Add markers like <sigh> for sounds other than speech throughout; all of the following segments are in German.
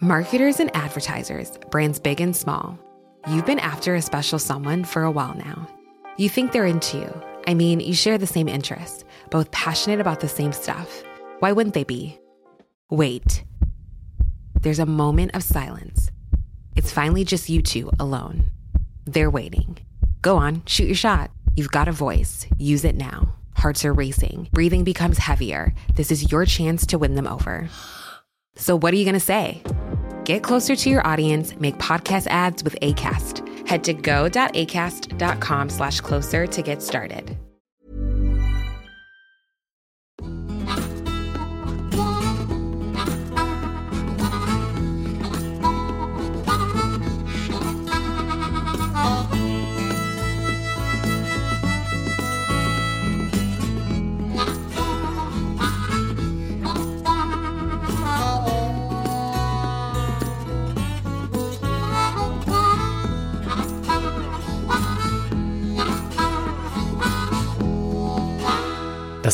Marketers and advertisers, brands big and small. You've been after a special someone for a while now. You think they're into you. I mean, you share the same interests, both passionate about the same stuff. Why wouldn't they be? Wait. There's a moment of silence. It's finally just you two alone. They're waiting. Go on, shoot your shot. You've got a voice. Use it now. Hearts are racing. Breathing becomes heavier. This is your chance to win them over. So, what are you going to say? Get closer to your audience, make podcast ads with ACAST. Head to go.acast.com slash closer to get started.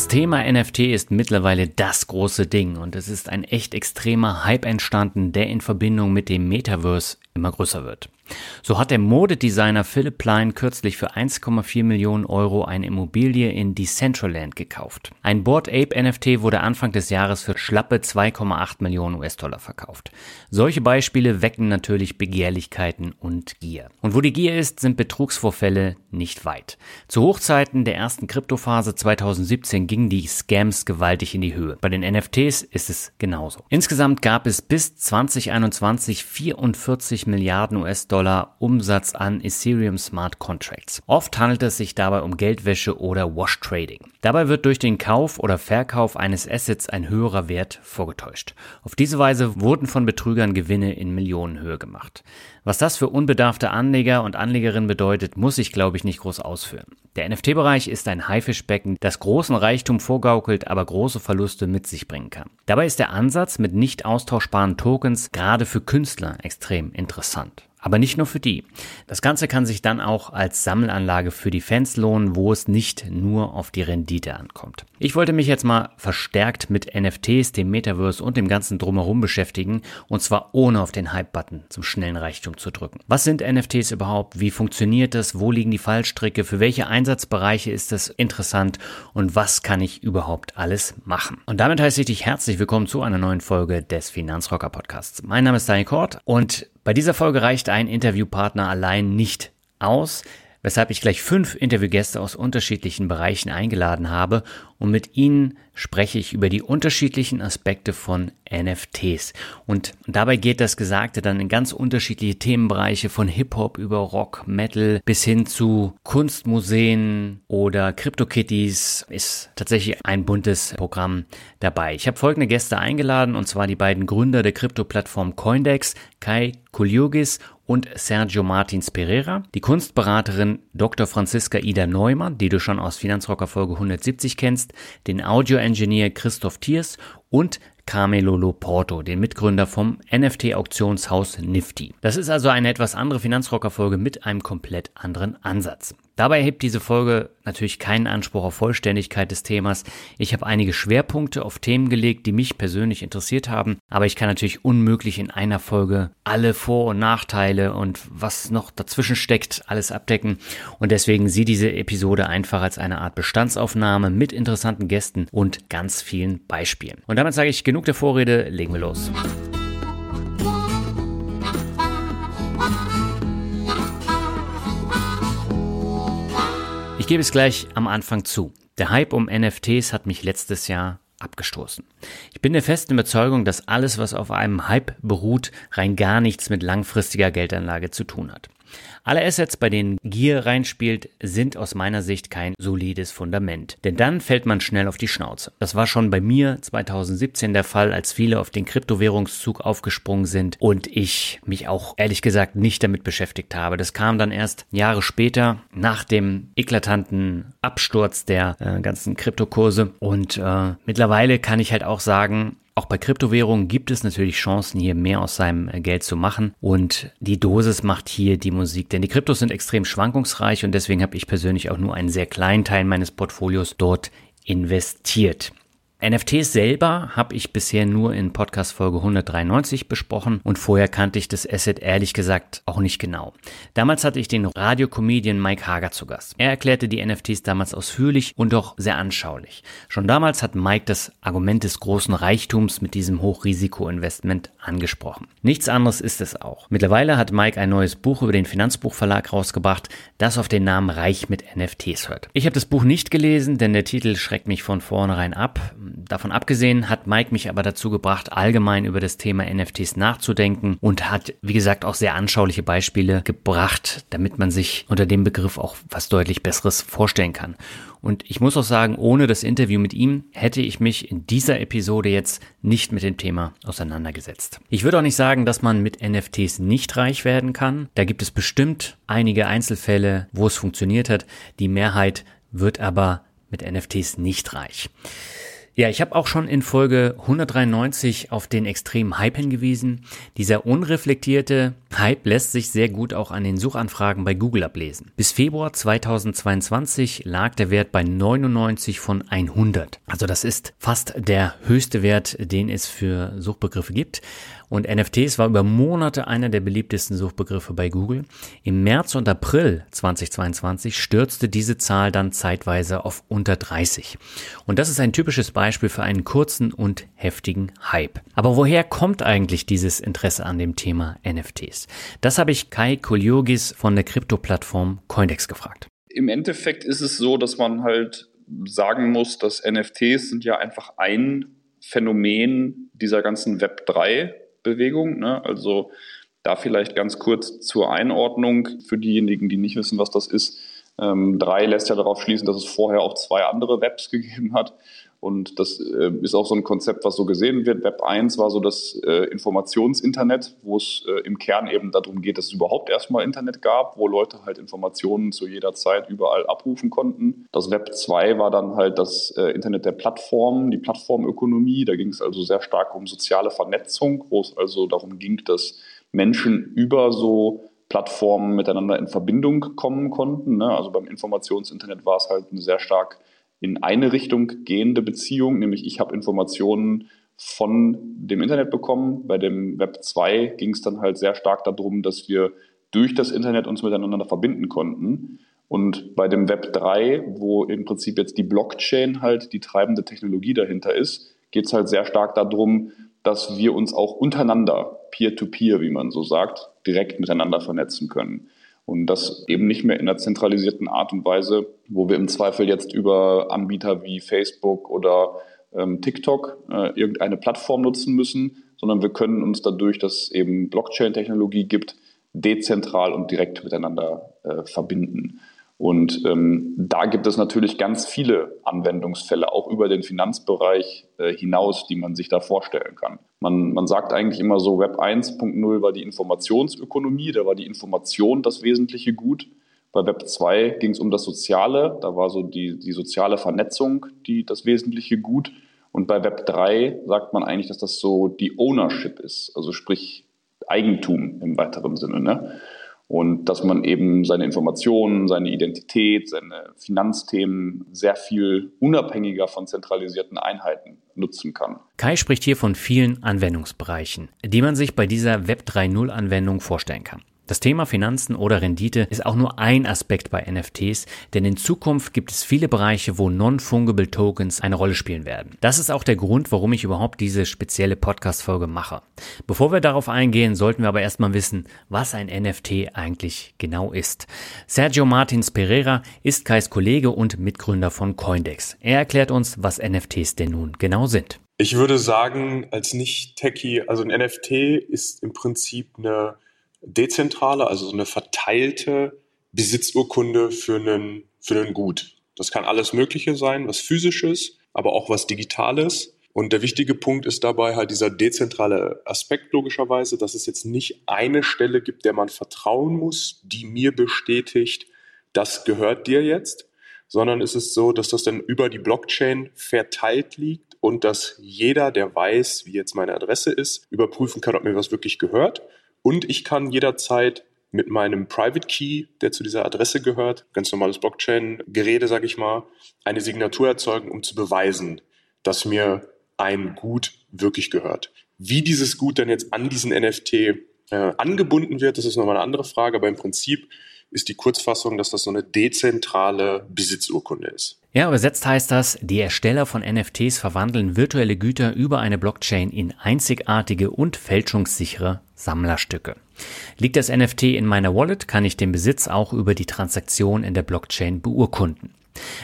Das Thema NFT ist mittlerweile das große Ding und es ist ein echt extremer Hype entstanden, der in Verbindung mit dem Metaverse immer größer wird. So hat der Modedesigner Philip Plein kürzlich für 1,4 Millionen Euro eine Immobilie in Decentraland gekauft. Ein Board Ape NFT wurde Anfang des Jahres für schlappe 2,8 Millionen US-Dollar verkauft. Solche Beispiele wecken natürlich Begehrlichkeiten und Gier. Und wo die Gier ist, sind Betrugsvorfälle nicht weit. Zu Hochzeiten der ersten Kryptophase 2017 gingen die Scams gewaltig in die Höhe. Bei den NFTs ist es genauso. Insgesamt gab es bis 2021 44 Milliarden US-Dollar US-Dollar Umsatz an Ethereum Smart Contracts. Oft handelt es sich dabei um Geldwäsche oder Wash Trading. Dabei wird durch den Kauf oder Verkauf eines Assets ein höherer Wert vorgetäuscht. Auf diese Weise wurden von Betrügern Gewinne in Millionenhöhe gemacht. Was das für unbedarfte Anleger und Anlegerinnen bedeutet, muss ich glaube ich nicht groß ausführen. Der NFT-Bereich ist ein Haifischbecken, das großen Reichtum vorgaukelt, aber große Verluste mit sich bringen kann. Dabei ist der Ansatz mit nicht austauschbaren Tokens gerade für Künstler extrem interessant. Aber nicht nur für die. Das Ganze kann sich dann auch als Sammelanlage für die Fans lohnen, wo es nicht nur auf die Rendite ankommt. Ich wollte mich jetzt mal verstärkt mit NFTs, dem Metaverse und dem ganzen Drumherum beschäftigen und zwar ohne auf den Hype-Button zum schnellen Reichtum zu drücken. Was sind NFTs überhaupt? Wie funktioniert das? Wo liegen die Fallstricke? Für welche Einsatzbereiche ist das interessant? Und was kann ich überhaupt alles machen? Und damit heiße ich dich herzlich willkommen zu einer neuen Folge des Finanzrocker Podcasts. Mein Name ist Daniel Kort und bei dieser Folge reicht ein Interviewpartner allein nicht aus, weshalb ich gleich fünf Interviewgäste aus unterschiedlichen Bereichen eingeladen habe und mit ihnen spreche ich über die unterschiedlichen Aspekte von NFTs. Und dabei geht das Gesagte dann in ganz unterschiedliche Themenbereiche von Hip-Hop über Rock, Metal bis hin zu Kunstmuseen oder CryptoKitties ist tatsächlich ein buntes Programm dabei. Ich habe folgende Gäste eingeladen und zwar die beiden Gründer der Krypto-Plattform Coindex, Kai Kuliogis und Sergio Martins Pereira, die Kunstberaterin Dr. Franziska Ida Neumann, die du schon aus Finanzrocker Folge 170 kennst, den Audio-Engineer Christoph Thiers und Carmelo Loporto, den Mitgründer vom NFT-Auktionshaus Nifty. Das ist also eine etwas andere Finanzrocker-Folge mit einem komplett anderen Ansatz. Dabei hebt diese Folge natürlich keinen Anspruch auf Vollständigkeit des Themas. Ich habe einige Schwerpunkte auf Themen gelegt, die mich persönlich interessiert haben, aber ich kann natürlich unmöglich in einer Folge alle Vor- und Nachteile und was noch dazwischen steckt, alles abdecken. Und deswegen sieh diese Episode einfach als eine Art Bestandsaufnahme mit interessanten Gästen und ganz vielen Beispielen. Und damit sage ich genug der Vorrede, legen wir los. Ich gebe es gleich am Anfang zu. Der Hype um NFTs hat mich letztes Jahr abgestoßen. Ich bin der festen Überzeugung, dass alles, was auf einem Hype beruht, rein gar nichts mit langfristiger Geldanlage zu tun hat. Alle Assets, bei denen Gier reinspielt, sind aus meiner Sicht kein solides Fundament. Denn dann fällt man schnell auf die Schnauze. Das war schon bei mir 2017 der Fall, als viele auf den Kryptowährungszug aufgesprungen sind und ich mich auch ehrlich gesagt nicht damit beschäftigt habe. Das kam dann erst Jahre später nach dem eklatanten Absturz der äh, ganzen Kryptokurse und äh, mittlerweile kann ich halt auch sagen, auch bei Kryptowährungen gibt es natürlich Chancen, hier mehr aus seinem Geld zu machen. Und die Dosis macht hier die Musik. Denn die Kryptos sind extrem schwankungsreich und deswegen habe ich persönlich auch nur einen sehr kleinen Teil meines Portfolios dort investiert. NFTs selber habe ich bisher nur in Podcast Folge 193 besprochen und vorher kannte ich das Asset ehrlich gesagt auch nicht genau. Damals hatte ich den Radiocomedian Mike Hager zu Gast. Er erklärte die NFTs damals ausführlich und doch sehr anschaulich. Schon damals hat Mike das Argument des großen Reichtums mit diesem Hochrisiko-Investment angesprochen. Nichts anderes ist es auch. Mittlerweile hat Mike ein neues Buch über den Finanzbuchverlag rausgebracht, das auf den Namen Reich mit NFTs hört. Ich habe das Buch nicht gelesen, denn der Titel schreckt mich von vornherein ab. Davon abgesehen hat Mike mich aber dazu gebracht, allgemein über das Thema NFTs nachzudenken und hat, wie gesagt, auch sehr anschauliche Beispiele gebracht, damit man sich unter dem Begriff auch was deutlich Besseres vorstellen kann. Und ich muss auch sagen, ohne das Interview mit ihm hätte ich mich in dieser Episode jetzt nicht mit dem Thema auseinandergesetzt. Ich würde auch nicht sagen, dass man mit NFTs nicht reich werden kann. Da gibt es bestimmt einige Einzelfälle, wo es funktioniert hat. Die Mehrheit wird aber mit NFTs nicht reich. Ja, ich habe auch schon in Folge 193 auf den extremen Hype hingewiesen. Dieser unreflektierte Hype lässt sich sehr gut auch an den Suchanfragen bei Google ablesen. Bis Februar 2022 lag der Wert bei 99 von 100. Also das ist fast der höchste Wert, den es für Suchbegriffe gibt. Und NFTs war über Monate einer der beliebtesten Suchbegriffe bei Google. Im März und April 2022 stürzte diese Zahl dann zeitweise auf unter 30. Und das ist ein typisches Beispiel für einen kurzen und heftigen Hype. Aber woher kommt eigentlich dieses Interesse an dem Thema NFTs? Das habe ich Kai Koliogis von der Krypto-Plattform Coindex gefragt. Im Endeffekt ist es so, dass man halt sagen muss, dass NFTs sind ja einfach ein Phänomen dieser ganzen Web 3 Bewegung. Ne? Also da vielleicht ganz kurz zur Einordnung für diejenigen, die nicht wissen, was das ist. Ähm, drei lässt ja darauf schließen, dass es vorher auch zwei andere Webs <laughs> gegeben hat. Und das äh, ist auch so ein Konzept, was so gesehen wird. Web 1 war so das äh, Informationsinternet, wo es äh, im Kern eben darum geht, dass es überhaupt erstmal Internet gab, wo Leute halt Informationen zu jeder Zeit überall abrufen konnten. Das Web 2 war dann halt das äh, Internet der Plattformen, die Plattformökonomie. Da ging es also sehr stark um soziale Vernetzung, wo es also darum ging, dass Menschen über so Plattformen miteinander in Verbindung kommen konnten. Ne? Also beim Informationsinternet war es halt eine sehr stark in eine Richtung gehende Beziehung, nämlich ich habe Informationen von dem Internet bekommen. Bei dem Web 2 ging es dann halt sehr stark darum, dass wir durch das Internet uns miteinander verbinden konnten. Und bei dem Web 3, wo im Prinzip jetzt die Blockchain halt die treibende Technologie dahinter ist, geht es halt sehr stark darum, dass wir uns auch untereinander, peer-to-peer, -peer, wie man so sagt, direkt miteinander vernetzen können. Und das eben nicht mehr in einer zentralisierten Art und Weise, wo wir im Zweifel jetzt über Anbieter wie Facebook oder ähm, TikTok äh, irgendeine Plattform nutzen müssen, sondern wir können uns dadurch, dass es eben Blockchain-Technologie gibt, dezentral und direkt miteinander äh, verbinden. Und ähm, da gibt es natürlich ganz viele Anwendungsfälle, auch über den Finanzbereich äh, hinaus, die man sich da vorstellen kann. Man, man sagt eigentlich immer so, Web 1.0 war die Informationsökonomie, da war die Information das wesentliche Gut. Bei Web 2 ging es um das Soziale, da war so die, die soziale Vernetzung die, das wesentliche Gut. Und bei Web 3 sagt man eigentlich, dass das so die Ownership ist, also sprich Eigentum im weiteren Sinne. Ne? Und dass man eben seine Informationen, seine Identität, seine Finanzthemen sehr viel unabhängiger von zentralisierten Einheiten nutzen kann. Kai spricht hier von vielen Anwendungsbereichen, die man sich bei dieser Web 3.0 Anwendung vorstellen kann. Das Thema Finanzen oder Rendite ist auch nur ein Aspekt bei NFTs, denn in Zukunft gibt es viele Bereiche, wo Non-Fungible Tokens eine Rolle spielen werden. Das ist auch der Grund, warum ich überhaupt diese spezielle Podcast-Folge mache. Bevor wir darauf eingehen, sollten wir aber erstmal wissen, was ein NFT eigentlich genau ist. Sergio Martins Pereira ist Kais Kollege und Mitgründer von Coindex. Er erklärt uns, was NFTs denn nun genau sind. Ich würde sagen, als Nicht-Techie, also ein NFT ist im Prinzip eine dezentrale, also so eine verteilte Besitzurkunde für einen, für einen Gut. Das kann alles Mögliche sein, was physisches, aber auch was digitales. Und der wichtige Punkt ist dabei halt dieser dezentrale Aspekt logischerweise, dass es jetzt nicht eine Stelle gibt, der man vertrauen muss, die mir bestätigt, das gehört dir jetzt, sondern es ist so, dass das dann über die Blockchain verteilt liegt und dass jeder, der weiß, wie jetzt meine Adresse ist, überprüfen kann, ob mir was wirklich gehört und ich kann jederzeit mit meinem Private Key, der zu dieser Adresse gehört, ganz normales Blockchain-Gerede, sage ich mal, eine Signatur erzeugen, um zu beweisen, dass mir ein Gut wirklich gehört. Wie dieses Gut dann jetzt an diesen NFT äh, angebunden wird, das ist nochmal eine andere Frage, aber im Prinzip ist die Kurzfassung, dass das so eine dezentrale Besitzurkunde ist. Ja, übersetzt heißt das, die Ersteller von NFTs verwandeln virtuelle Güter über eine Blockchain in einzigartige und fälschungssichere Sammlerstücke. Liegt das NFT in meiner Wallet, kann ich den Besitz auch über die Transaktion in der Blockchain beurkunden.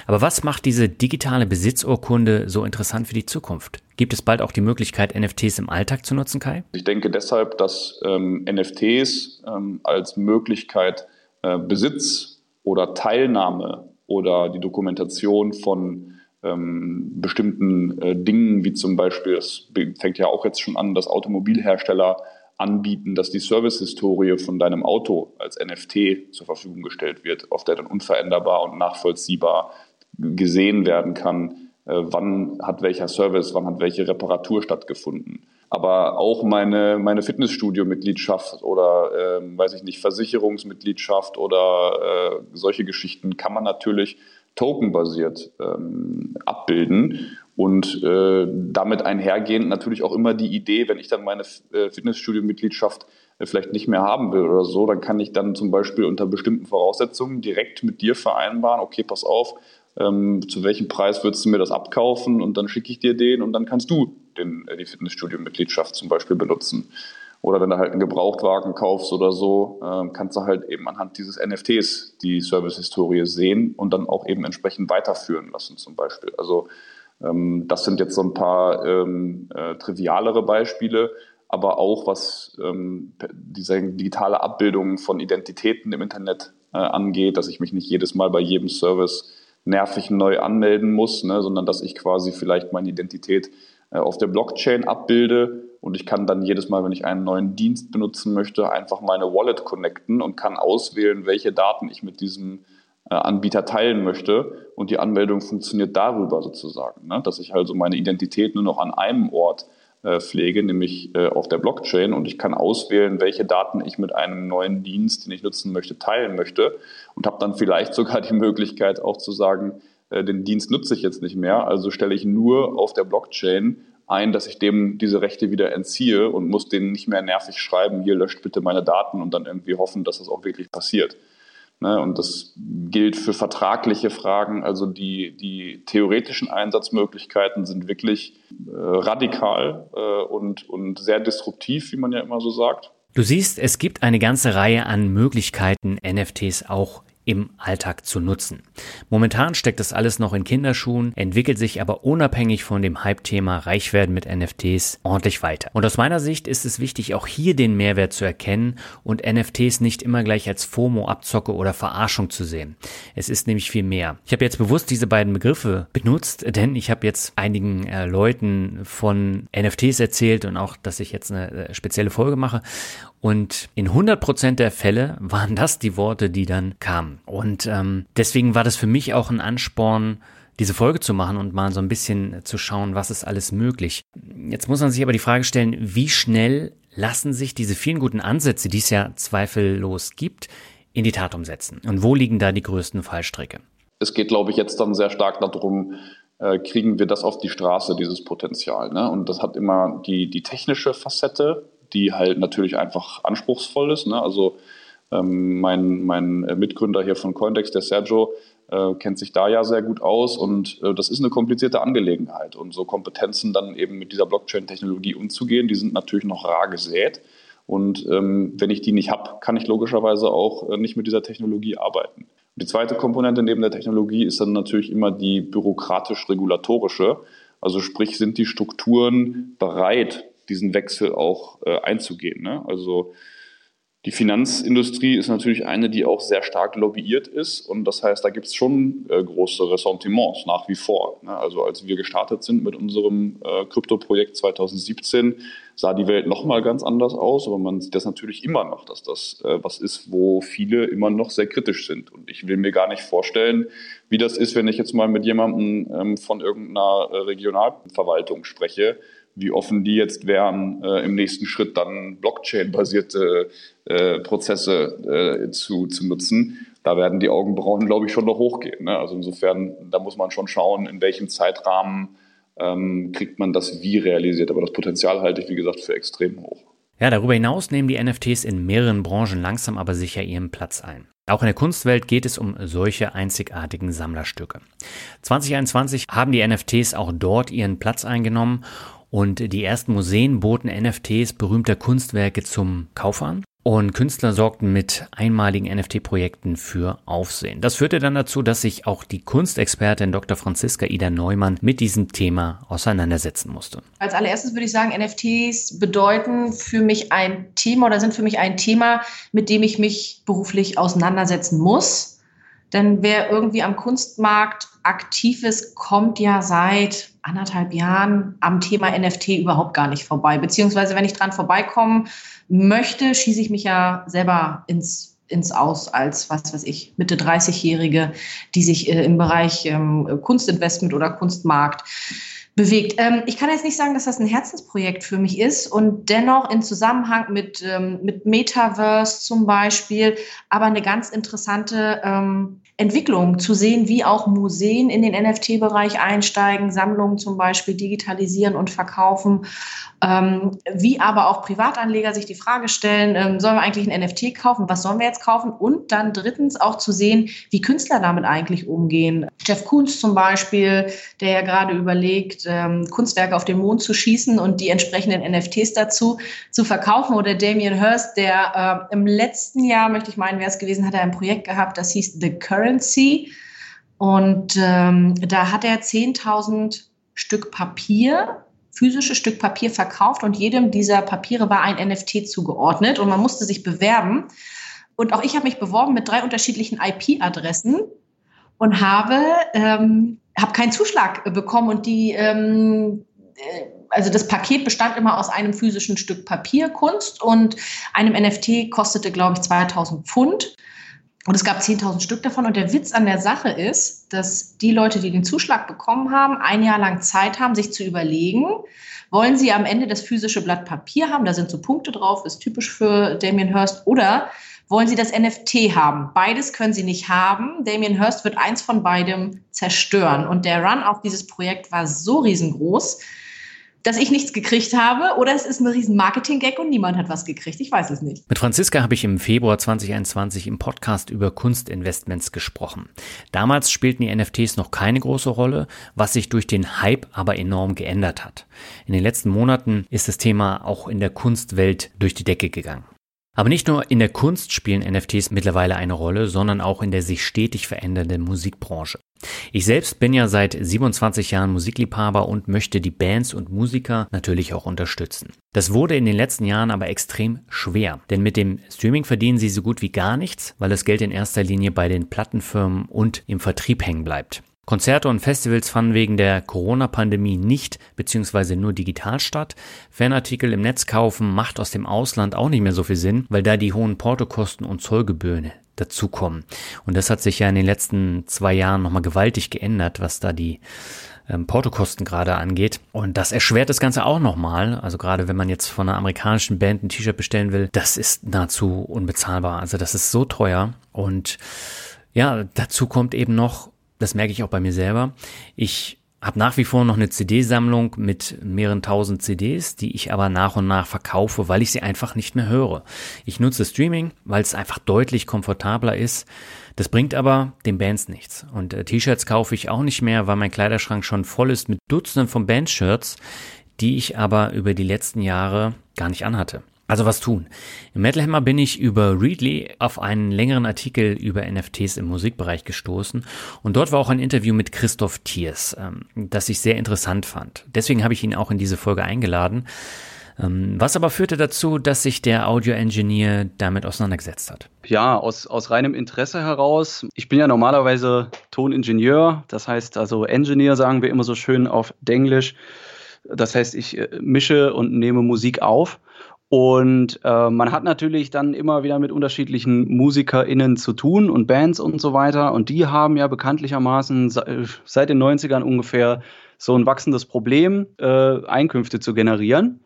Aber was macht diese digitale Besitzurkunde so interessant für die Zukunft? Gibt es bald auch die Möglichkeit, NFTs im Alltag zu nutzen, Kai? Ich denke deshalb, dass ähm, NFTs ähm, als Möglichkeit äh, Besitz oder Teilnahme oder die Dokumentation von ähm, bestimmten äh, Dingen, wie zum Beispiel, es fängt ja auch jetzt schon an, dass Automobilhersteller anbieten, dass die Servicehistorie von deinem Auto als NFT zur Verfügung gestellt wird, auf der dann unveränderbar und nachvollziehbar gesehen werden kann, äh, wann hat welcher Service, wann hat welche Reparatur stattgefunden. Aber auch meine, meine Fitnessstudio-Mitgliedschaft oder, äh, weiß ich nicht, Versicherungsmitgliedschaft oder äh, solche Geschichten kann man natürlich tokenbasiert ähm, abbilden. Und äh, damit einhergehend natürlich auch immer die Idee, wenn ich dann meine äh, Fitnessstudio-Mitgliedschaft äh, vielleicht nicht mehr haben will oder so, dann kann ich dann zum Beispiel unter bestimmten Voraussetzungen direkt mit dir vereinbaren, okay, pass auf, ähm, zu welchem Preis würdest du mir das abkaufen und dann schicke ich dir den und dann kannst du den, äh, die Fitnessstudio-Mitgliedschaft zum Beispiel benutzen. Oder wenn du halt einen Gebrauchtwagen kaufst oder so, äh, kannst du halt eben anhand dieses NFTs die Service-Historie sehen und dann auch eben entsprechend weiterführen lassen zum Beispiel. Also ähm, das sind jetzt so ein paar ähm, äh, trivialere Beispiele, aber auch was ähm, diese digitale Abbildung von Identitäten im Internet äh, angeht, dass ich mich nicht jedes Mal bei jedem Service nervig neu anmelden muss, ne, sondern dass ich quasi vielleicht meine Identität äh, auf der Blockchain abbilde und ich kann dann jedes Mal, wenn ich einen neuen Dienst benutzen möchte, einfach meine Wallet connecten und kann auswählen, welche Daten ich mit diesem äh, Anbieter teilen möchte. Und die Anmeldung funktioniert darüber sozusagen, ne? dass ich also meine Identität nur noch an einem Ort äh, pflege, nämlich äh, auf der Blockchain. Und ich kann auswählen, welche Daten ich mit einem neuen Dienst, den ich nutzen möchte, teilen möchte. Und habe dann vielleicht <laughs> sogar die Möglichkeit auch zu sagen, äh, den Dienst nutze ich jetzt nicht mehr, also stelle ich nur auf der Blockchain ein, dass ich dem diese Rechte wieder entziehe und muss denen nicht mehr nervig schreiben, hier löscht bitte meine Daten und dann irgendwie hoffen, dass das auch wirklich passiert. Ne? Und das gilt für vertragliche Fragen. Also die, die theoretischen Einsatzmöglichkeiten sind wirklich äh, radikal äh, und, und sehr disruptiv, wie man ja immer so sagt. Du siehst, es gibt eine ganze Reihe an Möglichkeiten, NFTs auch im Alltag zu nutzen. Momentan steckt das alles noch in Kinderschuhen, entwickelt sich aber unabhängig von dem Hype-Thema Reichwerden mit NFTs ordentlich weiter. Und aus meiner Sicht ist es wichtig, auch hier den Mehrwert zu erkennen und NFTs nicht immer gleich als FOMO, Abzocke oder Verarschung zu sehen. Es ist nämlich viel mehr. Ich habe jetzt bewusst diese beiden Begriffe benutzt, <laughs> denn ich habe jetzt einigen äh, Leuten von NFTs erzählt und auch, dass ich jetzt eine äh, spezielle Folge mache. Und in 100% der Fälle waren das die Worte, die dann kamen. Und ähm, deswegen war das für mich auch ein Ansporn, diese Folge zu machen und mal so ein bisschen zu schauen, was ist alles möglich. Jetzt muss man sich aber die Frage stellen, wie schnell lassen sich diese vielen guten Ansätze, die es ja zweifellos gibt, in die Tat umsetzen? Und wo liegen da die größten Fallstricke? Es geht, glaube ich, jetzt dann sehr stark darum, äh, kriegen wir das auf die Straße, dieses Potenzial. Ne? Und das hat immer die, die technische Facette, die halt natürlich einfach anspruchsvoll ist. Ne? Also ähm, mein, mein Mitgründer hier von Coindex, der Sergio, äh, kennt sich da ja sehr gut aus und äh, das ist eine komplizierte Angelegenheit. Und so Kompetenzen dann eben mit dieser Blockchain-Technologie umzugehen, die sind natürlich noch rar gesät. Und ähm, wenn ich die nicht habe, kann ich logischerweise auch äh, nicht mit dieser Technologie arbeiten. Die zweite Komponente neben der Technologie ist dann natürlich immer die bürokratisch-regulatorische. Also sprich, sind die Strukturen bereit, diesen Wechsel auch äh, einzugehen. Ne? Also die Finanzindustrie ist natürlich eine, die auch sehr stark lobbyiert ist und das heißt, da gibt es schon äh, große Ressentiments nach wie vor. Ne? Also als wir gestartet sind mit unserem äh, Krypto-Projekt 2017, sah die Welt nochmal ganz anders aus, aber man sieht das natürlich immer noch, dass das äh, was ist, wo viele immer noch sehr kritisch sind. Und ich will mir gar nicht vorstellen, wie das ist, wenn ich jetzt mal mit jemandem ähm, von irgendeiner äh, Regionalverwaltung spreche, wie offen die jetzt wären, äh, im nächsten Schritt dann Blockchain-basierte äh, Prozesse äh, zu, zu nutzen. Da werden die Augenbrauen, glaube ich, schon noch hochgehen. Ne? Also insofern, da muss man schon schauen, in welchem Zeitrahmen ähm, kriegt man das wie realisiert. Aber das Potenzial halte ich, wie gesagt, für extrem hoch. Ja, darüber hinaus nehmen die NFTs in mehreren Branchen langsam aber sicher ihren Platz ein. Auch in der Kunstwelt geht es um solche einzigartigen Sammlerstücke. 2021 haben die NFTs auch dort ihren Platz eingenommen und die ersten Museen boten NFTs berühmter Kunstwerke zum Kauf an. Und Künstler sorgten mit einmaligen NFT-Projekten für Aufsehen. Das führte dann dazu, dass sich auch die Kunstexpertin Dr. Franziska Ida Neumann mit diesem Thema auseinandersetzen musste. Als allererstes würde ich sagen, NFTs bedeuten für mich ein Thema oder sind für mich ein Thema, mit dem ich mich beruflich auseinandersetzen muss. Denn wer irgendwie am Kunstmarkt aktiv ist, kommt ja seit anderthalb Jahren am Thema NFT überhaupt gar nicht vorbei. Beziehungsweise, wenn ich dran vorbeikommen möchte, schieße ich mich ja selber ins ins Aus als, was weiß ich, Mitte 30-Jährige, die sich äh, im Bereich ähm, Kunstinvestment oder Kunstmarkt bewegt. Ähm, ich kann jetzt nicht sagen, dass das ein Herzensprojekt für mich ist und dennoch in Zusammenhang mit, ähm, mit Metaverse zum Beispiel, aber eine ganz interessante ähm, Entwicklung zu sehen, wie auch Museen in den NFT-Bereich einsteigen, Sammlungen zum Beispiel digitalisieren und verkaufen, ähm, wie aber auch Privatanleger sich die Frage stellen, ähm, sollen wir eigentlich ein NFT kaufen, was sollen wir jetzt kaufen? Und dann drittens auch zu sehen, wie Künstler damit eigentlich umgehen. Jeff Koons zum Beispiel, der ja gerade überlegt, ähm, Kunstwerke auf den Mond zu schießen und die entsprechenden NFTs dazu zu verkaufen. Oder Damien Hirst, der äh, im letzten Jahr, möchte ich meinen, wäre es gewesen, hat er ein Projekt gehabt, das hieß The Currency. Und ähm, da hat er 10.000 Stück Papier physische Stück Papier verkauft und jedem dieser Papiere war ein NFT zugeordnet und man musste sich bewerben. Und auch ich habe mich beworben mit drei unterschiedlichen IP-Adressen und habe, ähm, habe keinen Zuschlag bekommen und die, ähm, äh, also das Paket bestand immer aus einem physischen Stück Papier, Kunst und einem NFT kostete, glaube ich, 2000 Pfund. Und es gab 10.000 Stück davon. Und der Witz an der Sache ist, dass die Leute, die den Zuschlag bekommen haben, ein Jahr lang Zeit haben, sich zu überlegen, wollen sie am Ende das physische Blatt Papier haben, da sind so Punkte drauf, ist typisch für Damien Hirst, oder wollen sie das NFT haben? Beides können sie nicht haben. Damien Hirst wird eins von beidem zerstören. Und der Run auf dieses Projekt war so riesengroß, dass ich nichts gekriegt habe oder es ist ein riesen Marketing-Gag und niemand hat was gekriegt. Ich weiß es nicht. Mit Franziska habe ich im Februar 2021 im Podcast über Kunstinvestments gesprochen. Damals spielten die NFTs noch keine große Rolle, was sich durch den Hype aber enorm geändert hat. In den letzten Monaten ist das Thema auch in der Kunstwelt durch die Decke gegangen. Aber nicht nur in der Kunst spielen NFTs mittlerweile eine Rolle, sondern auch in der sich stetig verändernden Musikbranche. Ich selbst bin ja seit 27 Jahren Musikliebhaber und möchte die Bands und Musiker natürlich auch unterstützen. Das wurde in den letzten Jahren aber extrem schwer, denn mit dem Streaming verdienen sie so gut wie gar nichts, weil das Geld in erster Linie bei den Plattenfirmen und im Vertrieb hängen bleibt. Konzerte und Festivals fanden wegen der Corona-Pandemie nicht bzw. nur digital statt. Fanartikel im Netz kaufen macht aus dem Ausland auch nicht mehr so viel Sinn, weil da die hohen Portokosten und Zollgebühren dazukommen. Und das hat sich ja in den letzten zwei Jahren nochmal gewaltig geändert, was da die ähm, Portokosten gerade angeht. Und das erschwert das Ganze auch nochmal. Also gerade wenn man jetzt von einer amerikanischen Band ein T-Shirt bestellen will, das ist nahezu unbezahlbar. Also das ist so teuer. Und ja, dazu kommt eben noch, das merke ich auch bei mir selber. Ich habe nach wie vor noch eine CD-Sammlung mit mehreren tausend CDs, die ich aber nach und nach verkaufe, weil ich sie einfach nicht mehr höre. Ich nutze Streaming, weil es einfach deutlich komfortabler ist. Das bringt aber den Bands nichts. Und äh, T-Shirts kaufe ich auch nicht mehr, weil mein Kleiderschrank schon voll ist mit Dutzenden von Bandshirts, die ich aber über die letzten Jahre gar nicht anhatte. Also was tun? Im Metal Hammer bin ich über Readly auf einen längeren Artikel über NFTs im Musikbereich gestoßen und dort war auch ein Interview mit Christoph Thiers, ähm, das ich sehr interessant fand. Deswegen habe ich ihn auch in diese Folge eingeladen. Ähm, was aber führte dazu, dass sich der Audio-Engineer damit auseinandergesetzt hat? Ja, aus, aus reinem Interesse heraus. Ich bin ja normalerweise Toningenieur, das heißt also Engineer sagen wir immer so schön auf Englisch. Das heißt, ich äh, mische und nehme Musik auf. Und äh, man hat natürlich dann immer wieder mit unterschiedlichen MusikerInnen zu tun und Bands und so weiter. Und die haben ja bekanntlichermaßen seit den 90ern ungefähr so ein wachsendes Problem, äh, Einkünfte zu generieren.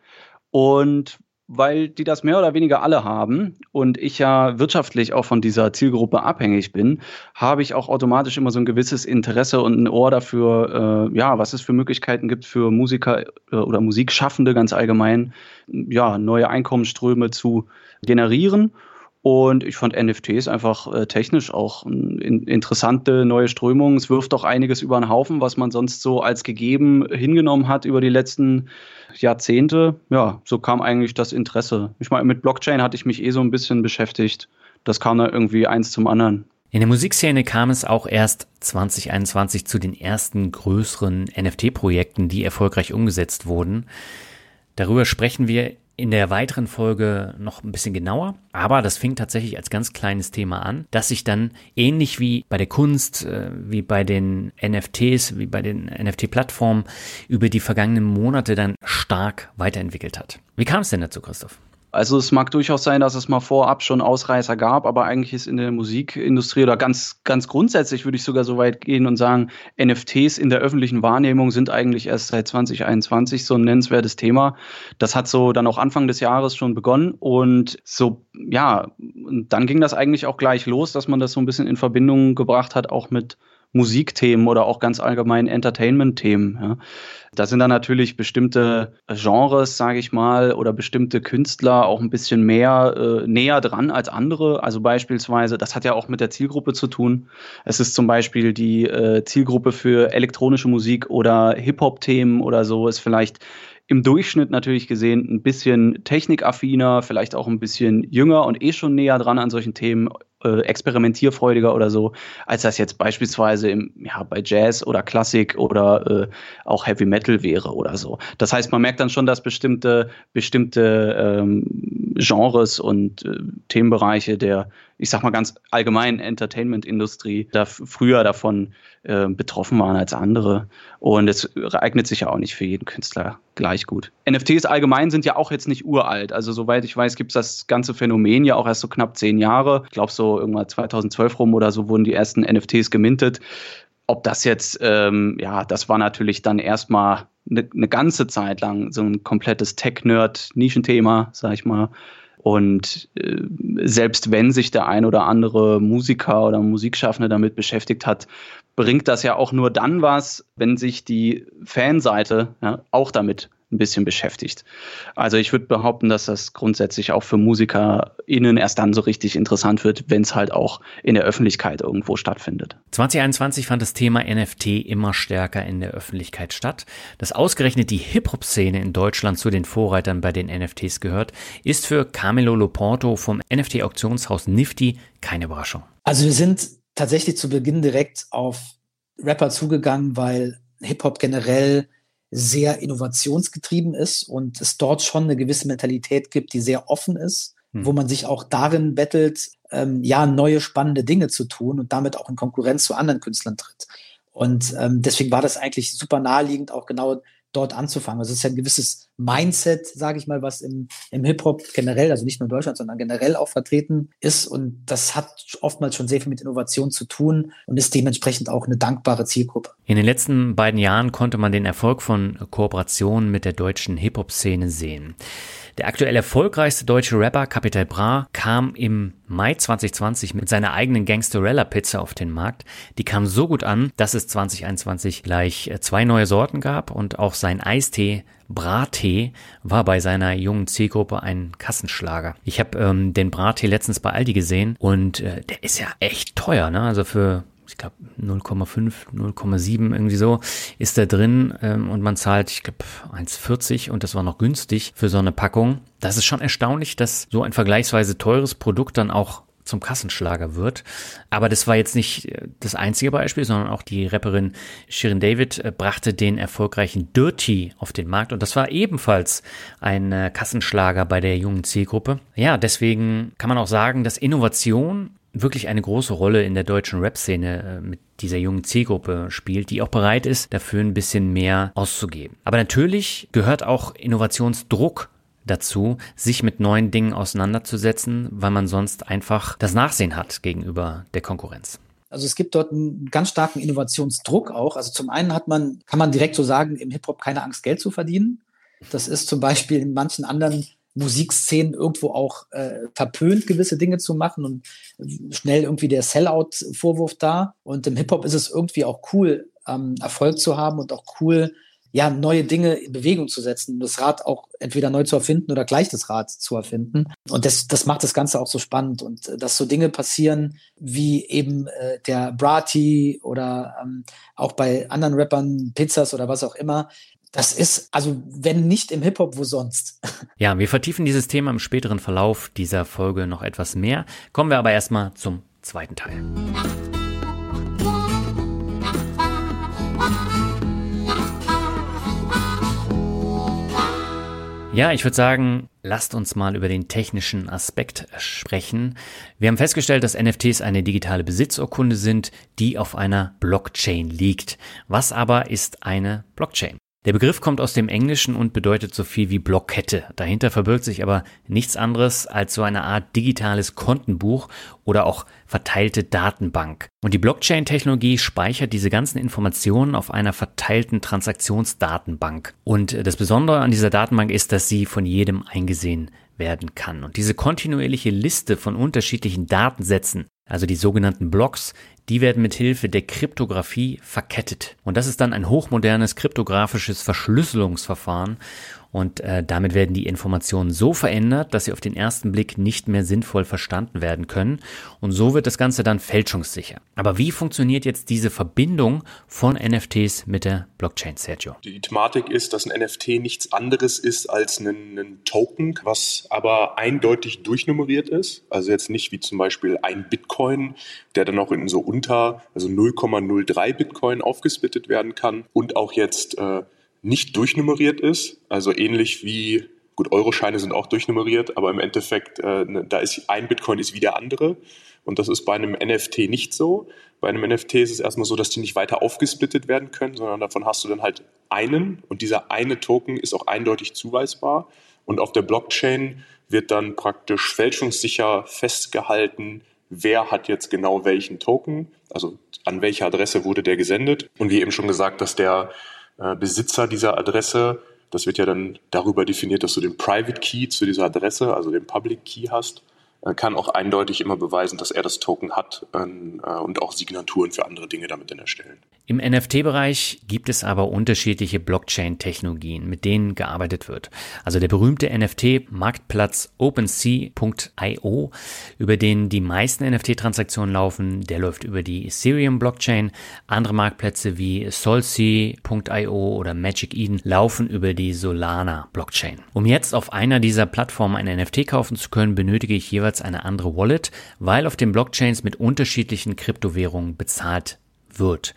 Und weil die das mehr oder weniger alle haben und ich ja wirtschaftlich auch von dieser Zielgruppe abhängig bin, habe ich auch automatisch immer so ein gewisses Interesse und ein Ohr dafür, äh, ja, was es für Möglichkeiten gibt für Musiker äh, oder Musikschaffende ganz allgemein, ja, neue Einkommensströme zu generieren. Und ich fand NFTs einfach äh, technisch auch in, interessante neue Strömungen. Es wirft auch einiges über den Haufen, was man sonst so als gegeben hingenommen hat über die letzten Jahrzehnte. Ja, so kam eigentlich das Interesse. Ich meine, mit Blockchain hatte ich mich eh so ein bisschen beschäftigt. Das kam da irgendwie eins zum anderen. In der Musikszene kam es auch erst 2021 zu den ersten größeren NFT-Projekten, die erfolgreich umgesetzt wurden. Darüber sprechen wir in der weiteren Folge noch ein bisschen genauer, aber das fing tatsächlich als ganz kleines Thema an, das sich dann ähnlich wie bei der Kunst, äh, wie bei den NFTs, wie bei den NFT-Plattformen über die vergangenen Monate dann stark weiterentwickelt hat. Wie kam es denn dazu, Christoph? Also es mag durchaus sein, dass es mal vorab schon Ausreißer gab, aber eigentlich ist in der Musikindustrie oder ganz, ganz grundsätzlich würde ich sogar so weit gehen und sagen, NFTs in der öffentlichen Wahrnehmung sind eigentlich erst seit 2021 so ein nennenswertes Thema. Das hat so dann auch Anfang des Jahres schon begonnen und so, ja, und dann ging das eigentlich auch gleich los, dass man das so ein bisschen in Verbindung gebracht hat, auch mit Musikthemen oder auch ganz allgemein Entertainment-Themen. Ja. Da sind dann natürlich bestimmte Genres, sage ich mal, oder bestimmte Künstler auch ein bisschen mehr äh, näher dran als andere. Also beispielsweise, das hat ja auch mit der Zielgruppe zu tun. Es ist zum Beispiel die äh, Zielgruppe für elektronische Musik oder Hip-Hop-Themen oder so, ist vielleicht im Durchschnitt natürlich gesehen ein bisschen technikaffiner, vielleicht auch ein bisschen jünger und eh schon näher dran an solchen Themen äh, experimentierfreudiger oder so, als das jetzt beispielsweise im, ja, bei Jazz oder Klassik oder äh, auch Heavy Metal wäre oder so. Das heißt, man merkt dann schon, dass bestimmte, bestimmte ähm, Genres und äh, Themenbereiche der, ich sag mal ganz allgemeinen Entertainment-Industrie da früher davon äh, betroffen waren als andere. Und es eignet sich ja auch nicht für jeden Künstler gleich gut. NFTs allgemein sind ja auch jetzt nicht uralt. Also soweit ich weiß, gibt es das ganze Phänomen ja auch erst so knapp zehn Jahre. Ich glaube so irgendwann 2012 rum oder so wurden die ersten NFTs gemintet. Ob das jetzt, ähm, ja, das war natürlich dann erstmal eine ne ganze Zeit lang so ein komplettes Tech-Nerd-Nischenthema, sag ich mal. Und äh, selbst wenn sich der ein oder andere Musiker oder Musikschaffende damit beschäftigt hat, bringt das ja auch nur dann was, wenn sich die Fanseite ja, auch damit ein bisschen beschäftigt. Also ich würde behaupten, dass das grundsätzlich auch für MusikerInnen erst dann so richtig interessant wird, wenn es halt auch in der Öffentlichkeit irgendwo stattfindet. 2021 fand das Thema NFT immer stärker in der Öffentlichkeit statt. Dass ausgerechnet die Hip-Hop-Szene in Deutschland zu den Vorreitern bei den NFTs gehört, ist für Camilo Loporto vom NFT-Auktionshaus Nifty keine Überraschung. Also wir sind tatsächlich zu Beginn direkt auf Rapper zugegangen, weil Hip-Hop generell sehr innovationsgetrieben ist und es dort schon eine gewisse Mentalität gibt, die sehr offen ist, hm. wo man sich auch darin bettelt, ähm, ja, neue spannende Dinge zu tun und damit auch in Konkurrenz zu anderen Künstlern tritt. Und ähm, deswegen war das eigentlich super naheliegend, auch genau dort anzufangen. Also es ist ja ein gewisses Mindset, sage ich mal, was im, im Hip-Hop generell, also nicht nur in Deutschland, sondern generell auch vertreten ist. Und das hat oftmals schon sehr viel mit Innovation zu tun und ist dementsprechend auch eine dankbare Zielgruppe. In den letzten beiden Jahren konnte man den Erfolg von Kooperationen mit der deutschen Hip-Hop-Szene sehen. Der aktuell erfolgreichste deutsche Rapper Capital Bra kam im Mai 2020 mit seiner eigenen Gangsterella Pizza auf den Markt. Die kam so gut an, dass es 2021 gleich äh, zwei neue Sorten gab und auch sein Eistee Brattee war bei seiner jungen Zielgruppe ein Kassenschlager. Ich habe ähm, den Brattee letztens bei Aldi gesehen und äh, der ist ja echt teuer, ne? Also für ich glaube 0,5, 0,7 irgendwie so ist da drin ähm, und man zahlt, ich glaube 1,40 und das war noch günstig für so eine Packung. Das ist schon erstaunlich, dass so ein vergleichsweise teures Produkt dann auch zum Kassenschlager wird. Aber das war jetzt nicht äh, das einzige Beispiel, sondern auch die Rapperin Shirin David äh, brachte den erfolgreichen Dirty auf den Markt und das war ebenfalls ein äh, Kassenschlager bei der jungen Zielgruppe. Ja, deswegen kann man auch sagen, dass Innovation wirklich eine große Rolle in der deutschen Rap-Szene äh, mit dieser jungen Zielgruppe spielt, die auch bereit ist, dafür ein bisschen mehr auszugeben. Aber natürlich gehört auch Innovationsdruck dazu, sich mit neuen Dingen auseinanderzusetzen, weil man sonst einfach das Nachsehen hat gegenüber der Konkurrenz. Also es gibt dort einen ganz starken Innovationsdruck auch. Also zum einen hat man, kann man direkt so sagen, im Hip-Hop keine Angst, Geld zu verdienen. Das ist zum Beispiel in manchen anderen Musikszenen irgendwo auch äh, verpönt, gewisse Dinge zu machen und schnell irgendwie der Sellout-Vorwurf da. Und im Hip-Hop ist es irgendwie auch cool, ähm, Erfolg zu haben und auch cool, ja, neue Dinge in Bewegung zu setzen, das Rad auch entweder neu zu erfinden oder gleich das Rad zu erfinden. Und das, das macht das Ganze auch so spannend. Und äh, dass so Dinge passieren, wie eben äh, der Brati oder ähm, auch bei anderen Rappern, Pizzas oder was auch immer, das ist, also wenn nicht im Hip-Hop, wo sonst? <laughs> Ja, wir vertiefen dieses Thema im späteren Verlauf dieser Folge noch etwas mehr. Kommen wir aber erstmal zum zweiten Teil. Ja, ich würde sagen, lasst uns mal über den technischen Aspekt sprechen. Wir haben festgestellt, dass NFTs eine digitale Besitzurkunde sind, die auf einer Blockchain liegt. Was aber ist eine Blockchain? Der Begriff kommt aus dem Englischen und bedeutet so viel wie Blockkette. Dahinter verbirgt sich aber nichts anderes als so eine Art digitales Kontenbuch oder auch verteilte Datenbank. Und die Blockchain-Technologie speichert diese ganzen Informationen auf einer verteilten Transaktionsdatenbank. Und das Besondere an dieser Datenbank ist, dass sie von jedem eingesehen werden kann. Und diese kontinuierliche Liste von unterschiedlichen Datensätzen, also die sogenannten Blocks, die werden mit Hilfe der Kryptographie verkettet. Und das ist dann ein hochmodernes kryptografisches Verschlüsselungsverfahren und äh, damit werden die Informationen so verändert, dass sie auf den ersten Blick nicht mehr sinnvoll verstanden werden können. Und so wird das Ganze dann fälschungssicher. Aber wie funktioniert jetzt diese Verbindung von NFTs mit der Blockchain, Sergio? Die Thematik ist, dass ein NFT nichts anderes ist als ein, ein Token, was aber eindeutig durchnummeriert ist. Also jetzt nicht wie zum Beispiel ein Bitcoin, der dann auch in so unter, also 0,03 Bitcoin aufgesplittet werden kann und auch jetzt äh, nicht durchnummeriert ist, also ähnlich wie, gut, Euroscheine sind auch durchnummeriert, aber im Endeffekt, äh, ne, da ist ein Bitcoin ist wie der andere. Und das ist bei einem NFT nicht so. Bei einem NFT ist es erstmal so, dass die nicht weiter aufgesplittet werden können, sondern davon hast du dann halt einen und dieser eine Token ist auch eindeutig zuweisbar. Und auf der Blockchain wird dann praktisch fälschungssicher festgehalten, wer hat jetzt genau welchen Token, also an welche Adresse wurde der gesendet. Und wie eben schon gesagt, dass der äh, Besitzer dieser Adresse. Das wird ja dann darüber definiert, dass du den Private Key zu dieser Adresse, also den Public Key hast kann auch eindeutig immer beweisen, dass er das Token hat ähm, äh, und auch Signaturen für andere Dinge damit dann erstellen. Im NFT-Bereich gibt es aber unterschiedliche Blockchain-Technologien, mit denen gearbeitet wird. Also der berühmte NFT-Marktplatz OpenSea.io, über den die meisten NFT-Transaktionen laufen, der läuft über die Ethereum-Blockchain. Andere Marktplätze wie Solsea.io oder Magic Eden laufen über die Solana-Blockchain. Um jetzt auf einer dieser Plattformen ein NFT kaufen zu können, benötige ich jeweils jeweils eine andere Wallet, weil auf den Blockchains mit unterschiedlichen Kryptowährungen bezahlt wird.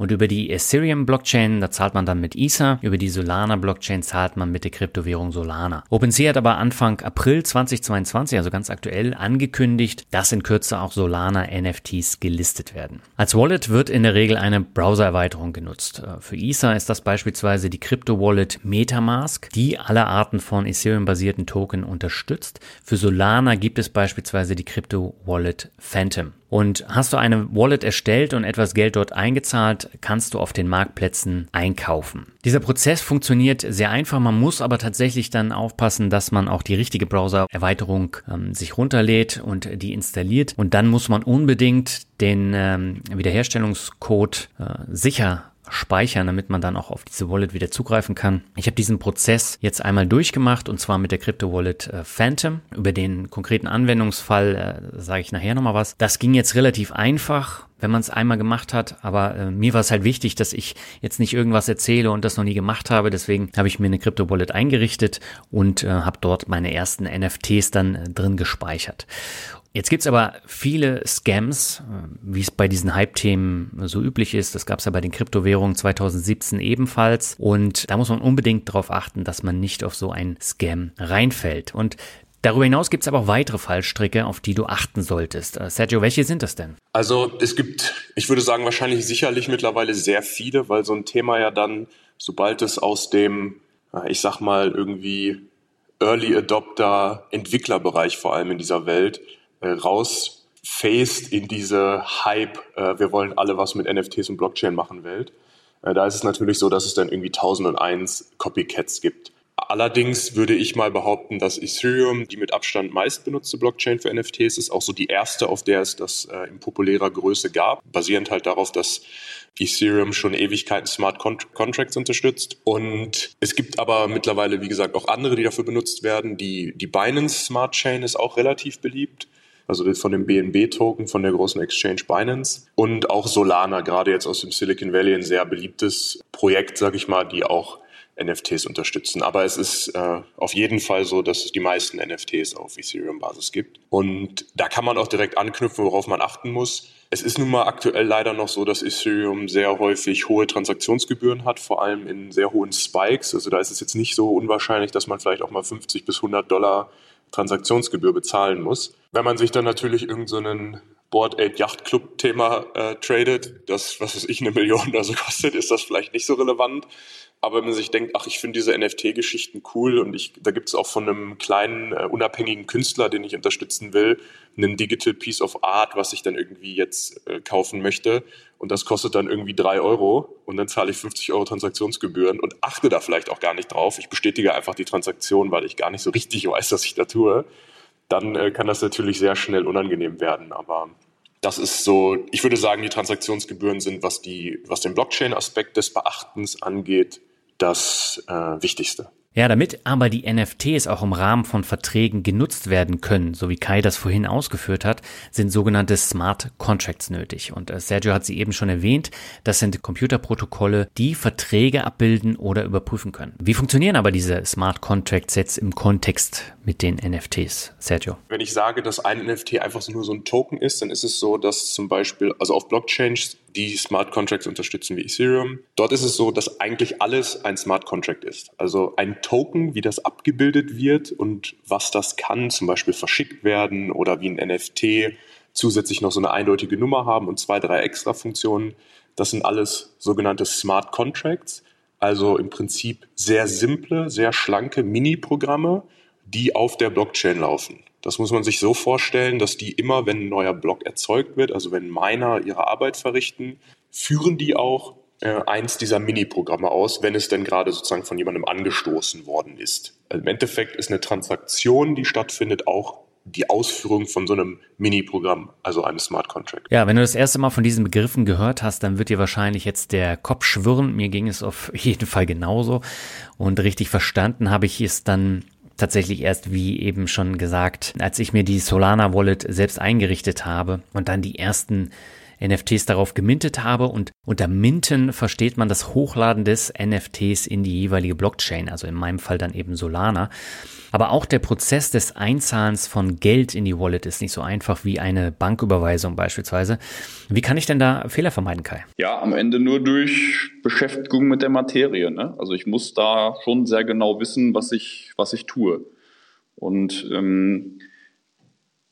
Und über die Ethereum-Blockchain, da zahlt man dann mit Ether, über die Solana-Blockchain zahlt man mit der Kryptowährung Solana. OpenSea hat aber Anfang April 2022, also ganz aktuell, angekündigt, dass in Kürze auch Solana-NFTs gelistet werden. Als Wallet wird in der Regel eine Browser-Erweiterung genutzt. Äh, für Ether ist das beispielsweise die Krypto-Wallet Metamask, die alle Arten von Ethereum-basierten Token unterstützt. Für Solana gibt es beispielsweise die Krypto-Wallet Phantom. Und hast du eine Wallet erstellt und etwas Geld dort eingezahlt, kannst du auf den Marktplätzen einkaufen. Dieser Prozess funktioniert sehr einfach, man muss aber tatsächlich dann aufpassen, dass man auch die richtige Browser-Erweiterung ähm, sich runterlädt und die installiert. Und dann muss man unbedingt den ähm, Wiederherstellungscode äh, sicher speichern, damit man dann auch auf diese Wallet wieder zugreifen kann. Ich habe diesen Prozess jetzt einmal durchgemacht und zwar mit der Crypto Wallet äh, Phantom. Über den konkreten Anwendungsfall äh, sage ich nachher nochmal was. Das ging jetzt relativ einfach wenn man es einmal gemacht hat. Aber äh, mir war es halt wichtig, dass ich jetzt nicht irgendwas erzähle und das noch nie gemacht habe. Deswegen habe ich mir eine Crypto Wallet eingerichtet und äh, habe dort meine ersten NFTs dann äh, drin gespeichert. Jetzt gibt's aber viele Scams, äh, wie es bei diesen Hype-Themen so üblich ist. Das gab's ja bei den Kryptowährungen 2017 ebenfalls. Und da muss man unbedingt darauf achten, dass man nicht auf so einen Scam reinfällt. Und Darüber hinaus gibt es aber auch weitere Fallstricke, auf die du achten solltest. Äh, Sergio, welche sind das denn? Also es gibt, ich würde sagen, wahrscheinlich sicherlich mittlerweile sehr viele, weil so ein Thema ja dann, sobald es aus dem, äh, ich sag mal, irgendwie Early Adopter Entwicklerbereich vor allem in dieser Welt äh, rausfaced in diese Hype, äh, wir wollen alle was mit NFTs und Blockchain machen Welt. Äh, da ist es natürlich so, dass es dann irgendwie 1001 Copycats gibt. Allerdings würde ich mal behaupten, dass Ethereum die mit Abstand meistbenutzte Blockchain für NFTs ist, auch so die erste, auf der es das äh, in populärer Größe gab, basierend halt darauf, dass Ethereum schon Ewigkeiten Smart Contracts unterstützt. Und es gibt aber mittlerweile, wie gesagt, auch andere, die dafür benutzt werden. Die, die Binance Smart Chain ist auch relativ beliebt also von dem BNB-Token von der großen Exchange Binance und auch Solana, gerade jetzt aus dem Silicon Valley, ein sehr beliebtes Projekt, sage ich mal, die auch NFTs unterstützen. Aber es ist äh, auf jeden Fall so, dass es die meisten NFTs auf Ethereum-Basis gibt. Und da kann man auch direkt anknüpfen, worauf man achten muss. Es ist nun mal aktuell leider noch so, dass Ethereum sehr häufig hohe Transaktionsgebühren hat, vor allem in sehr hohen Spikes. Also da ist es jetzt nicht so unwahrscheinlich, dass man vielleicht auch mal 50 bis 100 Dollar Transaktionsgebühr bezahlen muss. Wenn man sich dann natürlich irgendeinen so Board Aid Yacht Club Thema äh, tradet, das, was weiß ich, eine Million oder so <laughs> kostet, ist das vielleicht nicht so relevant. Aber wenn man sich denkt, ach, ich finde diese NFT-Geschichten cool und ich, da gibt es auch von einem kleinen, äh, unabhängigen Künstler, den ich unterstützen will, einen Digital Piece of Art, was ich dann irgendwie jetzt äh, kaufen möchte. Und das kostet dann irgendwie drei Euro und dann zahle ich 50 Euro Transaktionsgebühren und achte da vielleicht auch gar nicht drauf. Ich bestätige einfach die Transaktion, weil ich gar nicht so <laughs> richtig weiß, was ich da tue. Dann äh, kann das natürlich sehr schnell unangenehm werden. Aber das ist so, ich würde sagen, die Transaktionsgebühren sind, was die, was den Blockchain-Aspekt des Beachtens angeht, das äh, Wichtigste. Ja, damit aber die NFTs auch im Rahmen von Verträgen genutzt werden können, so wie Kai das vorhin ausgeführt hat, sind sogenannte Smart Contracts nötig. Und äh, Sergio hat sie eben schon erwähnt, das sind Computerprotokolle, die Verträge abbilden oder überprüfen können. Wie funktionieren aber diese Smart Contracts jetzt im Kontext mit den NFTs, Sergio? Wenn ich sage, dass ein NFT einfach nur so ein Token ist, dann ist es so, dass zum Beispiel, also auf Blockchains die Smart Contracts unterstützen wie Ethereum. Dort ist es so, dass eigentlich alles ein Smart Contract ist. Also ein Token, wie das abgebildet wird und was das kann, zum Beispiel verschickt werden oder wie ein NFT zusätzlich noch so eine eindeutige Nummer haben und zwei, drei extra Funktionen. Das sind alles sogenannte Smart Contracts. Also im Prinzip sehr simple, sehr schlanke Mini-Programme, die auf der Blockchain laufen. Das muss man sich so vorstellen, dass die immer, wenn ein neuer Block erzeugt wird, also wenn Miner ihre Arbeit verrichten, führen die auch äh, eins dieser Mini-Programme aus, wenn es denn gerade sozusagen von jemandem angestoßen worden ist. Also Im Endeffekt ist eine Transaktion, die stattfindet, auch die Ausführung von so einem Mini-Programm, also einem Smart Contract. Ja, wenn du das erste Mal von diesen Begriffen gehört hast, dann wird dir wahrscheinlich jetzt der Kopf schwirren. Mir ging es auf <laughs> jeden Fall genauso. Und richtig verstanden habe ich es dann tatsächlich erst, wie eben schon gesagt, als ich mir die Solana Wallet selbst eingerichtet habe und dann die ersten NFTs darauf gemintet habe und unter Minten versteht man das Hochladen des NFTs in die jeweilige Blockchain, also in meinem Fall dann eben Solana. Aber auch der Prozess des Einzahlens von Geld in die Wallet ist nicht so einfach wie eine Banküberweisung beispielsweise. Wie kann ich denn da Fehler vermeiden, Kai? Ja, am Ende nur durch Beschäftigung mit der Materie. Ne? Also ich muss da schon sehr genau wissen, was ich, was ich tue. Und ähm,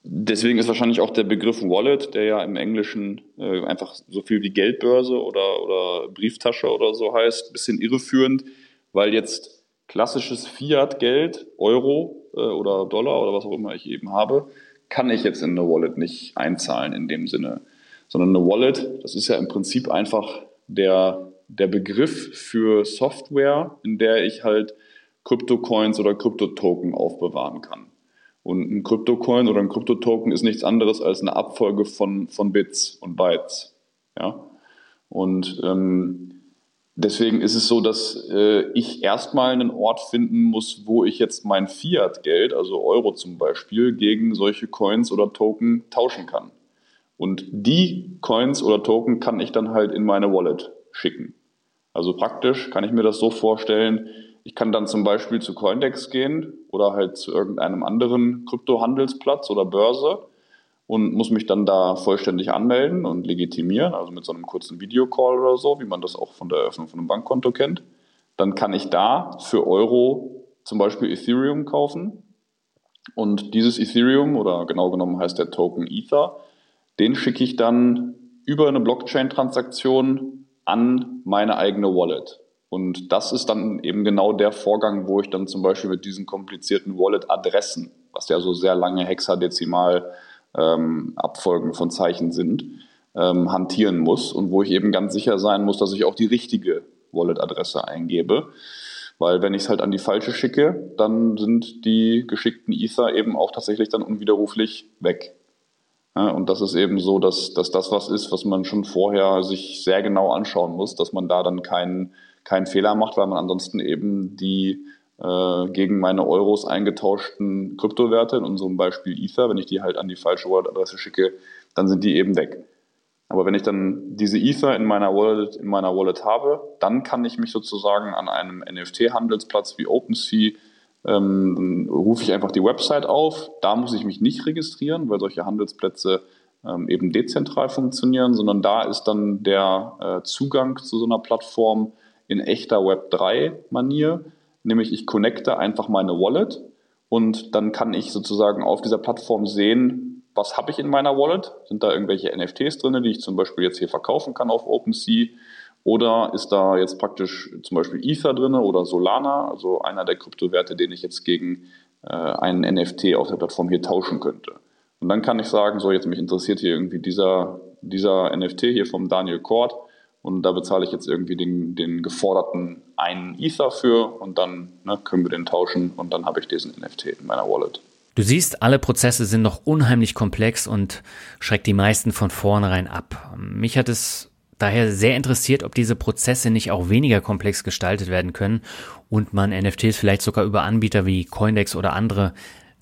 deswegen ist wahrscheinlich auch der Begriff Wallet, der ja im Englischen äh, einfach so viel wie Geldbörse oder, oder Brieftasche oder so heißt, bisschen irreführend, weil jetzt klassisches Fiat-Geld, Euro äh, oder Dollar oder was auch immer ich eben habe, kann ich jetzt in eine Wallet nicht einzahlen in dem Sinne. Sondern eine Wallet, das ist ja im Prinzip einfach der, der Begriff für Software, in der ich halt Kryptocoins oder Kryptotoken aufbewahren kann. Und ein Kryptocoin oder ein Kryptotoken ist nichts anderes als eine Abfolge von, von Bits und Bytes. Ja? Und ähm, Deswegen ist es so, dass äh, ich erstmal einen Ort finden muss, wo ich jetzt mein Fiat-Geld, also Euro zum Beispiel, gegen solche Coins oder Token tauschen kann. Und die Coins oder Token kann ich dann halt in meine Wallet schicken. Also praktisch kann ich mir das so vorstellen, ich kann dann zum Beispiel zu Coindex gehen oder halt zu irgendeinem anderen Kryptohandelsplatz oder Börse und muss mich dann da vollständig anmelden und legitimieren, also mit so einem kurzen Videocall oder so, wie man das auch von der Eröffnung von einem Bankkonto kennt. Dann kann ich da für Euro zum Beispiel Ethereum kaufen. Und dieses Ethereum, oder genau genommen heißt der Token Ether, den schicke ich dann über eine Blockchain-Transaktion an meine eigene Wallet. Und das ist dann eben genau der Vorgang, wo ich dann zum Beispiel mit diesen komplizierten Wallet-Adressen, was ja so sehr lange hexadezimal ähm, Abfolgen von Zeichen sind, ähm, hantieren muss und wo ich eben ganz sicher sein muss, dass ich auch die richtige Wallet-Adresse eingebe. Weil wenn ich es halt an die falsche schicke, dann sind die geschickten Ether eben auch tatsächlich dann unwiderruflich weg. Ja, und das ist eben so, dass, dass das was ist, was man schon vorher sich sehr genau anschauen muss, dass man da dann keinen keinen Fehler macht, weil man ansonsten eben die äh, gegen meine Euros eingetauschten Kryptowerte, in unserem Beispiel Ether, wenn ich die halt an die falsche Wallet-Adresse schicke, dann sind die eben weg. Aber wenn ich dann diese Ether in meiner Wallet, in meiner Wallet habe, dann kann ich mich sozusagen an einem NFT-Handelsplatz wie OpenSea ähm, rufe ich einfach die Website auf. Da muss ich mich nicht registrieren, weil solche Handelsplätze ähm, eben dezentral funktionieren, sondern da ist dann der äh, Zugang zu so einer Plattform in echter Web3-Manier, nämlich ich connecte einfach meine Wallet und dann kann ich sozusagen auf dieser Plattform sehen, was habe ich in meiner Wallet? Sind da irgendwelche NFTs drin, die ich zum Beispiel jetzt hier verkaufen kann auf OpenSea? Oder ist da jetzt praktisch zum Beispiel Ether drin oder Solana, also einer der Kryptowerte, den ich jetzt gegen äh, einen NFT auf der Plattform hier tauschen könnte? Und dann kann ich sagen, so jetzt mich interessiert hier irgendwie dieser, dieser NFT hier vom Daniel Kort und da bezahle ich jetzt irgendwie den, den geforderten einen Ether für und dann ne, können wir den tauschen und dann habe ich diesen NFT in meiner Wallet. Du siehst, alle Prozesse sind noch unheimlich komplex und schreckt die meisten von vornherein ab. Mich hat es daher sehr interessiert, ob diese Prozesse nicht auch weniger komplex gestaltet werden können und man NFTs vielleicht sogar über Anbieter wie Coindex oder andere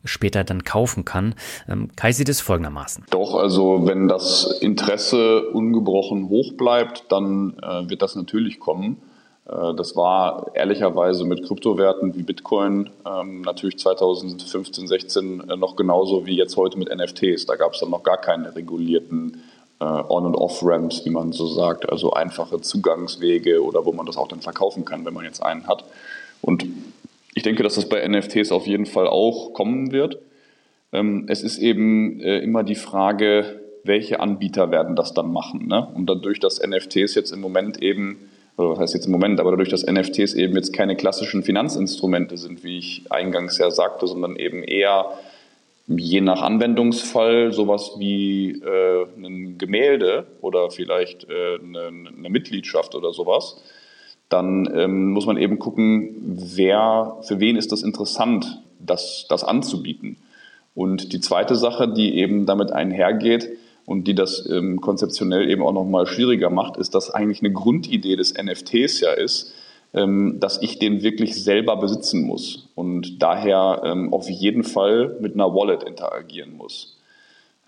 später dann kaufen kann. Ähm, Kai sieht es folgendermaßen. Doch, also wenn das Interesse ungebrochen hoch bleibt, dann äh, wird das natürlich kommen. Äh, das war ehrlicherweise mit Kryptowerten wie Bitcoin ähm, natürlich 2015, 16 äh, noch genauso wie jetzt heute mit NFTs. Da gab es dann noch gar keine regulierten äh, On- und Off-Ramps, wie man so sagt, also einfache Zugangswege oder wo man das auch dann verkaufen kann, wenn man jetzt einen hat. Und ich denke, dass das bei NFTs auf jeden Fall auch kommen wird. Ähm, es ist eben äh, immer die Frage, welche Anbieter werden das dann machen. Ne? Und dadurch, dass NFTs jetzt im Moment eben, oder was heißt jetzt im Moment, aber dadurch, dass NFTs eben jetzt keine klassischen Finanzinstrumente sind, wie ich eingangs ja sagte, sondern eben eher je nach Anwendungsfall sowas wie äh, ein Gemälde oder vielleicht äh, eine, eine Mitgliedschaft oder sowas, dann ähm, muss man eben gucken, wer, für wen ist das interessant, das, das anzubieten. Und die zweite Sache, die eben damit einhergeht und die das ähm, konzeptionell eben auch nochmal schwieriger macht, ist, dass eigentlich eine Grundidee des NFTs ja ist, ähm, dass ich den wirklich selber besitzen muss und daher ähm, auf jeden Fall mit einer Wallet interagieren muss.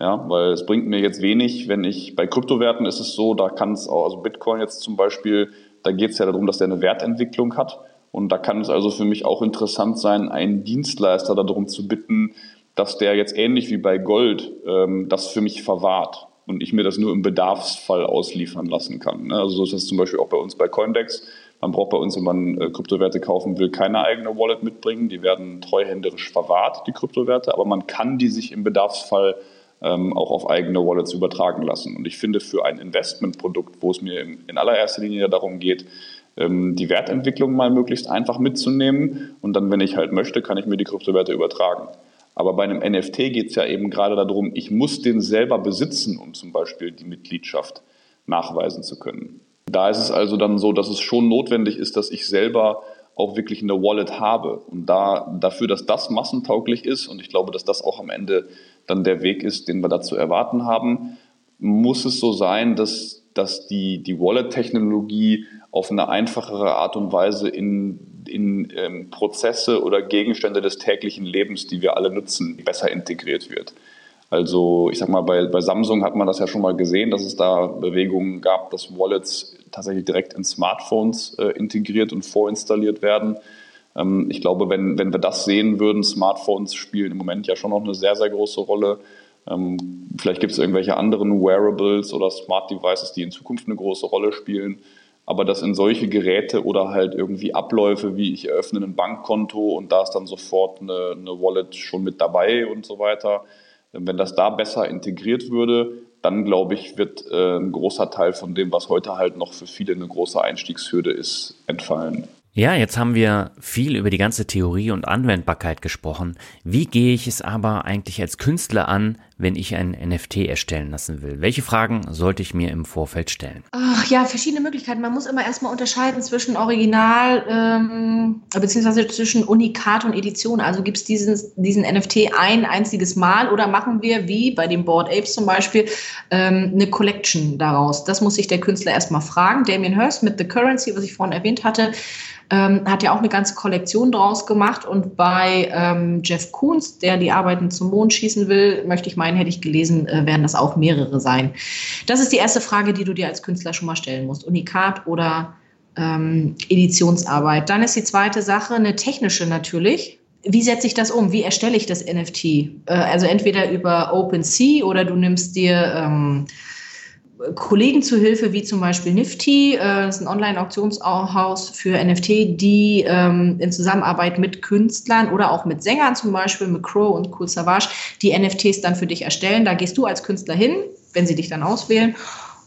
Ja, weil es bringt mir jetzt wenig, wenn ich bei Kryptowerten ist es so, da kann es auch, also Bitcoin jetzt zum Beispiel, da geht es ja darum, dass der eine Wertentwicklung hat. Und da kann es also für mich auch interessant sein, einen Dienstleister darum zu bitten, dass der jetzt ähnlich wie bei Gold ähm, das für mich verwahrt und ich mir das nur im Bedarfsfall ausliefern lassen kann. Ne? Also so ist das zum Beispiel auch bei uns bei Coindex. Man braucht bei uns, wenn man äh, Kryptowerte kaufen will, keine eigene Wallet mitbringen. Die werden treuhänderisch verwahrt, die Kryptowerte, aber man kann die sich im Bedarfsfall ähm, auch auf eigene Wallets übertragen lassen. Und ich finde, für ein Investmentprodukt, wo es mir in, in allererster Linie darum geht, ähm, die Wertentwicklung mal möglichst einfach mitzunehmen und dann, wenn ich halt möchte, kann ich mir die Kryptowerte übertragen. Aber bei einem NFT geht es ja eben gerade darum, ich muss den selber besitzen, um zum Beispiel die Mitgliedschaft nachweisen zu können. Da ist es also dann so, dass es schon notwendig ist, dass ich selber auch wirklich eine Wallet habe. Und da, dafür, dass das massentauglich ist, und ich glaube, dass das auch am Ende dann der Weg ist, den wir da zu erwarten haben, muss es so sein, dass, dass die, die Wallet-Technologie auf eine einfachere Art und Weise in, in ähm, Prozesse oder Gegenstände des täglichen Lebens, die wir alle nutzen, besser integriert wird. Also ich sag mal, bei, bei Samsung hat man das ja schon mal gesehen, dass es da Bewegungen gab, dass Wallets tatsächlich direkt in Smartphones äh, integriert und vorinstalliert werden. Ähm, ich glaube, wenn, wenn wir das sehen würden, Smartphones spielen im Moment ja schon noch eine sehr, sehr große Rolle. Ähm, vielleicht gibt es irgendwelche anderen Wearables oder Smart Devices, die in Zukunft eine große Rolle spielen. Aber dass in solche Geräte oder halt irgendwie Abläufe wie ich eröffne ein Bankkonto und da ist dann sofort eine, eine Wallet schon mit dabei und so weiter, wenn das da besser integriert würde, dann glaube ich, wird äh, ein großer Teil von dem, was heute halt noch für viele eine große Einstiegshürde ist, entfallen. Ja, jetzt haben wir viel über die ganze Theorie und Anwendbarkeit gesprochen. Wie gehe ich es aber eigentlich als Künstler an, wenn ich ein NFT erstellen lassen will? Welche Fragen sollte ich mir im Vorfeld stellen? Ach, ja, verschiedene Möglichkeiten. Man muss immer erstmal unterscheiden zwischen Original ähm, beziehungsweise zwischen Unikat und Edition. Also gibt es diesen, diesen NFT ein einziges Mal oder machen wir wie bei den Board Apes zum Beispiel ähm, eine Collection daraus? Das muss sich der Künstler erstmal fragen. Damien Hirst mit The Currency, was ich vorhin erwähnt hatte, ähm, hat ja auch eine ganze Kollektion draus gemacht. Und bei ähm, Jeff Koons, der die Arbeiten zum Mond schießen will, möchte ich meinen, hätte ich gelesen, äh, werden das auch mehrere sein. Das ist die erste Frage, die du dir als Künstler schon mal stellen musst. Unikat oder ähm, Editionsarbeit. Dann ist die zweite Sache eine technische natürlich. Wie setze ich das um? Wie erstelle ich das NFT? Äh, also entweder über OpenSea oder du nimmst dir ähm, Kollegen zu Hilfe, wie zum Beispiel Nifty, äh, das ist ein Online-Auktionshaus für NFT, die ähm, in Zusammenarbeit mit Künstlern oder auch mit Sängern zum Beispiel, mit Crow und Cool Savage, die NFTs dann für dich erstellen. Da gehst du als Künstler hin, wenn sie dich dann auswählen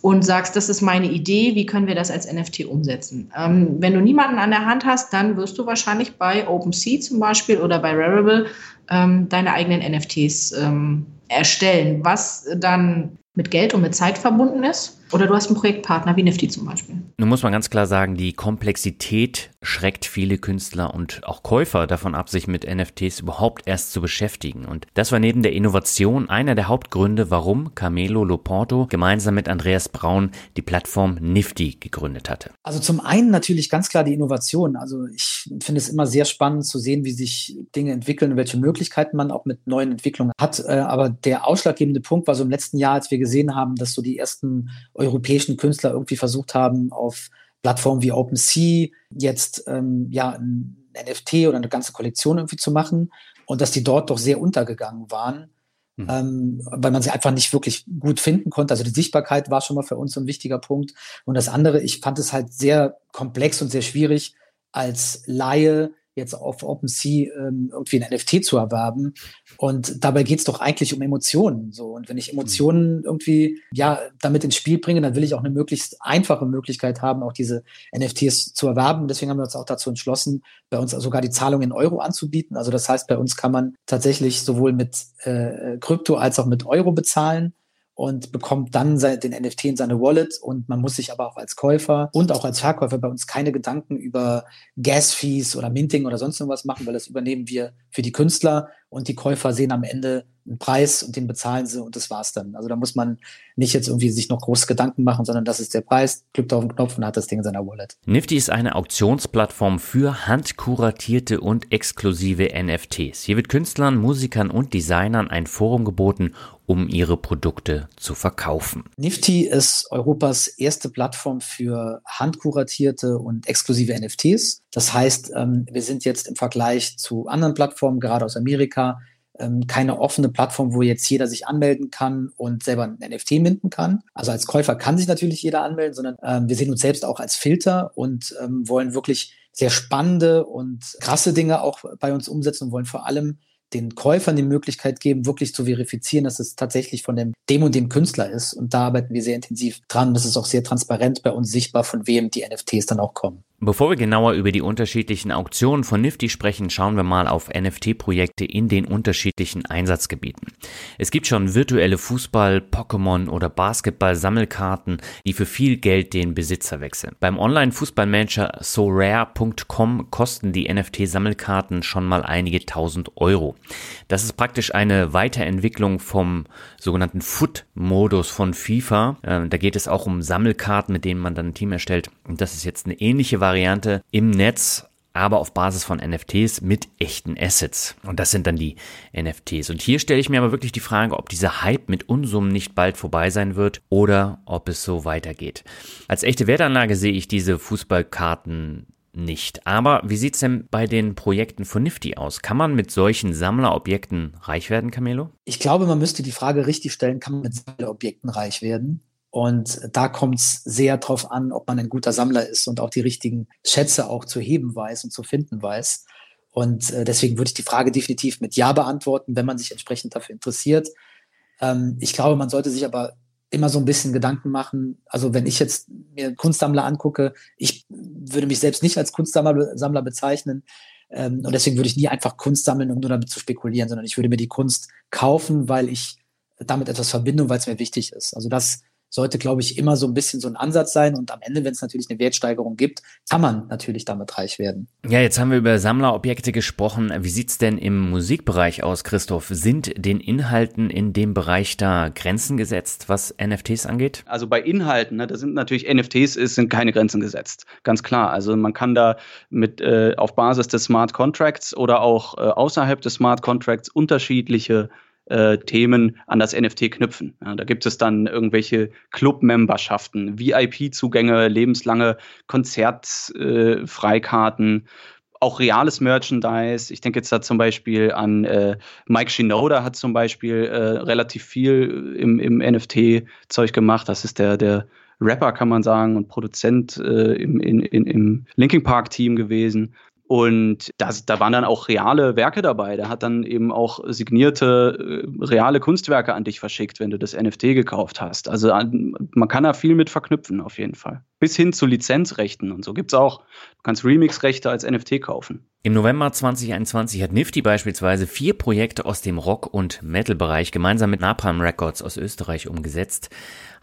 und sagst, das ist meine Idee, wie können wir das als NFT umsetzen? Ähm, wenn du niemanden an der Hand hast, dann wirst du wahrscheinlich bei OpenSea zum Beispiel oder bei Rarible ähm, deine eigenen NFTs ähm, erstellen, was dann mit Geld und mit Zeit verbunden ist. Oder du hast einen Projektpartner wie Nifty zum Beispiel. Nun muss man ganz klar sagen, die Komplexität schreckt viele Künstler und auch Käufer davon ab, sich mit NFTs überhaupt erst zu beschäftigen. Und das war neben der Innovation einer der Hauptgründe, warum Camelo Loporto gemeinsam mit Andreas Braun die Plattform Nifty gegründet hatte. Also zum einen natürlich ganz klar die Innovation. Also ich finde es immer sehr spannend zu sehen, wie sich Dinge entwickeln und welche Möglichkeiten man auch mit neuen Entwicklungen hat. Äh, aber der ausschlaggebende Punkt war so im letzten Jahr, als wir gesehen haben, dass so die ersten europäischen Künstler irgendwie versucht haben, auf Plattformen wie OpenSea jetzt ähm, ja ein NFT oder eine ganze Kollektion irgendwie zu machen und dass die dort doch sehr untergegangen waren, mhm. ähm, weil man sie einfach nicht wirklich gut finden konnte. Also die Sichtbarkeit war schon mal für uns so ein wichtiger Punkt. Und das andere, ich fand es halt sehr komplex und sehr schwierig als Laie jetzt auf OpenSea ähm, irgendwie ein NFT zu erwerben. Und dabei geht es doch eigentlich um Emotionen. So. Und wenn ich Emotionen irgendwie ja damit ins Spiel bringe, dann will ich auch eine möglichst einfache Möglichkeit haben, auch diese NFTs zu erwerben. Deswegen haben wir uns auch dazu entschlossen, bei uns sogar die Zahlung in Euro anzubieten. Also das heißt, bei uns kann man tatsächlich sowohl mit äh, Krypto als auch mit Euro bezahlen und bekommt dann den NFT in seine Wallet und man muss sich aber auch als Käufer und auch als Verkäufer bei uns keine Gedanken über Gas-Fees oder Minting oder sonst irgendwas machen, weil das übernehmen wir für die Künstler und die Käufer sehen am Ende einen Preis und den bezahlen sie und das war's dann. Also da muss man nicht jetzt irgendwie sich noch große Gedanken machen, sondern das ist der Preis, klickt auf den Knopf und hat das Ding in seiner Wallet. Nifty ist eine Auktionsplattform für handkuratierte und exklusive NFTs. Hier wird Künstlern, Musikern und Designern ein Forum geboten, um ihre Produkte zu verkaufen. Nifty ist Europas erste Plattform für handkuratierte und exklusive NFTs. Das heißt, ähm, wir sind jetzt im Vergleich zu anderen Plattformen, gerade aus Amerika, ähm, keine offene Plattform, wo jetzt jeder sich anmelden kann und selber ein NFT minden kann. Also als Käufer kann sich natürlich jeder anmelden, sondern ähm, wir sehen uns selbst auch als Filter und wollen wirklich sehr spannende und krasse Dinge auch bei uns umsetzen und wollen vor allem den Käufern die Möglichkeit geben, wirklich zu verifizieren, dass es tatsächlich von dem, dem und dem Künstler ist. Und da arbeiten wir sehr intensiv dran. Das ist auch sehr transparent bei uns sichtbar, von wem die NFTs dann auch kommen. Bevor wir genauer über die unterschiedlichen Auktionen von Nifty sprechen, schauen wir mal auf NFT-Projekte in den unterschiedlichen Einsatzgebieten. Es gibt schon virtuelle Fußball, Pokémon oder Basketball-Sammelkarten, die für viel Geld den Besitzer wechseln. Beim Online-Fußballmanager sorare.com kosten die NFT-Sammelkarten schon mal einige tausend Euro. Das ist praktisch eine Weiterentwicklung vom sogenannten Foot-Modus von FIFA. Äh, da geht es auch um Sammelkarten, mit denen man dann ein Team erstellt. Und das ist jetzt eine ähnliche Variante Variante im Netz, aber auf Basis von NFTs mit echten Assets. Und das sind dann die NFTs. Und hier stelle ich mir aber wirklich die Frage, ob dieser Hype mit Unsummen nicht bald vorbei sein wird oder ob es so weitergeht. Als echte Wertanlage sehe ich diese Fußballkarten nicht. Aber wie sieht es denn bei den Projekten von Nifty aus? Kann man mit solchen Sammlerobjekten reich werden, Camelo? Ich glaube, man müsste die Frage richtig stellen, kann man mit Sammlerobjekten reich werden? Und da kommt es sehr drauf an, ob man ein guter Sammler ist und auch die richtigen Schätze auch zu heben weiß und zu finden weiß. Und äh, deswegen würde ich die Frage definitiv mit Ja beantworten, wenn man sich entsprechend dafür interessiert. Ähm, ich glaube, man sollte sich aber immer so ein bisschen Gedanken machen. Also wenn ich jetzt mir Kunstsammler angucke, ich würde mich selbst nicht als Kunstsammler bezeichnen. Ähm, und deswegen würde ich nie einfach Kunst sammeln, um nur damit zu spekulieren, sondern ich würde mir die Kunst kaufen, weil ich damit etwas verbinde, weil es mir wichtig ist. Also das sollte, glaube ich, immer so ein bisschen so ein Ansatz sein. Und am Ende, wenn es natürlich eine Wertsteigerung gibt, kann man natürlich damit reich werden. Ja, jetzt haben wir über Sammlerobjekte gesprochen. Wie sieht's denn im Musikbereich aus, Christoph? Sind den Inhalten in dem Bereich da Grenzen gesetzt, was NFTs angeht? Also bei Inhalten, ne, da sind natürlich NFTs, ist, sind keine Grenzen gesetzt. Ganz klar. Also man kann da mit äh, auf Basis des Smart Contracts oder auch äh, außerhalb des Smart Contracts unterschiedliche äh, Themen an das NFT knüpfen. Ja, da gibt es dann irgendwelche Club-Memberschaften, VIP-Zugänge, lebenslange Konzertfreikarten, auch reales Merchandise. Ich denke jetzt da zum Beispiel an äh, Mike Shinoda hat zum Beispiel äh, relativ viel im, im NFT-Zeug gemacht. Das ist der, der Rapper, kann man sagen, und Produzent äh, im, in, in, im Linkin Park-Team gewesen. Und das, da waren dann auch reale Werke dabei. Der hat dann eben auch signierte, äh, reale Kunstwerke an dich verschickt, wenn du das NFT gekauft hast. Also man kann da viel mit verknüpfen, auf jeden Fall. Bis hin zu Lizenzrechten und so gibt es auch. Du kannst Remix-Rechte als NFT kaufen. Im November 2021 hat Nifty beispielsweise vier Projekte aus dem Rock- und Metal-Bereich gemeinsam mit Napalm Records aus Österreich umgesetzt.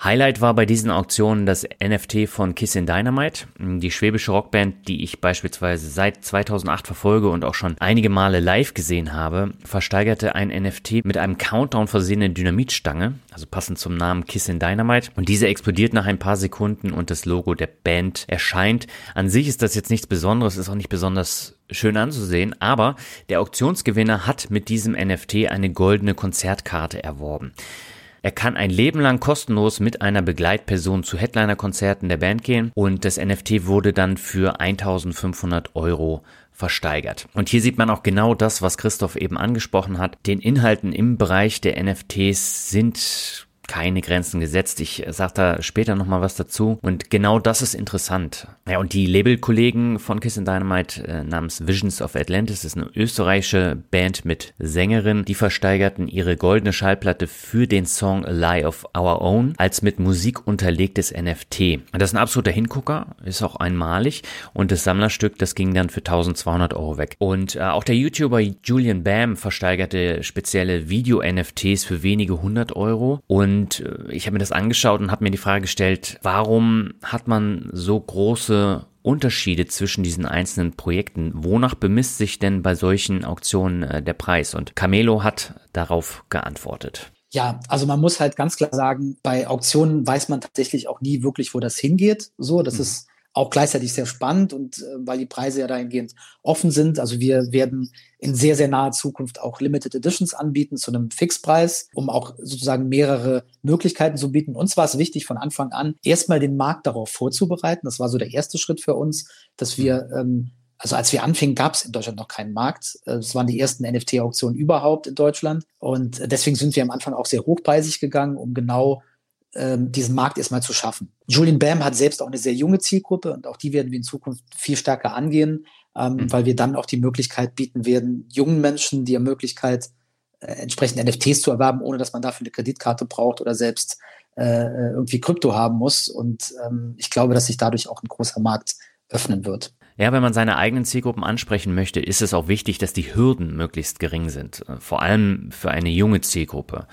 Highlight war bei diesen Auktionen das NFT von Kissin Dynamite, die schwäbische Rockband, die ich beispielsweise seit 2008 verfolge und auch schon einige Male live gesehen habe, versteigerte ein NFT mit einem Countdown versehenen Dynamitstange, also passend zum Namen Kissin Dynamite, und diese explodiert nach ein paar Sekunden und das Logo der Band erscheint. An sich ist das jetzt nichts Besonderes, ist auch nicht besonders schön anzusehen, aber der Auktionsgewinner hat mit diesem NFT eine goldene Konzertkarte erworben. Er kann ein Leben lang kostenlos mit einer Begleitperson zu Headliner-Konzerten der Band gehen und das NFT wurde dann für 1500 Euro versteigert. Und hier sieht man auch genau das, was Christoph eben angesprochen hat. Den Inhalten im Bereich der NFTs sind keine Grenzen gesetzt. Ich sage da später nochmal was dazu. Und genau das ist interessant. Ja, und die Labelkollegen von Kiss and Dynamite äh, namens Visions of Atlantis ist eine österreichische Band mit Sängerin. Die versteigerten ihre goldene Schallplatte für den Song A Lie of Our Own als mit Musik unterlegtes NFT. Das ist ein absoluter Hingucker, ist auch einmalig. Und das Sammlerstück, das ging dann für 1200 Euro weg. Und äh, auch der YouTuber Julian Bam versteigerte spezielle Video-NFTs für wenige hundert Euro. Und und äh, ich habe mir das angeschaut und habe mir die Frage gestellt, warum hat man so große Unterschiede zwischen diesen einzelnen Projekten? Wonach bemisst sich denn bei solchen Auktionen äh, der Preis? Und Camelo hat darauf geantwortet. Ja, also man muss halt ganz klar sagen, bei Auktionen weiß man tatsächlich auch nie wirklich, wo das hingeht. So, das mhm. ist auch gleichzeitig sehr spannend und äh, weil die Preise ja dahingehend offen sind. Also wir werden in sehr, sehr naher Zukunft auch Limited Editions anbieten zu einem Fixpreis, um auch sozusagen mehrere Möglichkeiten zu bieten. Uns war es wichtig von Anfang an, erstmal den Markt darauf vorzubereiten. Das war so der erste Schritt für uns, dass wir ähm, also als wir anfingen, gab es in Deutschland noch keinen Markt. Es waren die ersten NFT-Auktionen überhaupt in Deutschland. Und deswegen sind wir am Anfang auch sehr hochpreisig gegangen, um genau ähm, diesen Markt erstmal zu schaffen. Julian Bam hat selbst auch eine sehr junge Zielgruppe und auch die werden wir in Zukunft viel stärker angehen, ähm, mhm. weil wir dann auch die Möglichkeit bieten werden, jungen Menschen die Möglichkeit, äh, entsprechend NFTs zu erwerben, ohne dass man dafür eine Kreditkarte braucht oder selbst äh, irgendwie Krypto haben muss. Und ähm, ich glaube, dass sich dadurch auch ein großer Markt öffnen wird. Ja, wenn man seine eigenen Zielgruppen ansprechen möchte, ist es auch wichtig, dass die Hürden möglichst gering sind. Äh, vor allem für eine junge Zielgruppe.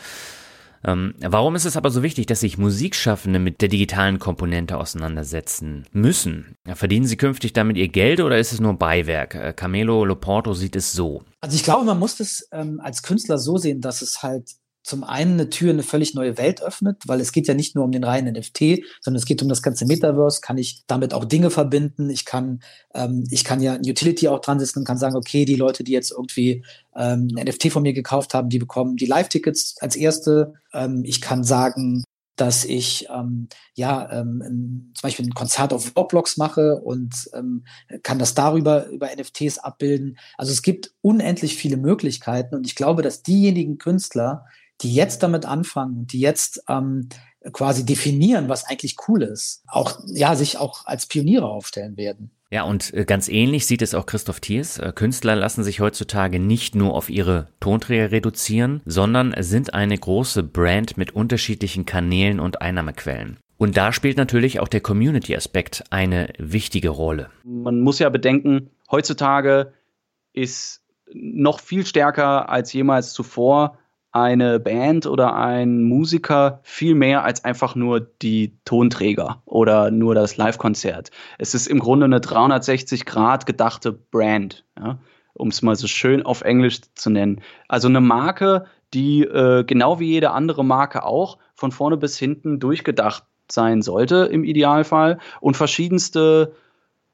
Ähm, warum ist es aber so wichtig, dass sich Musikschaffende mit der digitalen Komponente auseinandersetzen müssen? Verdienen sie künftig damit ihr Geld oder ist es nur Beiwerk? Äh, Camelo Loporto sieht es so. Also ich glaube, man muss das ähm, als Künstler so sehen, dass es halt zum einen eine Tür in eine völlig neue Welt öffnet, weil es geht ja nicht nur um den reinen NFT, sondern es geht um das ganze Metaverse. Kann ich damit auch Dinge verbinden? Ich kann, ähm, ich kann ja ein Utility auch dran setzen und kann sagen, okay, die Leute, die jetzt irgendwie ähm, ein NFT von mir gekauft haben, die bekommen die Live-Tickets als erste. Ähm, ich kann sagen, dass ich ähm, ja ähm, zum Beispiel ein Konzert auf Roblox mache und ähm, kann das darüber über NFTs abbilden. Also es gibt unendlich viele Möglichkeiten und ich glaube, dass diejenigen Künstler, die jetzt damit anfangen, die jetzt ähm, quasi definieren, was eigentlich cool ist, auch ja sich auch als Pioniere aufstellen werden. Ja, und äh, ganz ähnlich sieht es auch Christoph Thiers. Äh, Künstler lassen sich heutzutage nicht nur auf ihre Tonträger reduzieren, sondern sind eine große Brand mit unterschiedlichen Kanälen und Einnahmequellen. Und da spielt natürlich auch der Community-Aspekt eine wichtige Rolle. Man muss ja bedenken, heutzutage ist noch viel stärker als jemals zuvor eine Band oder ein Musiker viel mehr als einfach nur die Tonträger oder nur das Live-Konzert. Es ist im Grunde eine 360 Grad gedachte Brand, ja? um es mal so schön auf Englisch zu nennen. Also eine Marke, die äh, genau wie jede andere Marke auch von vorne bis hinten durchgedacht sein sollte im Idealfall und verschiedenste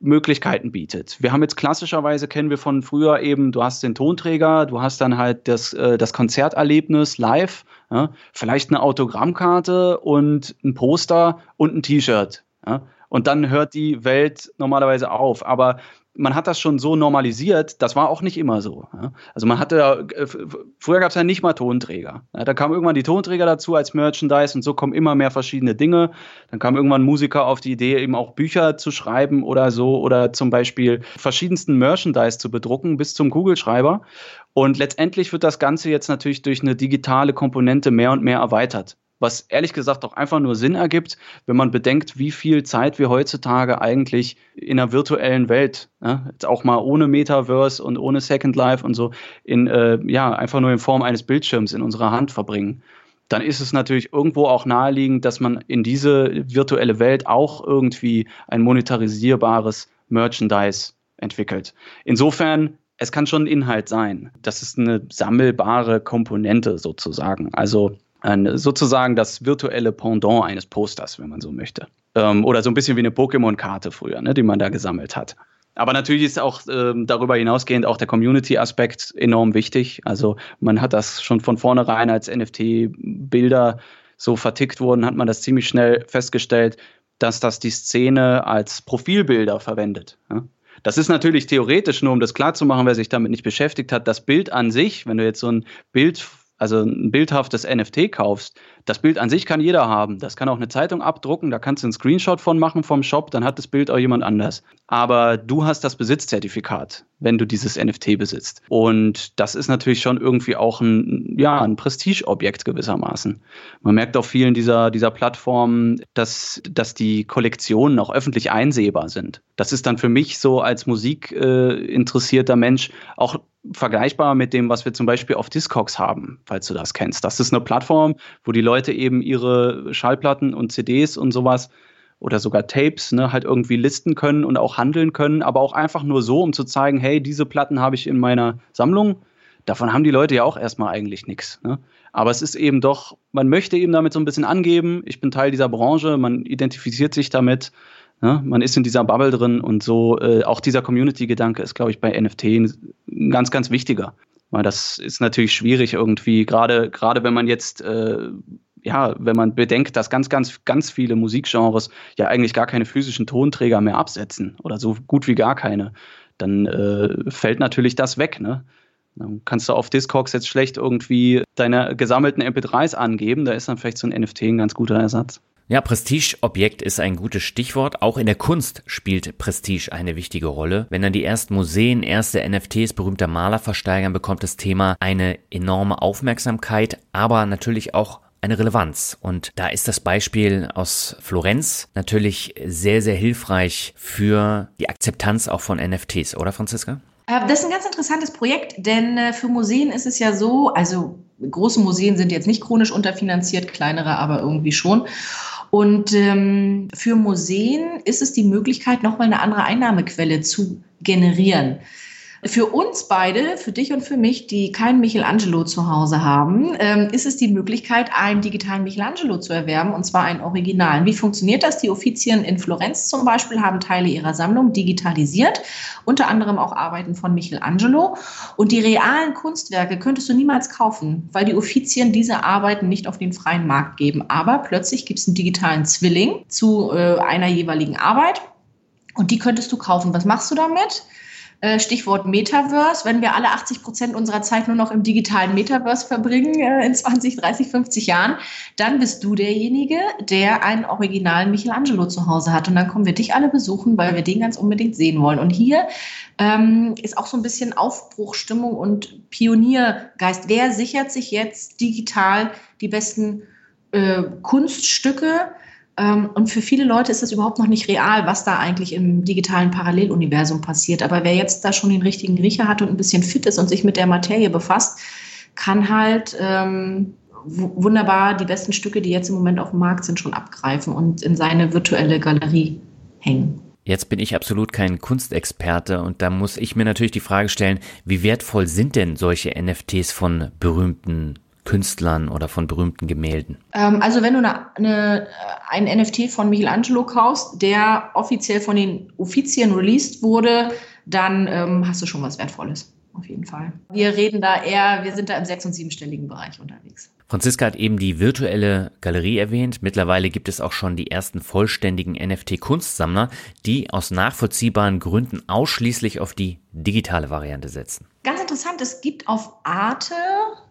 Möglichkeiten bietet. Wir haben jetzt klassischerweise kennen wir von früher eben, du hast den Tonträger, du hast dann halt das, äh, das Konzerterlebnis live, ja, vielleicht eine Autogrammkarte und ein Poster und ein T-Shirt. Ja, und dann hört die Welt normalerweise auf. Aber man hat das schon so normalisiert, das war auch nicht immer so. Also man hatte, äh, früher gab es ja nicht mal Tonträger. Da kamen irgendwann die Tonträger dazu als Merchandise und so kommen immer mehr verschiedene Dinge. Dann kam irgendwann Musiker auf die Idee, eben auch Bücher zu schreiben oder so oder zum Beispiel verschiedensten Merchandise zu bedrucken bis zum Kugelschreiber. Und letztendlich wird das Ganze jetzt natürlich durch eine digitale Komponente mehr und mehr erweitert was ehrlich gesagt auch einfach nur Sinn ergibt, wenn man bedenkt, wie viel Zeit wir heutzutage eigentlich in einer virtuellen Welt, ne, jetzt auch mal ohne Metaverse und ohne Second Life und so, in, äh, ja, einfach nur in Form eines Bildschirms in unserer Hand verbringen. Dann ist es natürlich irgendwo auch naheliegend, dass man in diese virtuelle Welt auch irgendwie ein monetarisierbares Merchandise entwickelt. Insofern es kann schon Inhalt sein. Das ist eine sammelbare Komponente sozusagen. Also ein, sozusagen das virtuelle Pendant eines Posters, wenn man so möchte. Ähm, oder so ein bisschen wie eine Pokémon-Karte früher, ne, die man da gesammelt hat. Aber natürlich ist auch ähm, darüber hinausgehend auch der Community-Aspekt enorm wichtig. Also man hat das schon von vornherein als NFT-Bilder so vertickt wurden, hat man das ziemlich schnell festgestellt, dass das die Szene als Profilbilder verwendet. Ja? Das ist natürlich theoretisch, nur um das klarzumachen, wer sich damit nicht beschäftigt hat, das Bild an sich, wenn du jetzt so ein Bild also ein bildhaftes NFT kaufst, das Bild an sich kann jeder haben. Das kann auch eine Zeitung abdrucken, da kannst du einen Screenshot von machen vom Shop, dann hat das Bild auch jemand anders. Aber du hast das Besitzzertifikat, wenn du dieses NFT besitzt. Und das ist natürlich schon irgendwie auch ein, ja, ein Prestigeobjekt gewissermaßen. Man merkt auf vielen dieser, dieser Plattformen, dass, dass die Kollektionen auch öffentlich einsehbar sind. Das ist dann für mich so als musikinteressierter äh, Mensch auch vergleichbar mit dem, was wir zum Beispiel auf Discogs haben, falls du das kennst. Das ist eine Plattform, wo die Leute eben ihre Schallplatten und CDs und sowas oder sogar Tapes ne, halt irgendwie listen können und auch handeln können, aber auch einfach nur so, um zu zeigen, hey, diese Platten habe ich in meiner Sammlung. Davon haben die Leute ja auch erstmal eigentlich nichts. Ne? Aber es ist eben doch, man möchte eben damit so ein bisschen angeben, ich bin Teil dieser Branche, man identifiziert sich damit, ne? man ist in dieser Bubble drin und so, äh, auch dieser Community-Gedanke ist, glaube ich, bei NFT ein ganz, ganz wichtiger. Weil das ist natürlich schwierig irgendwie, gerade, gerade wenn man jetzt, äh, ja, wenn man bedenkt, dass ganz, ganz, ganz viele Musikgenres ja eigentlich gar keine physischen Tonträger mehr absetzen oder so gut wie gar keine, dann äh, fällt natürlich das weg, ne? Dann kannst du auf Discogs jetzt schlecht irgendwie deine gesammelten MP3s angeben, da ist dann vielleicht so ein NFT ein ganz guter Ersatz. Ja, Prestigeobjekt ist ein gutes Stichwort. Auch in der Kunst spielt Prestige eine wichtige Rolle. Wenn dann die ersten Museen erste NFTs berühmter Maler versteigern, bekommt das Thema eine enorme Aufmerksamkeit, aber natürlich auch eine Relevanz. Und da ist das Beispiel aus Florenz natürlich sehr, sehr hilfreich für die Akzeptanz auch von NFTs, oder Franziska? Äh, das ist ein ganz interessantes Projekt, denn äh, für Museen ist es ja so, also große Museen sind jetzt nicht chronisch unterfinanziert, kleinere aber irgendwie schon. Und ähm, für Museen ist es die Möglichkeit, nochmal eine andere Einnahmequelle zu generieren. Für uns beide, für dich und für mich, die keinen Michelangelo zu Hause haben, ähm, ist es die Möglichkeit, einen digitalen Michelangelo zu erwerben, und zwar einen Originalen. Wie funktioniert das? Die Offizien in Florenz zum Beispiel haben Teile ihrer Sammlung digitalisiert, unter anderem auch Arbeiten von Michelangelo. Und die realen Kunstwerke könntest du niemals kaufen, weil die Offizien diese Arbeiten nicht auf den freien Markt geben. Aber plötzlich gibt es einen digitalen Zwilling zu äh, einer jeweiligen Arbeit. Und die könntest du kaufen. Was machst du damit? Äh, Stichwort Metaverse, wenn wir alle 80 Prozent unserer Zeit nur noch im digitalen Metaverse verbringen äh, in 20, 30, 50 Jahren, dann bist du derjenige, der einen originalen Michelangelo zu Hause hat. Und dann kommen wir dich alle besuchen, weil wir den ganz unbedingt sehen wollen. Und hier ähm, ist auch so ein bisschen Aufbruchstimmung und Pioniergeist. Wer sichert sich jetzt digital die besten äh, Kunststücke? Ähm, und für viele Leute ist es überhaupt noch nicht real, was da eigentlich im digitalen Paralleluniversum passiert. Aber wer jetzt da schon den richtigen Riecher hat und ein bisschen fit ist und sich mit der Materie befasst, kann halt ähm, wunderbar die besten Stücke, die jetzt im Moment auf dem Markt sind, schon abgreifen und in seine virtuelle Galerie hängen. Jetzt bin ich absolut kein Kunstexperte und da muss ich mir natürlich die Frage stellen, wie wertvoll sind denn solche NFTs von berühmten Künstlern oder von berühmten Gemälden? Ähm, also wenn du eine, eine, ein NFT von Michelangelo kaufst, der offiziell von den Offizien released wurde, dann ähm, hast du schon was Wertvolles. Auf jeden Fall. Wir reden da eher, wir sind da im sechs- und siebenstelligen Bereich unterwegs. Franziska hat eben die virtuelle Galerie erwähnt. Mittlerweile gibt es auch schon die ersten vollständigen NFT-Kunstsammler, die aus nachvollziehbaren Gründen ausschließlich auf die digitale Variante setzen. Ganz interessant, es gibt auf Arte,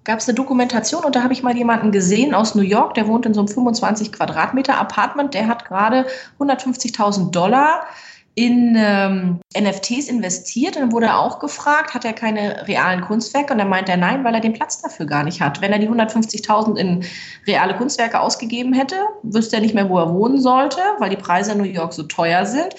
gab es eine Dokumentation und da habe ich mal jemanden gesehen aus New York, der wohnt in so einem 25 Quadratmeter Apartment, der hat gerade 150.000 Dollar in ähm, NFTs investiert. Und dann wurde er auch gefragt, hat er keine realen Kunstwerke? Und dann meint er nein, weil er den Platz dafür gar nicht hat. Wenn er die 150.000 in reale Kunstwerke ausgegeben hätte, wüsste er nicht mehr, wo er wohnen sollte, weil die Preise in New York so teuer sind.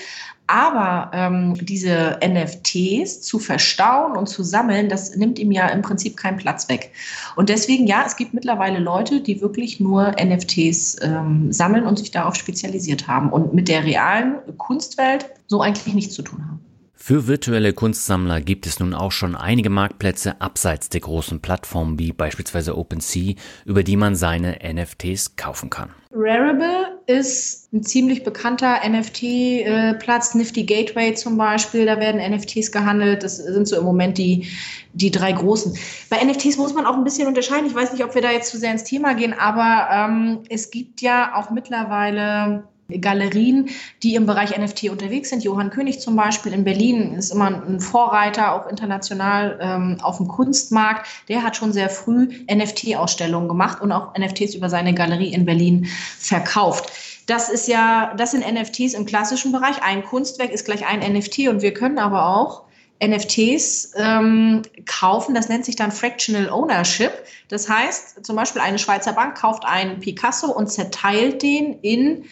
Aber ähm, diese NFTs zu verstauen und zu sammeln, das nimmt ihm ja im Prinzip keinen Platz weg. Und deswegen, ja, es gibt mittlerweile Leute, die wirklich nur NFTs ähm, sammeln und sich darauf spezialisiert haben und mit der realen Kunstwelt so eigentlich nichts zu tun haben. Für virtuelle Kunstsammler gibt es nun auch schon einige Marktplätze abseits der großen Plattformen wie beispielsweise OpenSea, über die man seine NFTs kaufen kann. Rarible ist ein ziemlich bekannter NFT-Platz, Nifty Gateway zum Beispiel, da werden NFTs gehandelt. Das sind so im Moment die, die drei großen. Bei NFTs muss man auch ein bisschen unterscheiden. Ich weiß nicht, ob wir da jetzt zu sehr ins Thema gehen, aber ähm, es gibt ja auch mittlerweile Galerien, die im Bereich NFT unterwegs sind. Johann König zum Beispiel in Berlin ist immer ein Vorreiter, auch international ähm, auf dem Kunstmarkt. Der hat schon sehr früh NFT-Ausstellungen gemacht und auch NFTs über seine Galerie in Berlin verkauft. Das ist ja, das sind NFTs im klassischen Bereich. Ein Kunstwerk ist gleich ein NFT und wir können aber auch NFTs ähm, kaufen. Das nennt sich dann Fractional Ownership. Das heißt, zum Beispiel eine Schweizer Bank kauft einen Picasso und zerteilt den in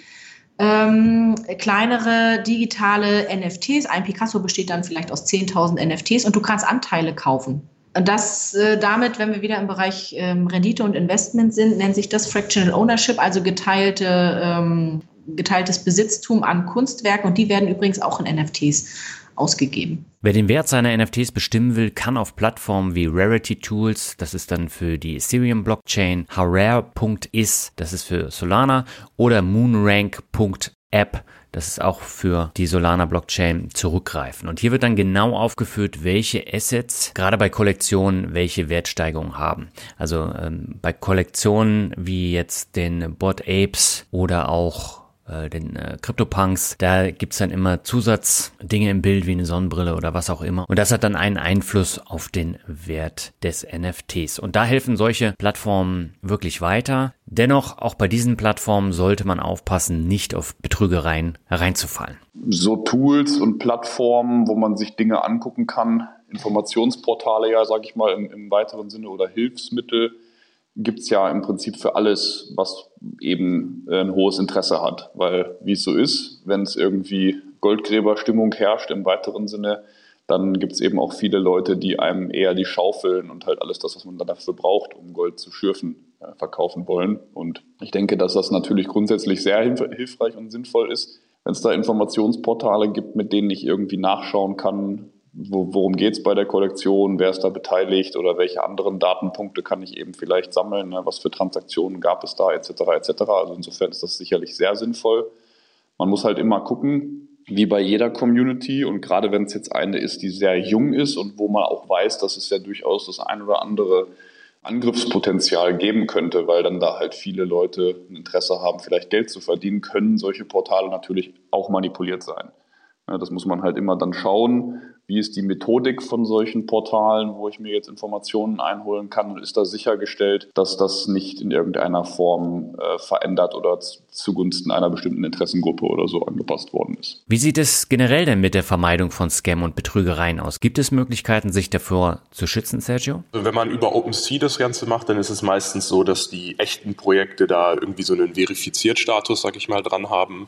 ähm, kleinere digitale NFTs. Ein Picasso besteht dann vielleicht aus 10.000 NFTs und du kannst Anteile kaufen. Und das äh, damit, wenn wir wieder im Bereich ähm, Rendite und Investment sind, nennt sich das Fractional Ownership, also geteilte, ähm, geteiltes Besitztum an Kunstwerken. Und die werden übrigens auch in NFTs ausgegeben. Wer den Wert seiner NFTs bestimmen will, kann auf Plattformen wie Rarity Tools, das ist dann für die Ethereum Blockchain, howrare.is, das ist für Solana oder moonrank.app, das ist auch für die Solana Blockchain zurückgreifen. Und hier wird dann genau aufgeführt, welche Assets gerade bei Kollektionen welche Wertsteigerung haben. Also ähm, bei Kollektionen wie jetzt den Bot Apes oder auch äh, den äh, CryptoPunks, da gibt's dann immer Zusatzdinge im Bild wie eine Sonnenbrille oder was auch immer. Und das hat dann einen Einfluss auf den Wert des NFTs. Und da helfen solche Plattformen wirklich weiter. Dennoch, auch bei diesen Plattformen sollte man aufpassen, nicht auf Betrügereien hereinzufallen. So Tools und Plattformen, wo man sich Dinge angucken kann, Informationsportale ja, sage ich mal, im, im weiteren Sinne oder Hilfsmittel, gibt es ja im Prinzip für alles, was eben äh, ein hohes Interesse hat. Weil, wie es so ist, wenn es irgendwie Goldgräberstimmung herrscht im weiteren Sinne, dann gibt es eben auch viele Leute, die einem eher die Schaufeln und halt alles das, was man dafür braucht, um Gold zu schürfen, äh, verkaufen wollen. Und ich denke, dass das natürlich grundsätzlich sehr hilfreich und sinnvoll ist, wenn es da Informationsportale gibt, mit denen ich irgendwie nachschauen kann, worum geht es bei der Kollektion, wer ist da beteiligt oder welche anderen Datenpunkte kann ich eben vielleicht sammeln, ne? was für Transaktionen gab es da etc. etc. Also insofern ist das sicherlich sehr sinnvoll. Man muss halt immer gucken, wie bei jeder Community und gerade wenn es jetzt eine ist, die sehr jung ist und wo man auch weiß, dass es ja durchaus das ein oder andere Angriffspotenzial geben könnte, weil dann da halt viele Leute ein Interesse haben, vielleicht Geld zu verdienen, können solche Portale natürlich auch manipuliert sein. Das muss man halt immer dann schauen, wie ist die Methodik von solchen Portalen, wo ich mir jetzt Informationen einholen kann und ist da sichergestellt, dass das nicht in irgendeiner Form äh, verändert oder zugunsten einer bestimmten Interessengruppe oder so angepasst worden ist. Wie sieht es generell denn mit der Vermeidung von Scam und Betrügereien aus? Gibt es Möglichkeiten, sich davor zu schützen, Sergio? Also wenn man über OpenSea das Ganze macht, dann ist es meistens so, dass die echten Projekte da irgendwie so einen verifiziert Status, sag ich mal, dran haben.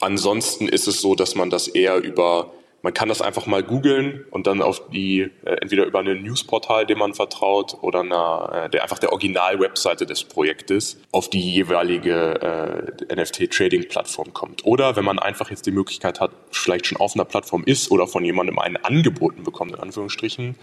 Ansonsten ist es so, dass man das eher über man kann das einfach mal googeln und dann auf die, äh, entweder über ein Newsportal, dem man vertraut, oder einer, äh, der, einfach der Original-Webseite des Projektes auf die jeweilige äh, NFT-Trading-Plattform kommt. Oder wenn man einfach jetzt die Möglichkeit hat, vielleicht schon auf einer Plattform ist oder von jemandem einen angeboten bekommt, in Anführungsstrichen,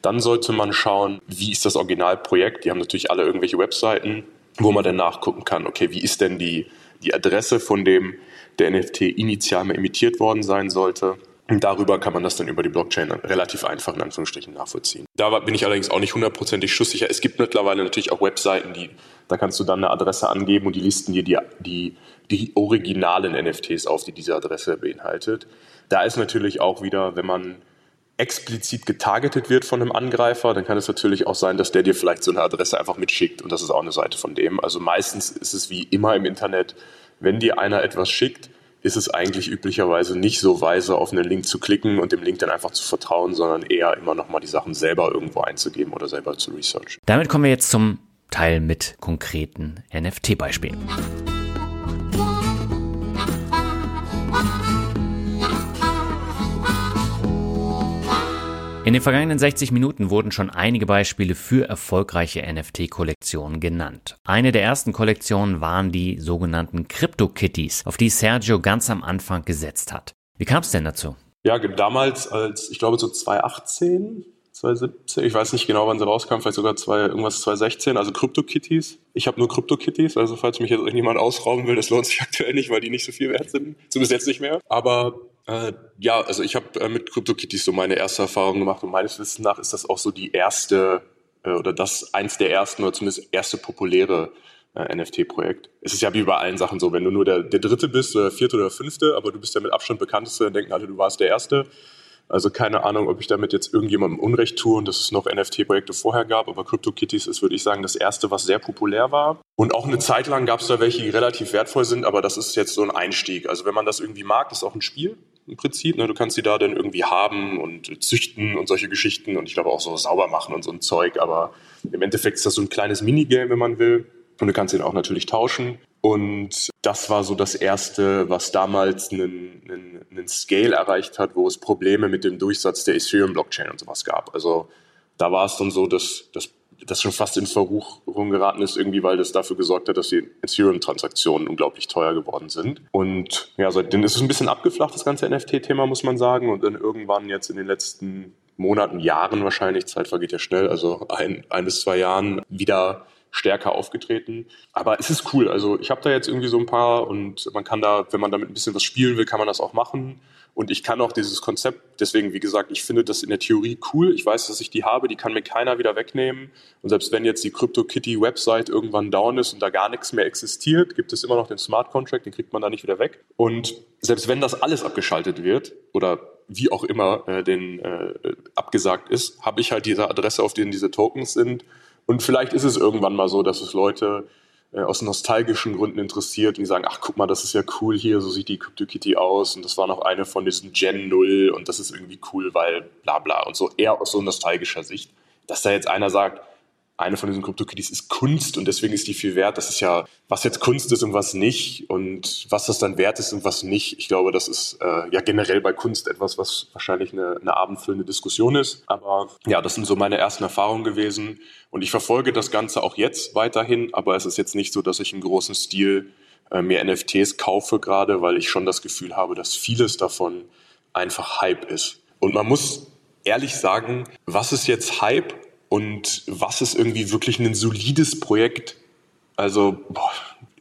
dann sollte man schauen, wie ist das Originalprojekt. Die haben natürlich alle irgendwelche Webseiten, wo man dann nachgucken kann, okay, wie ist denn die, die Adresse von dem der NFT initial mal emittiert worden sein sollte darüber kann man das dann über die Blockchain relativ einfach in Anführungsstrichen nachvollziehen. Da bin ich allerdings auch nicht hundertprozentig schusssicher. Es gibt mittlerweile natürlich auch Webseiten, die, da kannst du dann eine Adresse angeben und die listen dir die, die, die originalen NFTs auf, die diese Adresse beinhaltet. Da ist natürlich auch wieder, wenn man explizit getargetet wird von einem Angreifer, dann kann es natürlich auch sein, dass der dir vielleicht so eine Adresse einfach mitschickt und das ist auch eine Seite von dem. Also meistens ist es wie immer im Internet, wenn dir einer etwas schickt, ist es eigentlich üblicherweise nicht so weise, auf einen Link zu klicken und dem Link dann einfach zu vertrauen, sondern eher immer nochmal die Sachen selber irgendwo einzugeben oder selber zu research. Damit kommen wir jetzt zum Teil mit konkreten NFT-Beispielen. In den vergangenen 60 Minuten wurden schon einige Beispiele für erfolgreiche NFT-Kollektionen genannt. Eine der ersten Kollektionen waren die sogenannten Crypto-Kitties, auf die Sergio ganz am Anfang gesetzt hat. Wie kam es denn dazu? Ja, damals als, ich glaube so 2018, 2017, ich weiß nicht genau, wann sie rauskam, vielleicht sogar zwei, irgendwas 2016, also Crypto-Kitties. Ich habe nur Crypto-Kitties, also falls mich jetzt irgendjemand ausrauben will, das lohnt sich aktuell nicht, weil die nicht so viel wert sind, zumindest jetzt nicht mehr. Aber äh, ja, also ich habe äh, mit CryptoKitties so meine erste Erfahrung gemacht und meines Wissens nach ist das auch so die erste äh, oder das eins der ersten oder zumindest erste populäre äh, NFT-Projekt. Es ist ja wie bei allen Sachen so, wenn du nur der, der dritte bist oder vierte oder fünfte, aber du bist ja mit Abstand bekannteste, dann denken alle, du warst der erste. Also keine Ahnung, ob ich damit jetzt irgendjemandem Unrecht tue und dass es noch NFT-Projekte vorher gab, aber CryptoKitties ist, würde ich sagen, das erste, was sehr populär war. Und auch eine Zeit lang gab es da welche, die relativ wertvoll sind, aber das ist jetzt so ein Einstieg. Also wenn man das irgendwie mag, ist auch ein Spiel im Prinzip. Ne? Du kannst sie da dann irgendwie haben und züchten und solche Geschichten und ich glaube auch so sauber machen und so ein Zeug. Aber im Endeffekt ist das so ein kleines Minigame, wenn man will. Und du kannst ihn auch natürlich tauschen. Und das war so das Erste, was damals einen, einen, einen Scale erreicht hat, wo es Probleme mit dem Durchsatz der Ethereum-Blockchain und sowas gab. Also da war es dann so, dass das das schon fast in Verruchung geraten ist, irgendwie, weil das dafür gesorgt hat, dass die Ethereum-Transaktionen unglaublich teuer geworden sind. Und ja, seitdem ist es ein bisschen abgeflacht, das ganze NFT-Thema, muss man sagen. Und dann irgendwann jetzt in den letzten Monaten, Jahren wahrscheinlich, Zeit vergeht ja schnell, also ein, ein bis zwei Jahren wieder stärker aufgetreten. Aber es ist cool. Also ich habe da jetzt irgendwie so ein paar und man kann da, wenn man damit ein bisschen was spielen will, kann man das auch machen. Und ich kann auch dieses Konzept, deswegen, wie gesagt, ich finde das in der Theorie cool. Ich weiß, dass ich die habe, die kann mir keiner wieder wegnehmen. Und selbst wenn jetzt die CryptoKitty-Website irgendwann down ist und da gar nichts mehr existiert, gibt es immer noch den Smart Contract, den kriegt man da nicht wieder weg. Und selbst wenn das alles abgeschaltet wird oder wie auch immer äh, den äh, abgesagt ist, habe ich halt diese Adresse, auf denen diese Tokens sind. Und vielleicht ist es irgendwann mal so, dass es Leute äh, aus nostalgischen Gründen interessiert und die sagen, ach guck mal, das ist ja cool hier, so sieht die CryptoKitty aus und das war noch eine von diesen Gen 0 und das ist irgendwie cool, weil bla bla und so eher aus so nostalgischer Sicht. Dass da jetzt einer sagt, eine von diesen CryptoKitties ist Kunst und deswegen ist die viel wert. Das ist ja, was jetzt Kunst ist und was nicht und was das dann wert ist und was nicht. Ich glaube, das ist äh, ja generell bei Kunst etwas, was wahrscheinlich eine, eine abendfüllende Diskussion ist. Aber ja, das sind so meine ersten Erfahrungen gewesen und ich verfolge das Ganze auch jetzt weiterhin, aber es ist jetzt nicht so, dass ich im großen Stil äh, mir NFTs kaufe gerade, weil ich schon das Gefühl habe, dass vieles davon einfach Hype ist. Und man muss ehrlich sagen, was ist jetzt Hype und was ist irgendwie wirklich ein solides Projekt? Also boah,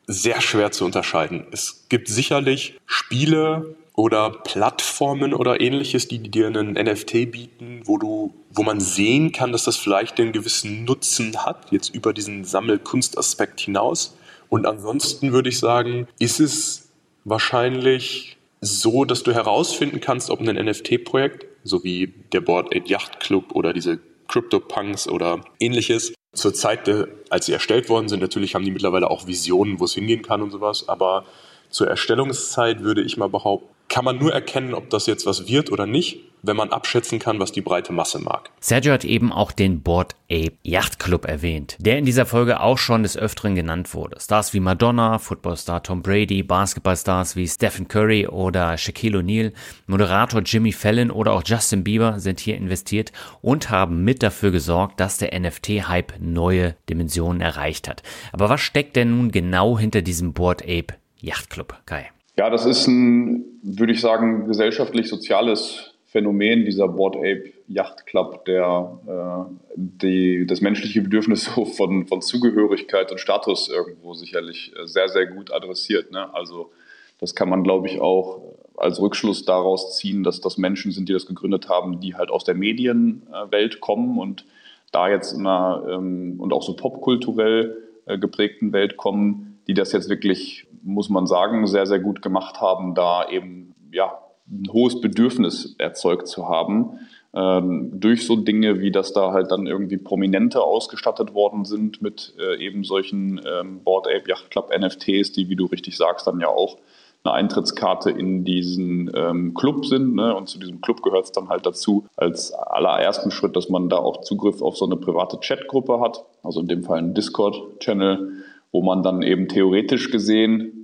sehr schwer zu unterscheiden. Es gibt sicherlich Spiele oder Plattformen oder ähnliches, die dir einen NFT bieten, wo du, wo man sehen kann, dass das vielleicht einen gewissen Nutzen hat, jetzt über diesen Sammelkunstaspekt hinaus. Und ansonsten würde ich sagen, ist es wahrscheinlich so, dass du herausfinden kannst, ob ein NFT-Projekt, so wie der Board 8 Yacht Club oder diese CryptoPunks oder ähnliches. Zur Zeit, als sie erstellt worden sind, natürlich haben die mittlerweile auch Visionen, wo es hingehen kann und sowas, aber zur Erstellungszeit würde ich mal behaupten, kann man nur erkennen, ob das jetzt was wird oder nicht, wenn man abschätzen kann, was die breite Masse mag. Sergio hat eben auch den Board Ape Yacht Club erwähnt, der in dieser Folge auch schon des Öfteren genannt wurde. Stars wie Madonna, Footballstar Tom Brady, Basketballstars wie Stephen Curry oder Shaquille O'Neal, Moderator Jimmy Fallon oder auch Justin Bieber sind hier investiert und haben mit dafür gesorgt, dass der NFT-Hype neue Dimensionen erreicht hat. Aber was steckt denn nun genau hinter diesem Board Ape Yacht Club, Kai? Ja, das ist ein, würde ich sagen, gesellschaftlich-soziales Phänomen, dieser Board Ape Yacht Club, der äh, die, das menschliche Bedürfnis so von, von Zugehörigkeit und Status irgendwo sicherlich äh, sehr, sehr gut adressiert. Ne? Also das kann man, glaube ich, auch als Rückschluss daraus ziehen, dass das Menschen sind, die das gegründet haben, die halt aus der Medienwelt kommen und da jetzt in einer ähm, und auch so popkulturell äh, geprägten Welt kommen, die das jetzt wirklich muss man sagen, sehr, sehr gut gemacht haben, da eben ja, ein hohes Bedürfnis erzeugt zu haben. Ähm, durch so Dinge, wie dass da halt dann irgendwie Prominente ausgestattet worden sind mit äh, eben solchen ähm, Board Ape Yacht Club NFTs, die, wie du richtig sagst, dann ja auch eine Eintrittskarte in diesen ähm, Club sind. Ne? Und zu diesem Club gehört es dann halt dazu, als allerersten Schritt, dass man da auch Zugriff auf so eine private Chatgruppe hat, also in dem Fall einen Discord-Channel, wo man dann eben theoretisch gesehen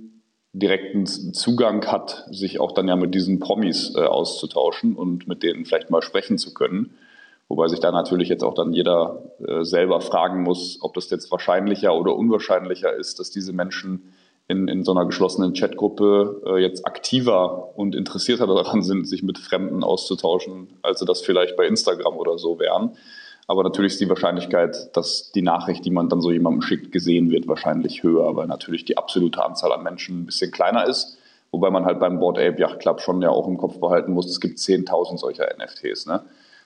direkten Zugang hat, sich auch dann ja mit diesen Promis äh, auszutauschen und mit denen vielleicht mal sprechen zu können. Wobei sich da natürlich jetzt auch dann jeder äh, selber fragen muss, ob das jetzt wahrscheinlicher oder unwahrscheinlicher ist, dass diese Menschen in, in so einer geschlossenen Chatgruppe äh, jetzt aktiver und interessierter daran sind, sich mit Fremden auszutauschen, als sie das vielleicht bei Instagram oder so wären. Aber natürlich ist die Wahrscheinlichkeit, dass die Nachricht, die man dann so jemandem schickt, gesehen wird, wahrscheinlich höher, weil natürlich die absolute Anzahl an Menschen ein bisschen kleiner ist. Wobei man halt beim Board Ape Yacht Club schon ja auch im Kopf behalten muss, es gibt 10.000 solcher NFTs. Ne?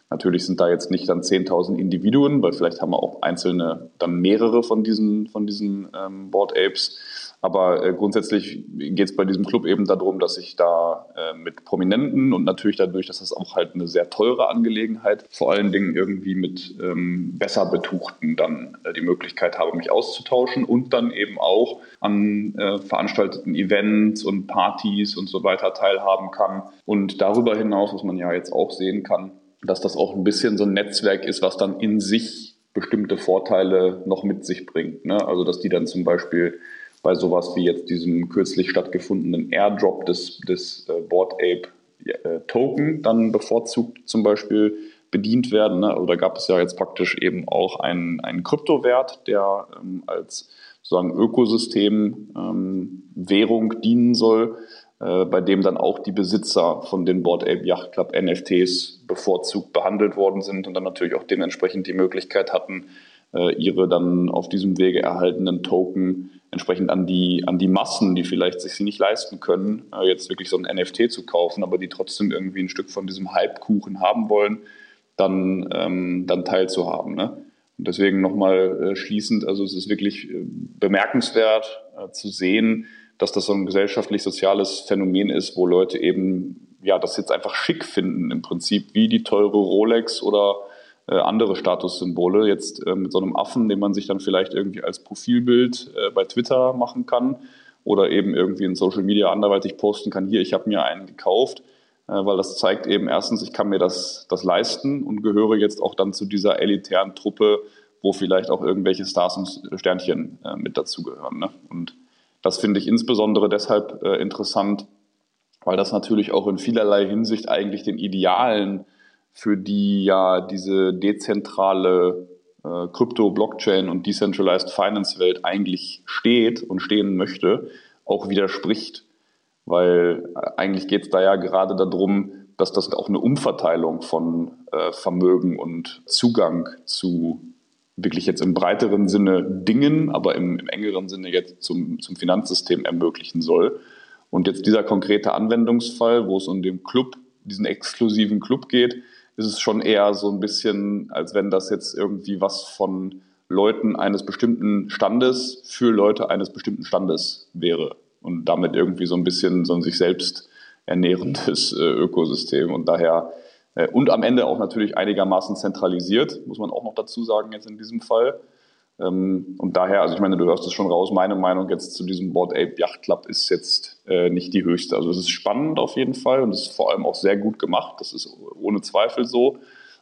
Natürlich sind da jetzt nicht dann 10.000 Individuen, weil vielleicht haben wir auch einzelne, dann mehrere von diesen, von diesen ähm, Board Apes. Aber äh, grundsätzlich geht es bei diesem Club eben darum, dass ich da äh, mit Prominenten und natürlich dadurch, dass das auch halt eine sehr teure Angelegenheit, vor allen Dingen irgendwie mit ähm, besser Betuchten dann äh, die Möglichkeit habe, mich auszutauschen und dann eben auch an äh, veranstalteten Events und Partys und so weiter teilhaben kann. Und darüber hinaus, was man ja jetzt auch sehen kann, dass das auch ein bisschen so ein Netzwerk ist, was dann in sich bestimmte Vorteile noch mit sich bringt. Ne? Also dass die dann zum Beispiel bei sowas wie jetzt diesem kürzlich stattgefundenen Airdrop des, des äh, Board Ape äh, Token dann bevorzugt zum Beispiel bedient werden. Ne? Also da gab es ja jetzt praktisch eben auch einen, einen Kryptowert, der ähm, als sozusagen Ökosystem ähm, dienen soll, äh, bei dem dann auch die Besitzer von den Board Ape Yacht Club NFTs bevorzugt behandelt worden sind und dann natürlich auch dementsprechend die Möglichkeit hatten, ihre dann auf diesem Wege erhaltenen Token entsprechend an die, an die Massen, die vielleicht sich sie nicht leisten können, äh, jetzt wirklich so ein NFT zu kaufen, aber die trotzdem irgendwie ein Stück von diesem Hype-Kuchen haben wollen, dann, ähm, dann teilzuhaben. Ne? Und deswegen nochmal äh, schließend, also es ist wirklich äh, bemerkenswert äh, zu sehen, dass das so ein gesellschaftlich-soziales Phänomen ist, wo Leute eben ja das jetzt einfach schick finden, im Prinzip wie die teure Rolex oder äh, andere Statussymbole. Jetzt äh, mit so einem Affen, den man sich dann vielleicht irgendwie als Profilbild äh, bei Twitter machen kann oder eben irgendwie in Social Media anderweitig posten kann, hier, ich habe mir einen gekauft, äh, weil das zeigt eben erstens, ich kann mir das, das leisten und gehöre jetzt auch dann zu dieser elitären Truppe, wo vielleicht auch irgendwelche Stars und Sternchen äh, mit dazugehören. Ne? Und das finde ich insbesondere deshalb interessant, weil das natürlich auch in vielerlei Hinsicht eigentlich den Idealen für die ja diese dezentrale äh, Krypto, Blockchain und Decentralized Finance Welt eigentlich steht und stehen möchte, auch widerspricht. Weil äh, eigentlich geht es da ja gerade darum, dass das auch eine Umverteilung von äh, Vermögen und Zugang zu wirklich jetzt im breiteren Sinne Dingen, aber im, im engeren Sinne jetzt zum, zum Finanzsystem ermöglichen soll. Und jetzt dieser konkrete Anwendungsfall, wo es um den Club, diesen exklusiven Club geht, ist es schon eher so ein bisschen, als wenn das jetzt irgendwie was von Leuten eines bestimmten Standes für Leute eines bestimmten Standes wäre und damit irgendwie so ein bisschen so ein sich selbst ernährendes äh, Ökosystem und daher äh, und am Ende auch natürlich einigermaßen zentralisiert, muss man auch noch dazu sagen jetzt in diesem Fall. Ähm, und daher, also ich meine, du hörst es schon raus, meine Meinung jetzt zu diesem Board Ape Yacht Club ist jetzt äh, nicht die höchste. Also es ist spannend auf jeden Fall und es ist vor allem auch sehr gut gemacht. Das ist ohne Zweifel so.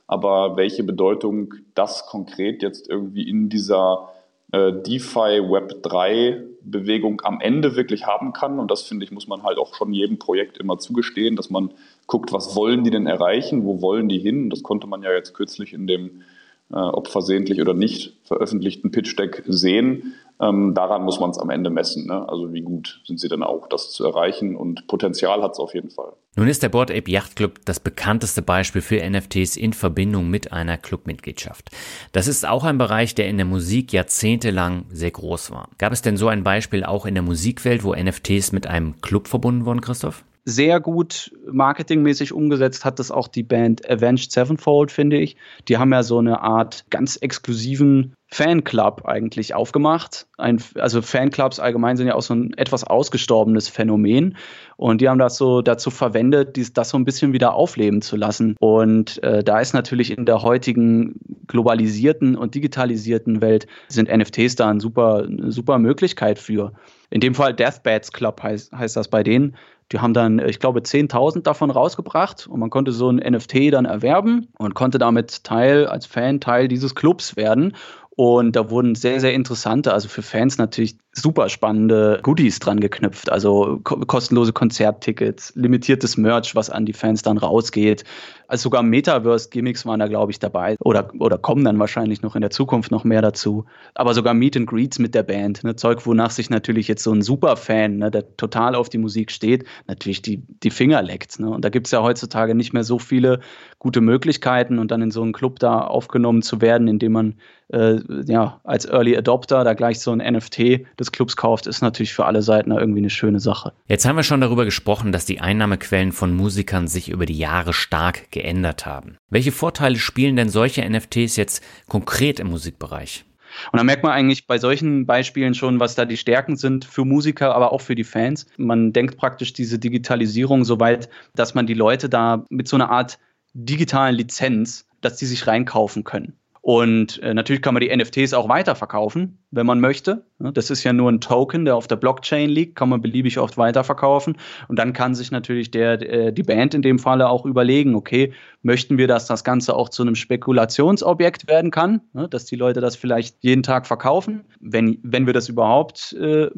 Aber welche Bedeutung das konkret jetzt irgendwie in dieser äh, DeFi Web 3 Bewegung am Ende wirklich haben kann. Und das finde ich, muss man halt auch schon jedem Projekt immer zugestehen, dass man guckt, was wollen die denn erreichen, wo wollen die hin. Das konnte man ja jetzt kürzlich in dem äh, ob versehentlich oder nicht veröffentlichten Pitch Deck sehen. Ähm, daran muss man es am Ende messen. Ne? Also wie gut sind sie dann auch, das zu erreichen und Potenzial hat es auf jeden Fall. Nun ist der Board Ape Yacht Club das bekannteste Beispiel für NFTs in Verbindung mit einer Clubmitgliedschaft. Das ist auch ein Bereich, der in der Musik jahrzehntelang sehr groß war. Gab es denn so ein Beispiel auch in der Musikwelt, wo NFTs mit einem Club verbunden wurden, Christoph? Sehr gut marketingmäßig umgesetzt hat das auch die Band Avenged Sevenfold, finde ich. Die haben ja so eine Art ganz exklusiven Fanclub eigentlich aufgemacht. Ein, also Fanclubs allgemein sind ja auch so ein etwas ausgestorbenes Phänomen. Und die haben das so dazu verwendet, dies, das so ein bisschen wieder aufleben zu lassen. Und äh, da ist natürlich in der heutigen globalisierten und digitalisierten Welt sind NFTs da ein super, eine super Möglichkeit für. In dem Fall Deathbats Club heißt, heißt das bei denen. Die haben dann, ich glaube, 10.000 davon rausgebracht und man konnte so ein NFT dann erwerben und konnte damit Teil, als Fan Teil dieses Clubs werden. Und da wurden sehr, sehr interessante, also für Fans natürlich super spannende Goodies dran geknüpft. Also ko kostenlose Konzerttickets, limitiertes Merch, was an die Fans dann rausgeht. Also sogar Metaverse-Gimmicks waren da, glaube ich, dabei. Oder, oder kommen dann wahrscheinlich noch in der Zukunft noch mehr dazu. Aber sogar Meet and Greets mit der Band. Ne? Zeug, wonach sich natürlich jetzt so ein Superfan, ne, der total auf die Musik steht, natürlich die, die Finger leckt. Ne? Und da gibt es ja heutzutage nicht mehr so viele gute Möglichkeiten und dann in so einen Club da aufgenommen zu werden, indem man äh, ja, als Early Adopter da gleich so ein NFT des Clubs kauft, ist natürlich für alle Seiten irgendwie eine schöne Sache. Jetzt haben wir schon darüber gesprochen, dass die Einnahmequellen von Musikern sich über die Jahre stark geändert haben. Welche Vorteile spielen denn solche NFTs jetzt konkret im Musikbereich? Und da merkt man eigentlich bei solchen Beispielen schon, was da die Stärken sind für Musiker, aber auch für die Fans. Man denkt praktisch diese Digitalisierung so weit, dass man die Leute da mit so einer Art digitalen Lizenz, dass die sich reinkaufen können. Und äh, natürlich kann man die NFTs auch weiterverkaufen, wenn man möchte. Das ist ja nur ein Token, der auf der Blockchain liegt, kann man beliebig oft weiterverkaufen. Und dann kann sich natürlich der, äh, die Band in dem Falle auch überlegen, okay, möchten wir, dass das Ganze auch zu einem Spekulationsobjekt werden kann, ne? dass die Leute das vielleicht jeden Tag verkaufen. Wenn, wenn wir das überhaupt äh,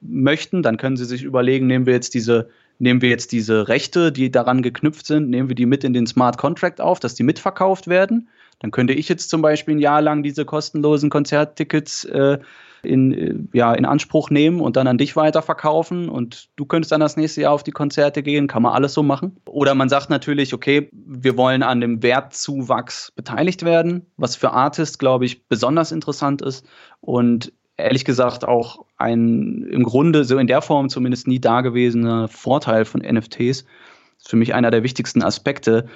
möchten, dann können sie sich überlegen, nehmen wir jetzt diese nehmen wir jetzt diese Rechte, die daran geknüpft sind, nehmen wir die mit in den Smart Contract auf, dass die mitverkauft werden. Dann könnte ich jetzt zum Beispiel ein Jahr lang diese kostenlosen Konzerttickets äh, in, äh, ja, in Anspruch nehmen und dann an dich weiterverkaufen und du könntest dann das nächste Jahr auf die Konzerte gehen. Kann man alles so machen. Oder man sagt natürlich, okay, wir wollen an dem Wertzuwachs beteiligt werden, was für Artists, glaube ich, besonders interessant ist und ehrlich gesagt auch ein im Grunde so in der Form zumindest nie dagewesener Vorteil von NFTs, für mich einer der wichtigsten Aspekte.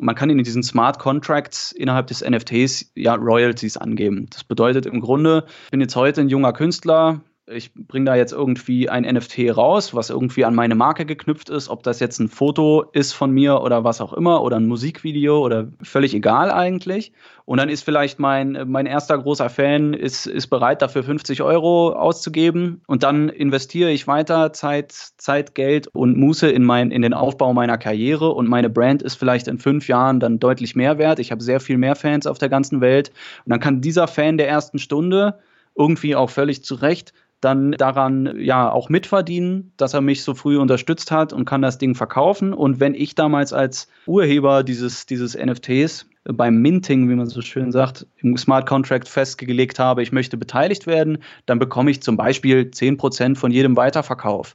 Man kann in diesen Smart Contracts innerhalb des NFTs ja Royalties angeben. Das bedeutet im Grunde, ich bin jetzt heute ein junger Künstler, ich bringe da jetzt irgendwie ein NFT raus, was irgendwie an meine Marke geknüpft ist, ob das jetzt ein Foto ist von mir oder was auch immer oder ein Musikvideo oder völlig egal eigentlich. Und dann ist vielleicht mein, mein erster großer Fan ist, ist bereit, dafür 50 Euro auszugeben und dann investiere ich weiter Zeit, Zeit, Geld und Muße in, mein, in den Aufbau meiner Karriere und meine Brand ist vielleicht in fünf Jahren dann deutlich mehr wert. Ich habe sehr viel mehr Fans auf der ganzen Welt und dann kann dieser Fan der ersten Stunde irgendwie auch völlig zu Recht dann daran ja auch mitverdienen, dass er mich so früh unterstützt hat und kann das Ding verkaufen. Und wenn ich damals als Urheber dieses, dieses NFTs beim Minting, wie man so schön sagt, im Smart Contract festgelegt habe, ich möchte beteiligt werden, dann bekomme ich zum Beispiel 10% von jedem Weiterverkauf.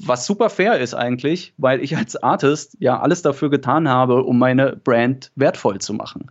Was super fair ist eigentlich, weil ich als Artist ja alles dafür getan habe, um meine Brand wertvoll zu machen.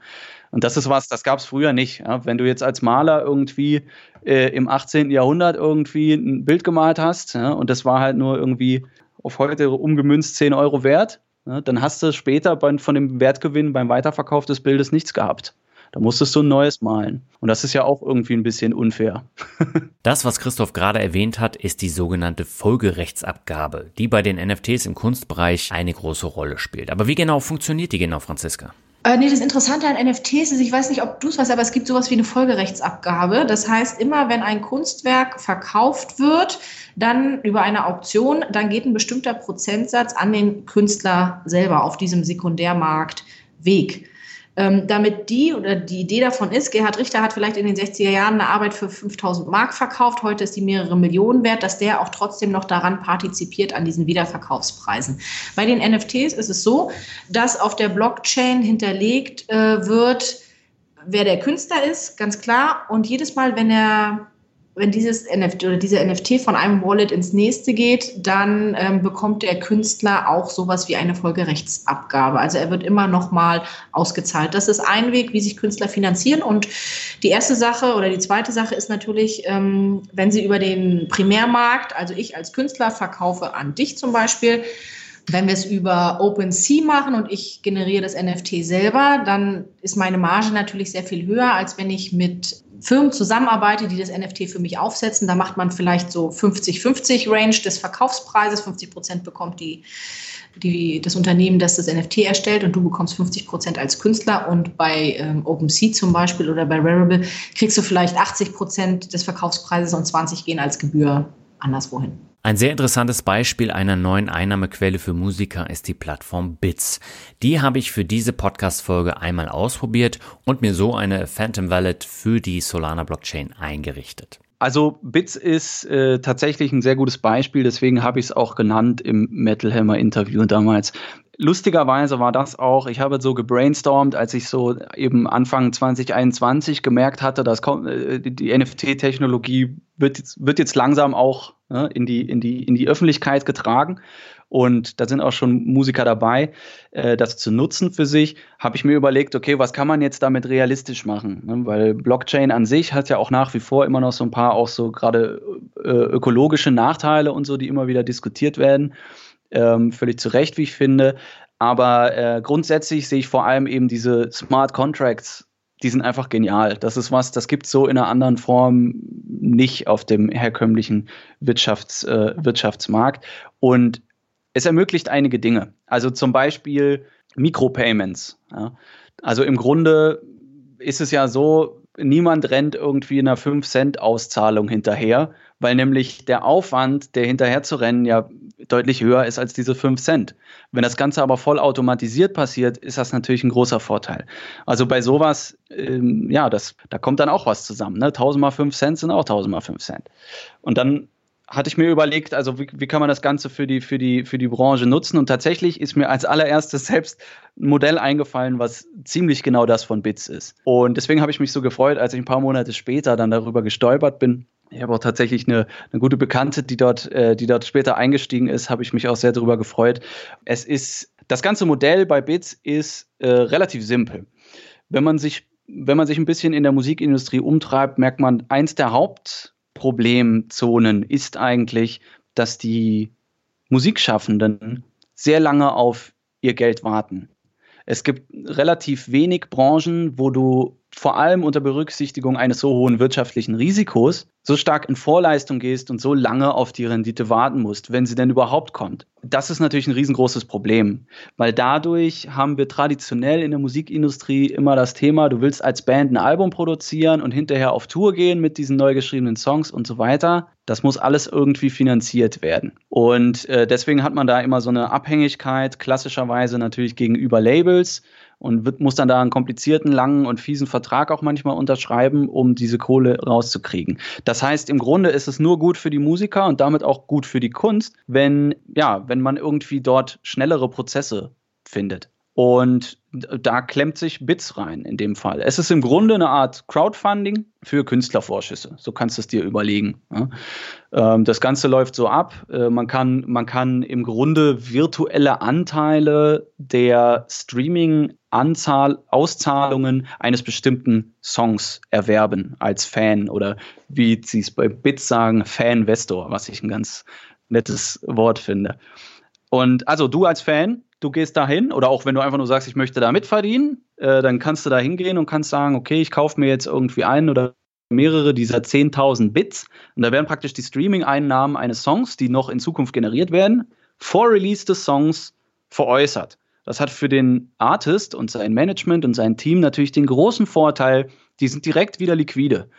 Und das ist was, das gab es früher nicht. Ja? Wenn du jetzt als Maler irgendwie äh, im 18. Jahrhundert irgendwie ein Bild gemalt hast ja, und das war halt nur irgendwie auf heute umgemünzt 10 Euro wert, ja, dann hast du später bei, von dem Wertgewinn beim Weiterverkauf des Bildes nichts gehabt. Da musstest du ein neues malen. Und das ist ja auch irgendwie ein bisschen unfair. <laughs> das, was Christoph gerade erwähnt hat, ist die sogenannte Folgerechtsabgabe, die bei den NFTs im Kunstbereich eine große Rolle spielt. Aber wie genau funktioniert die genau, Franziska? Äh, nee, das Interessante an NFTs ist, ich weiß nicht, ob du es weißt, aber es gibt sowas wie eine Folgerechtsabgabe. Das heißt, immer wenn ein Kunstwerk verkauft wird, dann über eine Auktion, dann geht ein bestimmter Prozentsatz an den Künstler selber auf diesem Sekundärmarktweg ähm, damit die oder die Idee davon ist, Gerhard Richter hat vielleicht in den 60er Jahren eine Arbeit für 5000 Mark verkauft, heute ist die mehrere Millionen wert, dass der auch trotzdem noch daran partizipiert an diesen Wiederverkaufspreisen. Bei den NFTs ist es so, dass auf der Blockchain hinterlegt äh, wird, wer der Künstler ist, ganz klar. Und jedes Mal, wenn er wenn dieses NFT oder diese NFT von einem Wallet ins nächste geht, dann ähm, bekommt der Künstler auch sowas wie eine Folgerechtsabgabe. Also er wird immer noch mal ausgezahlt. Das ist ein Weg, wie sich Künstler finanzieren. Und die erste Sache oder die zweite Sache ist natürlich, ähm, wenn sie über den Primärmarkt, also ich als Künstler verkaufe an dich zum Beispiel, wenn wir es über OpenSea machen und ich generiere das NFT selber, dann ist meine Marge natürlich sehr viel höher, als wenn ich mit Firmen zusammenarbeite, die das NFT für mich aufsetzen. Da macht man vielleicht so 50-50 Range des Verkaufspreises. 50 Prozent bekommt die, die, das Unternehmen, das das NFT erstellt und du bekommst 50 Prozent als Künstler. Und bei ähm, OpenSea zum Beispiel oder bei Rarible kriegst du vielleicht 80 Prozent des Verkaufspreises und 20 gehen als Gebühr anderswohin. Ein sehr interessantes Beispiel einer neuen Einnahmequelle für Musiker ist die Plattform Bits. Die habe ich für diese Podcast-Folge einmal ausprobiert und mir so eine Phantom Wallet für die Solana Blockchain eingerichtet. Also Bits ist äh, tatsächlich ein sehr gutes Beispiel, deswegen habe ich es auch genannt im Metal Hammer Interview damals. Lustigerweise war das auch, ich habe so gebrainstormt, als ich so eben Anfang 2021 gemerkt hatte, dass äh, die NFT-Technologie wird jetzt, wird jetzt langsam auch ne, in, die, in, die, in die Öffentlichkeit getragen. Und da sind auch schon Musiker dabei, äh, das zu nutzen für sich. Habe ich mir überlegt, okay, was kann man jetzt damit realistisch machen? Ne? Weil Blockchain an sich hat ja auch nach wie vor immer noch so ein paar auch so gerade äh, ökologische Nachteile und so, die immer wieder diskutiert werden. Ähm, völlig zu Recht, wie ich finde. Aber äh, grundsätzlich sehe ich vor allem eben diese Smart Contracts die sind einfach genial. Das ist was, das gibt so in einer anderen Form nicht auf dem herkömmlichen Wirtschafts, äh, Wirtschaftsmarkt. Und es ermöglicht einige Dinge. Also zum Beispiel Micropayments. Ja. Also im Grunde ist es ja so, niemand rennt irgendwie einer 5-Cent-Auszahlung hinterher, weil nämlich der Aufwand, der hinterher zu rennen, ja deutlich höher ist als diese 5 Cent. Wenn das Ganze aber voll automatisiert passiert, ist das natürlich ein großer Vorteil. Also bei sowas, ähm, ja, das, da kommt dann auch was zusammen. Ne? 1000 mal 5 Cent sind auch 1000 mal 5 Cent. Und dann hatte ich mir überlegt, also wie, wie kann man das Ganze für die, für, die, für die Branche nutzen? Und tatsächlich ist mir als allererstes selbst ein Modell eingefallen, was ziemlich genau das von Bits ist. Und deswegen habe ich mich so gefreut, als ich ein paar Monate später dann darüber gestolpert bin. Ich habe auch tatsächlich eine, eine gute Bekannte, die dort, äh, die dort später eingestiegen ist, habe ich mich auch sehr darüber gefreut. Es ist, das ganze Modell bei Bits ist äh, relativ simpel. Wenn man sich wenn man sich ein bisschen in der Musikindustrie umtreibt, merkt man, eins der Haupt, Problemzonen ist eigentlich, dass die Musikschaffenden sehr lange auf ihr Geld warten. Es gibt relativ wenig Branchen, wo du vor allem unter Berücksichtigung eines so hohen wirtschaftlichen Risikos so stark in Vorleistung gehst und so lange auf die Rendite warten musst, wenn sie denn überhaupt kommt. Das ist natürlich ein riesengroßes Problem, weil dadurch haben wir traditionell in der Musikindustrie immer das Thema, du willst als Band ein Album produzieren und hinterher auf Tour gehen mit diesen neu geschriebenen Songs und so weiter. Das muss alles irgendwie finanziert werden. Und äh, deswegen hat man da immer so eine Abhängigkeit, klassischerweise natürlich gegenüber Labels und wird, muss dann da einen komplizierten, langen und fiesen Vertrag auch manchmal unterschreiben, um diese Kohle rauszukriegen. Das heißt, im Grunde ist es nur gut für die Musiker und damit auch gut für die Kunst, wenn, ja, wenn man irgendwie dort schnellere Prozesse findet. Und da klemmt sich Bits rein in dem Fall. Es ist im Grunde eine Art Crowdfunding für Künstlervorschüsse. So kannst du es dir überlegen. Ähm, das Ganze läuft so ab. Äh, man, kann, man kann im Grunde virtuelle Anteile der Streaming-Anzahl, Auszahlungen eines bestimmten Songs erwerben als Fan oder wie sie es bei Bits sagen, Fan-Vestor, was ich ein ganz nettes Wort finde. Und also du als Fan du gehst dahin oder auch wenn du einfach nur sagst, ich möchte da mitverdienen, äh, dann kannst du da hingehen und kannst sagen, okay, ich kaufe mir jetzt irgendwie einen oder mehrere dieser 10.000 Bits und da werden praktisch die Streaming-Einnahmen eines Songs, die noch in Zukunft generiert werden, vor Release des Songs veräußert. Das hat für den Artist und sein Management und sein Team natürlich den großen Vorteil, die sind direkt wieder liquide.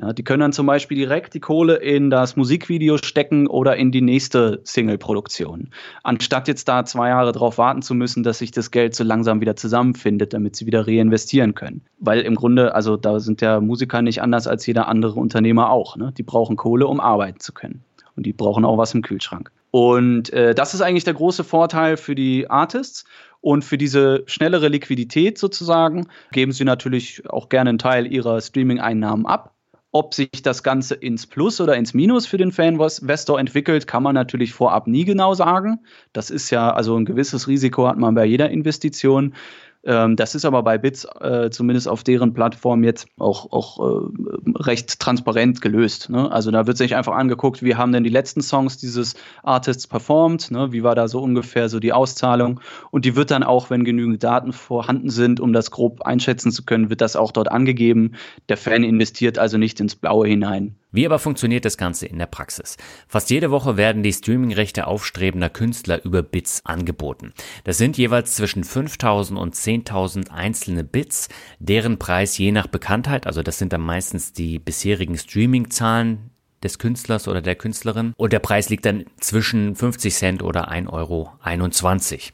Ja, die können dann zum Beispiel direkt die Kohle in das Musikvideo stecken oder in die nächste Single-Produktion. Anstatt jetzt da zwei Jahre drauf warten zu müssen, dass sich das Geld so langsam wieder zusammenfindet, damit sie wieder reinvestieren können. Weil im Grunde, also da sind ja Musiker nicht anders als jeder andere Unternehmer auch. Ne? Die brauchen Kohle, um arbeiten zu können. Und die brauchen auch was im Kühlschrank. Und äh, das ist eigentlich der große Vorteil für die Artists. Und für diese schnellere Liquidität sozusagen geben sie natürlich auch gerne einen Teil ihrer Streaming-Einnahmen ab. Ob sich das Ganze ins Plus oder ins Minus für den Fan-Investor entwickelt, kann man natürlich vorab nie genau sagen. Das ist ja, also ein gewisses Risiko hat man bei jeder Investition. Ähm, das ist aber bei Bits, äh, zumindest auf deren Plattform, jetzt auch, auch äh, recht transparent gelöst. Ne? Also da wird sich einfach angeguckt, wie haben denn die letzten Songs dieses Artists performt, ne? wie war da so ungefähr so die Auszahlung. Und die wird dann auch, wenn genügend Daten vorhanden sind, um das grob einschätzen zu können, wird das auch dort angegeben. Der Fan investiert also nicht ins Blaue hinein. Wie aber funktioniert das Ganze in der Praxis? Fast jede Woche werden die Streamingrechte aufstrebender Künstler über Bits angeboten. Das sind jeweils zwischen 5000 und 10.000 einzelne Bits, deren Preis je nach Bekanntheit, also das sind dann meistens die bisherigen Streaming-Zahlen, des Künstlers oder der Künstlerin und der Preis liegt dann zwischen 50 Cent oder 1,21 Euro.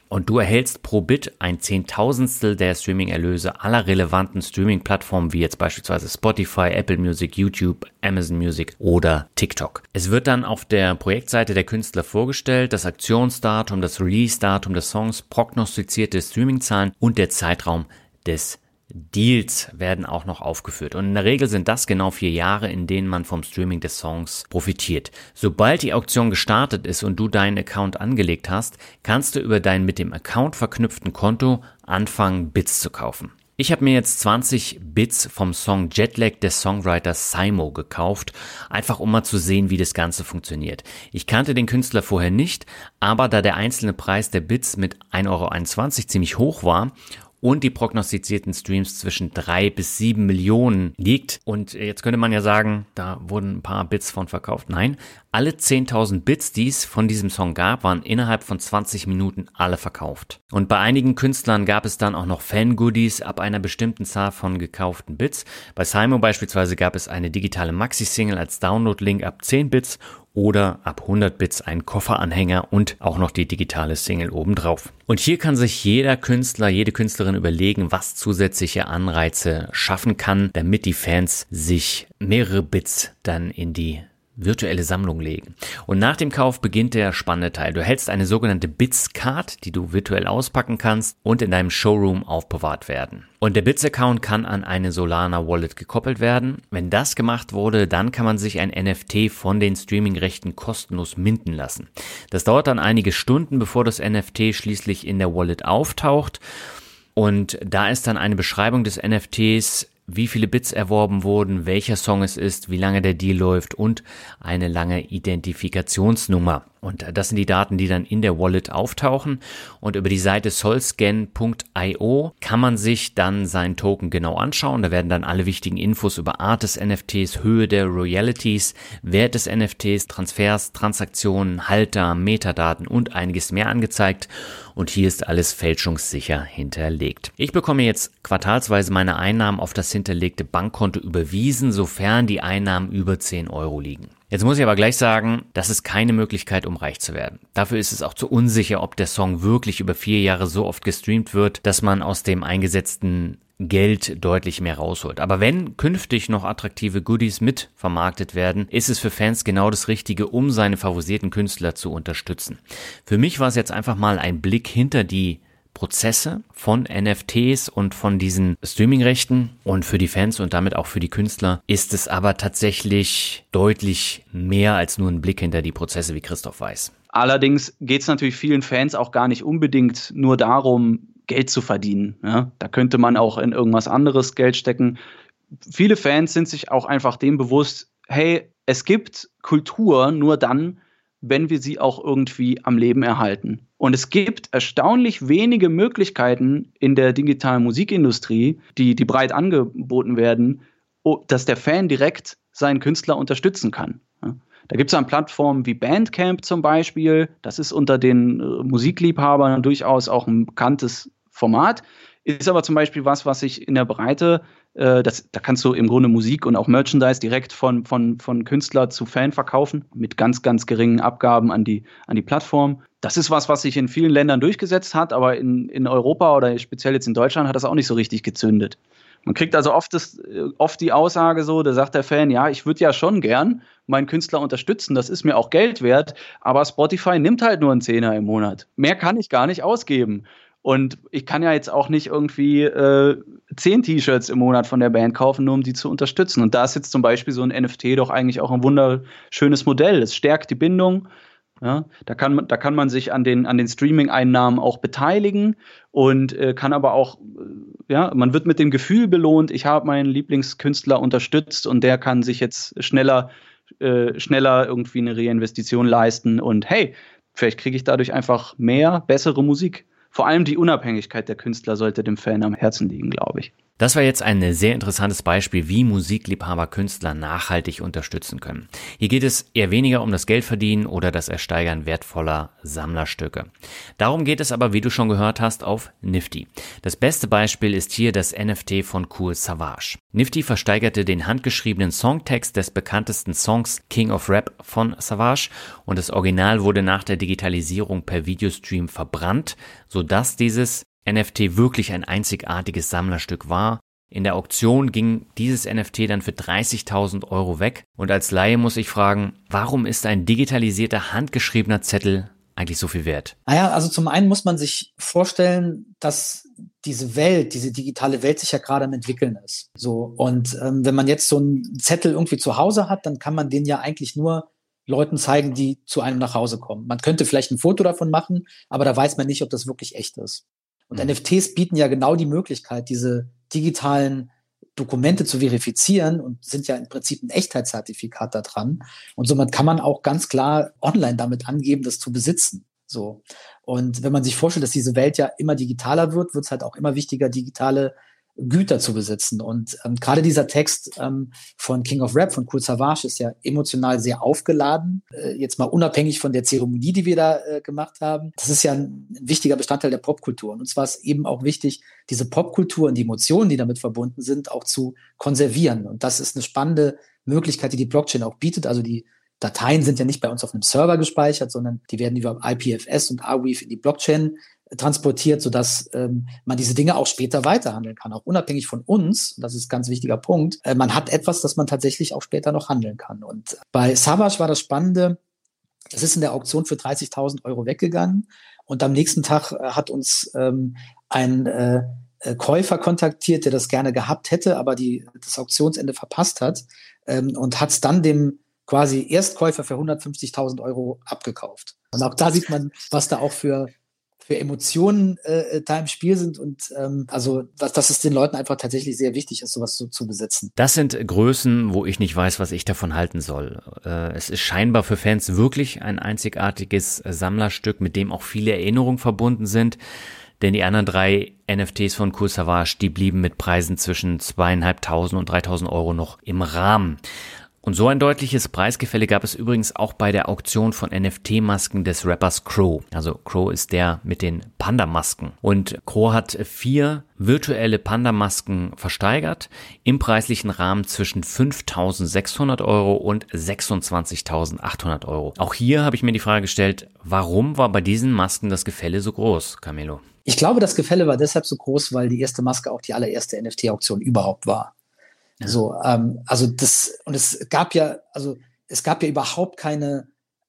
Und du erhältst pro Bit ein Zehntausendstel der Streaming-Erlöse aller relevanten Streaming-Plattformen wie jetzt beispielsweise Spotify, Apple Music, YouTube, Amazon Music oder TikTok. Es wird dann auf der Projektseite der Künstler vorgestellt, das Aktionsdatum, das Release-Datum des Songs, prognostizierte Streaming-Zahlen und der Zeitraum des Deals werden auch noch aufgeführt. Und in der Regel sind das genau vier Jahre, in denen man vom Streaming des Songs profitiert. Sobald die Auktion gestartet ist und du deinen Account angelegt hast, kannst du über dein mit dem Account verknüpften Konto anfangen, Bits zu kaufen. Ich habe mir jetzt 20 Bits vom Song Jetlag des Songwriters Simo gekauft, einfach um mal zu sehen, wie das Ganze funktioniert. Ich kannte den Künstler vorher nicht, aber da der einzelne Preis der Bits mit 1,21 Euro ziemlich hoch war und die prognostizierten Streams zwischen drei bis sieben Millionen liegt. Und jetzt könnte man ja sagen, da wurden ein paar Bits von verkauft. Nein, alle 10.000 Bits, die es von diesem Song gab, waren innerhalb von 20 Minuten alle verkauft. Und bei einigen Künstlern gab es dann auch noch Fan-Goodies ab einer bestimmten Zahl von gekauften Bits. Bei Simon beispielsweise gab es eine digitale Maxi-Single als Download-Link ab 10 Bits oder ab 100 Bits ein Kofferanhänger und auch noch die digitale Single obendrauf. Und hier kann sich jeder Künstler, jede Künstlerin überlegen, was zusätzliche Anreize schaffen kann, damit die Fans sich mehrere Bits dann in die virtuelle Sammlung legen. Und nach dem Kauf beginnt der spannende Teil. Du hältst eine sogenannte Bits-Card, die du virtuell auspacken kannst und in deinem Showroom aufbewahrt werden. Und der Bits-Account kann an eine Solana Wallet gekoppelt werden. Wenn das gemacht wurde, dann kann man sich ein NFT von den Streaming-Rechten kostenlos minden lassen. Das dauert dann einige Stunden, bevor das NFT schließlich in der Wallet auftaucht. Und da ist dann eine Beschreibung des NFTs wie viele Bits erworben wurden, welcher Song es ist, wie lange der Deal läuft und eine lange Identifikationsnummer. Und das sind die Daten, die dann in der Wallet auftauchen. Und über die Seite solscan.io kann man sich dann seinen Token genau anschauen. Da werden dann alle wichtigen Infos über Art des NFTs, Höhe der Royalties, Wert des NFTs, Transfers, Transaktionen, Halter, Metadaten und einiges mehr angezeigt. Und hier ist alles fälschungssicher hinterlegt. Ich bekomme jetzt quartalsweise meine Einnahmen auf das hinterlegte Bankkonto überwiesen, sofern die Einnahmen über 10 Euro liegen. Jetzt muss ich aber gleich sagen, das ist keine Möglichkeit, um reich zu werden. Dafür ist es auch zu unsicher, ob der Song wirklich über vier Jahre so oft gestreamt wird, dass man aus dem eingesetzten Geld deutlich mehr rausholt. Aber wenn künftig noch attraktive Goodies mit vermarktet werden, ist es für Fans genau das Richtige, um seine favorisierten Künstler zu unterstützen. Für mich war es jetzt einfach mal ein Blick hinter die Prozesse von NFTs und von diesen Streamingrechten und für die Fans und damit auch für die Künstler ist es aber tatsächlich deutlich mehr als nur ein Blick hinter die Prozesse, wie Christoph weiß. Allerdings geht es natürlich vielen Fans auch gar nicht unbedingt nur darum, Geld zu verdienen. Ja? Da könnte man auch in irgendwas anderes Geld stecken. Viele Fans sind sich auch einfach dem bewusst, hey, es gibt Kultur nur dann, wenn wir sie auch irgendwie am Leben erhalten. Und es gibt erstaunlich wenige Möglichkeiten in der digitalen Musikindustrie, die, die breit angeboten werden, dass der Fan direkt seinen Künstler unterstützen kann. Da gibt es dann Plattformen wie Bandcamp zum Beispiel. Das ist unter den äh, Musikliebhabern durchaus auch ein bekanntes Format. Ist aber zum Beispiel was, was sich in der Breite, äh, das, da kannst du im Grunde Musik und auch Merchandise direkt von, von, von Künstler zu Fan verkaufen, mit ganz, ganz geringen Abgaben an die, an die Plattform. Das ist was, was sich in vielen Ländern durchgesetzt hat, aber in, in Europa oder speziell jetzt in Deutschland hat das auch nicht so richtig gezündet. Man kriegt also oft, das, äh, oft die Aussage so, da sagt der Fan, ja, ich würde ja schon gern meinen Künstler unterstützen, das ist mir auch Geld wert, aber Spotify nimmt halt nur einen Zehner im Monat. Mehr kann ich gar nicht ausgeben. Und ich kann ja jetzt auch nicht irgendwie äh, zehn T-Shirts im Monat von der Band kaufen, nur um die zu unterstützen. Und da ist jetzt zum Beispiel so ein NFT doch eigentlich auch ein wunderschönes Modell. Es stärkt die Bindung. Ja, da, kann man, da kann man sich an den, an den Streaming-Einnahmen auch beteiligen und äh, kann aber auch, äh, ja, man wird mit dem Gefühl belohnt, ich habe meinen Lieblingskünstler unterstützt und der kann sich jetzt schneller, äh, schneller irgendwie eine Reinvestition leisten und hey, vielleicht kriege ich dadurch einfach mehr, bessere Musik vor allem die Unabhängigkeit der Künstler sollte dem Fan am Herzen liegen, glaube ich. Das war jetzt ein sehr interessantes Beispiel, wie Musikliebhaber Künstler nachhaltig unterstützen können. Hier geht es eher weniger um das Geldverdienen oder das Ersteigern wertvoller Sammlerstücke. Darum geht es aber, wie du schon gehört hast, auf Nifty. Das beste Beispiel ist hier das NFT von Cool Savage. Nifty versteigerte den handgeschriebenen Songtext des bekanntesten Songs King of Rap von Savage und das Original wurde nach der Digitalisierung per Videostream verbrannt, sodass dieses NFT wirklich ein einzigartiges Sammlerstück war. In der Auktion ging dieses NFT dann für 30.000 Euro weg. Und als Laie muss ich fragen, warum ist ein digitalisierter handgeschriebener Zettel eigentlich so viel wert? Naja, also zum einen muss man sich vorstellen, dass diese Welt, diese digitale Welt sich ja gerade am entwickeln ist. So und ähm, wenn man jetzt so einen Zettel irgendwie zu Hause hat, dann kann man den ja eigentlich nur Leuten zeigen, die zu einem nach Hause kommen. Man könnte vielleicht ein Foto davon machen, aber da weiß man nicht, ob das wirklich echt ist. Und mhm. NFTs bieten ja genau die Möglichkeit, diese digitalen Dokumente zu verifizieren und sind ja im Prinzip ein Echtheitszertifikat da dran. Und somit kann man auch ganz klar online damit angeben, das zu besitzen. So. Und wenn man sich vorstellt, dass diese Welt ja immer digitaler wird, wird es halt auch immer wichtiger, digitale Güter zu besitzen. Und ähm, gerade dieser Text ähm, von King of Rap, von Cool Savage, ist ja emotional sehr aufgeladen. Äh, jetzt mal unabhängig von der Zeremonie, die wir da äh, gemacht haben. Das ist ja ein, wichtiger Bestandteil der Popkultur. Und zwar ist eben auch wichtig, diese Popkultur und die Emotionen, die damit verbunden sind, auch zu konservieren. Und das ist eine spannende Möglichkeit, die die Blockchain auch bietet. Also die Dateien sind ja nicht bei uns auf einem Server gespeichert, sondern die werden über IPFS und Arweave in die Blockchain transportiert, sodass ähm, man diese Dinge auch später weiterhandeln kann, auch unabhängig von uns. Das ist ein ganz wichtiger Punkt. Äh, man hat etwas, das man tatsächlich auch später noch handeln kann. Und bei Savage war das Spannende, das ist in der Auktion für 30.000 Euro weggegangen. Und am nächsten Tag äh, hat uns ähm, ein äh, Käufer kontaktiert, der das gerne gehabt hätte, aber die, das Auktionsende verpasst hat ähm, und hat es dann dem quasi Erstkäufer für 150.000 Euro abgekauft. Und auch da sieht man, was da auch für für Emotionen äh, da im Spiel sind und ähm, also dass, dass es den Leuten einfach tatsächlich sehr wichtig ist, sowas zu, zu besitzen. Das sind Größen, wo ich nicht weiß, was ich davon halten soll. Äh, es ist scheinbar für Fans wirklich ein einzigartiges Sammlerstück, mit dem auch viele Erinnerungen verbunden sind. Denn die anderen drei NFTs von Cool Savage, die blieben mit Preisen zwischen zweieinhalbtausend und dreitausend Euro noch im Rahmen. Und so ein deutliches Preisgefälle gab es übrigens auch bei der Auktion von NFT-Masken des Rappers Crow. Also Crow ist der mit den Panda-Masken. Und Crow hat vier virtuelle Panda-Masken versteigert im preislichen Rahmen zwischen 5.600 Euro und 26.800 Euro. Auch hier habe ich mir die Frage gestellt, warum war bei diesen Masken das Gefälle so groß, Camelo? Ich glaube, das Gefälle war deshalb so groß, weil die erste Maske auch die allererste NFT-Auktion überhaupt war. Ja. So, ähm, also das, und es gab ja, also es gab ja überhaupt keine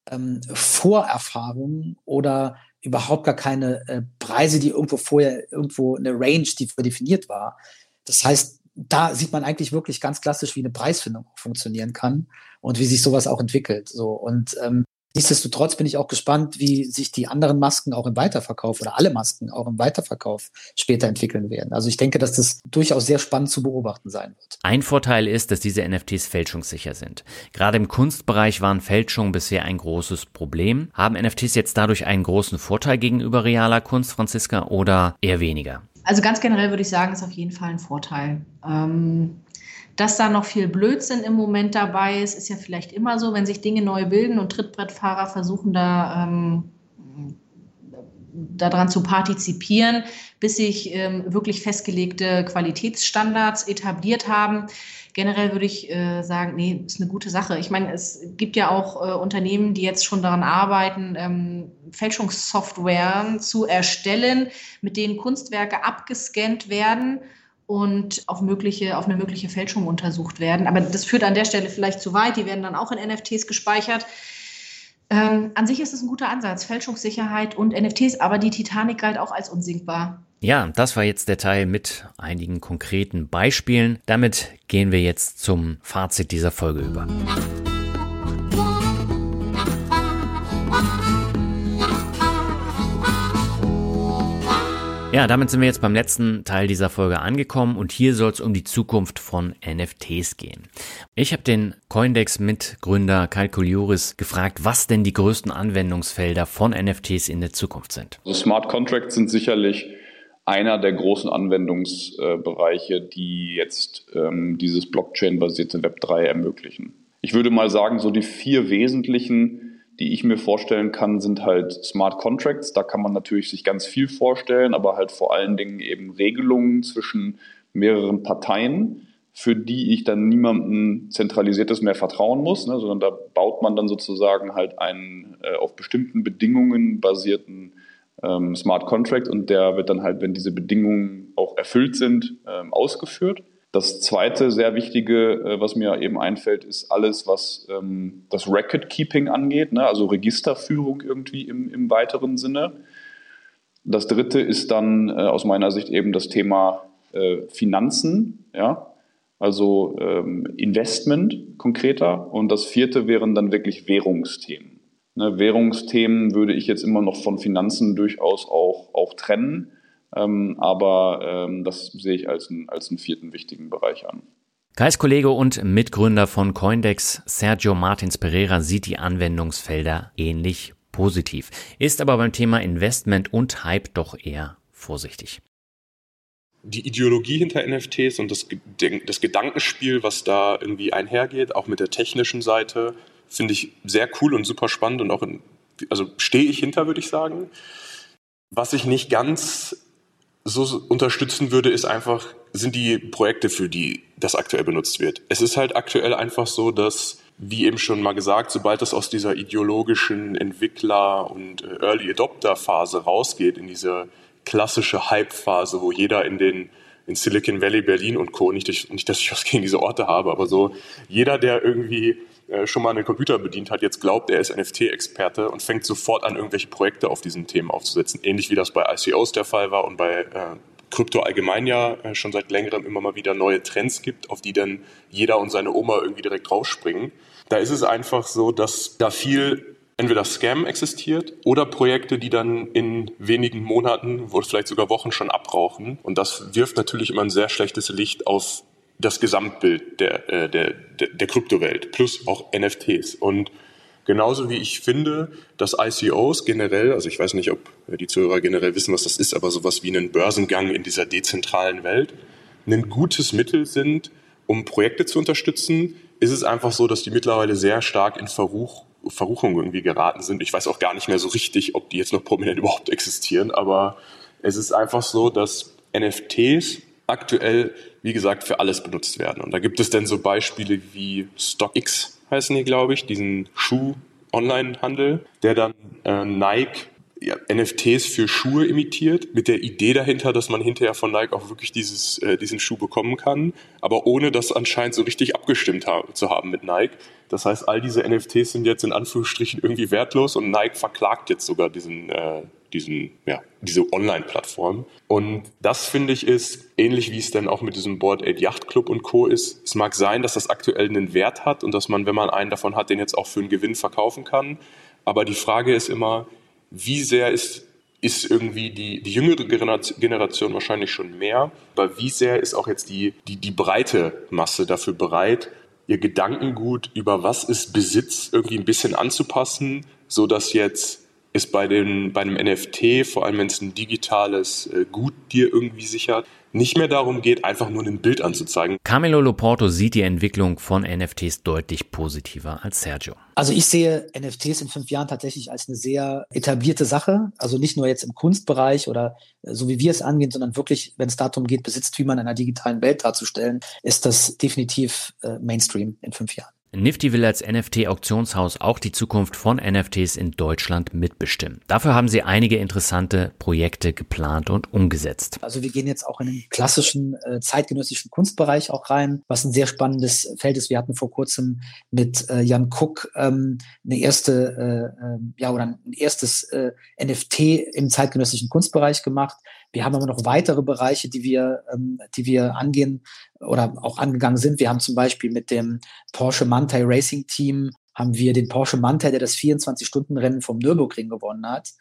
ähm, Vorerfahrung oder überhaupt gar keine äh, Preise, die irgendwo vorher, irgendwo eine Range, die definiert war. Das heißt, da sieht man eigentlich wirklich ganz klassisch, wie eine Preisfindung funktionieren kann und wie sich sowas auch entwickelt. So und ähm, Nichtsdestotrotz bin ich auch gespannt, wie sich die anderen Masken auch im Weiterverkauf oder alle Masken auch im Weiterverkauf später entwickeln werden. Also ich denke, dass das durchaus sehr spannend zu beobachten sein wird. Ein Vorteil ist, dass diese NFTs fälschungssicher sind. Gerade im Kunstbereich waren Fälschungen bisher ein großes Problem. Haben NFTs jetzt dadurch einen großen Vorteil gegenüber realer Kunst, Franziska, oder eher weniger? Also ganz generell würde ich sagen, ist auf jeden Fall ein Vorteil. Ähm Dass da noch viel Blödsinn im Moment dabei ist, ist ja vielleicht immer so, wenn sich Dinge neu bilden und Trittbrettfahrer versuchen da ähm, daran zu partizipieren, bis sich ähm, wirklich festgelegte Qualitätsstandards etabliert haben. Generell würde ich äh, sagen, nee, ist eine gute Sache. Ich meine, es gibt ja auch äh, Unternehmen, die jetzt schon daran arbeiten, ähm, Fälschungssoftware zu erstellen, mit denen Kunstwerke abgescannt werden und auf, mögliche, auf eine mögliche Fälschung untersucht werden. Aber das führt an der Stelle vielleicht zu weit. Die werden dann auch in NFTs gespeichert. Ähm, an sich ist es ein guter Ansatz, Fälschungssicherheit und NFTs, aber die Titanic galt auch als unsinkbar. Ja, das war jetzt der Teil mit einigen konkreten Beispielen. Damit gehen wir jetzt zum Fazit dieser Folge über. Ja, damit sind wir jetzt beim letzten Teil dieser Folge angekommen und hier soll es um die Zukunft von NFTs gehen. Ich habe den Coindex-Mitgründer Calculioris gefragt, was denn die größten Anwendungsfelder von NFTs in der Zukunft sind. Also Smart Contracts sind sicherlich einer der großen Anwendungsbereiche, die jetzt ähm, dieses Blockchain-basierte Web3 ermöglichen. Ich würde mal sagen, so die vier wesentlichen die ich mir vorstellen kann, sind halt Smart Contracts. Da kann man natürlich sich ganz viel vorstellen, aber halt vor allen Dingen eben Regelungen zwischen mehreren Parteien, für die ich dann niemandem zentralisiertes mehr vertrauen muss, ne, sondern da baut man dann sozusagen halt einen äh, auf bestimmten Bedingungen basierten ähm, Smart Contract und der wird dann halt, wenn diese Bedingungen auch erfüllt sind, ähm, ausgeführt. Das zweite sehr wichtige, äh, was mir eben einfällt, ist alles, was ähm, das Record-Keeping angeht, ne? also Registerführung irgendwie im, im weiteren Sinne. Das dritte ist dann äh, aus meiner Sicht eben das Thema äh, Finanzen, ja, also ähm, Investment konkreter. Und das vierte wären dann wirklich Währungsthemen. Ne, Währungsthemen würde ich jetzt immer noch von Finanzen durchaus auch, auch trennen. Ähm, aber ähm, das sehe ich als, ein, als einen vierten wichtigen Bereich an. Kais Kollege und Mitgründer von Coindex, Sergio Martins Pereira, sieht die Anwendungsfelder ähnlich positiv, ist aber beim Thema Investment und Hype doch eher vorsichtig. Die Ideologie hinter NFTs und das, das Gedankenspiel, was da irgendwie einhergeht, auch mit der technischen Seite, finde ich sehr cool und super spannend und auch in, also stehe ich hinter, würde ich sagen. Was ich nicht ganz so unterstützen würde, ist einfach, sind die Projekte, für die das aktuell benutzt wird. Es ist halt aktuell einfach so, dass, wie eben schon mal gesagt, sobald das aus dieser ideologischen Entwickler- und äh, Early Adopter-Phase rausgeht, in diese klassische Hype-Phase, wo jeder in den in Silicon Valley, Berlin und Co. Nicht, nicht, dass ich was gegen diese Orte habe, aber so jeder, der irgendwie äh, schon mal einen Computer bedient hat, jetzt glaubt, er ist NFT-Experte und fängt sofort an, irgendwelche Projekte auf diesen Themen aufzusetzen. Ähnlich wie das bei ICOs der Fall war und bei äh, Krypto allgemein ja äh, schon seit längerem immer mal wieder neue Trends gibt, auf die dann jeder und seine Oma irgendwie direkt draufspringen. Da ist es einfach so, dass da viel entweder Scam existiert oder Projekte, die dann in wenigen Monaten oder vielleicht sogar Wochen schon abrauchen. Und das wirft natürlich immer ein sehr schlechtes Licht auf das Gesamtbild der, äh, der, der, der Kryptowelt plus auch NFTs. Und genauso wie ich finde, dass ICOs generell, also ich weiß nicht, ob die Zuhörer generell wissen, was das ist, aber sowas wie einen Börsengang in dieser dezentralen Welt, ein gutes Mittel sind, um Projekte zu unterstützen, ist es einfach so, dass die mittlerweile sehr stark in Verruch, Verruchung irgendwie geraten sind. Ich weiß auch gar nicht mehr so richtig, ob die jetzt noch prominent <laughs> überhaupt existieren, aber es ist einfach so, dass NFTs aktuell, wie gesagt, für alles benutzt werden. Und da gibt es dann so Beispiele wie StockX heißen die, glaube ich, diesen Schuh-Online-Handel, der dann äh, Nike ja, NFTs für Schuhe imitiert, mit der Idee dahinter, dass man hinterher von Nike auch wirklich dieses, äh, diesen Schuh bekommen kann, aber ohne das anscheinend so richtig abgestimmt ha zu haben mit Nike. Das heißt, all diese NFTs sind jetzt in Anführungsstrichen irgendwie wertlos und Nike verklagt jetzt sogar diesen, äh, diesen, ja, diese Online-Plattform. Und das finde ich ist ähnlich wie es dann auch mit diesem Board 8 Yacht Club und Co. ist. Es mag sein, dass das aktuell einen Wert hat und dass man, wenn man einen davon hat, den jetzt auch für einen Gewinn verkaufen kann. Aber die Frage ist immer, wie sehr ist, ist irgendwie die, die jüngere Generation wahrscheinlich schon mehr, aber wie sehr ist auch jetzt die, die, die breite Masse dafür bereit, ihr Gedankengut über was ist Besitz irgendwie ein bisschen anzupassen, so dass jetzt ist bei, den, bei einem NFT, vor allem wenn es ein digitales äh, Gut dir irgendwie sichert, nicht mehr darum geht, einfach nur ein Bild anzuzeigen. Camilo Loporto sieht die Entwicklung von NFTs deutlich positiver als Sergio. Also ich sehe NFTs in fünf Jahren tatsächlich als eine sehr etablierte Sache. Also nicht nur jetzt im Kunstbereich oder äh, so wie wir es angehen, sondern wirklich, wenn es darum geht, Besitztümer in einer digitalen Welt darzustellen, ist das definitiv äh, Mainstream in fünf Jahren. Nifty will als NFT-Auktionshaus auch die Zukunft von NFTs in Deutschland mitbestimmen. Dafür haben sie einige interessante Projekte geplant und umgesetzt. Also wir gehen jetzt auch in den klassischen äh, zeitgenössischen Kunstbereich auch rein, was ein sehr spannendes Feld ist. Wir hatten vor kurzem mit äh, Jan Cook ähm, eine erste, äh, ähm, ja oder ein erstes äh, NFT im zeitgenössischen Kunstbereich gemacht. Wir haben aber noch weitere Bereiche, die wir, ähm, die wir angehen oder auch angegangen sind. Wir haben zum Beispiel mit dem Porsche Mantai Racing Team haben wir den Porsche Mantai, der das 24-Stunden-Rennen vom Nürburgring gewonnen hat.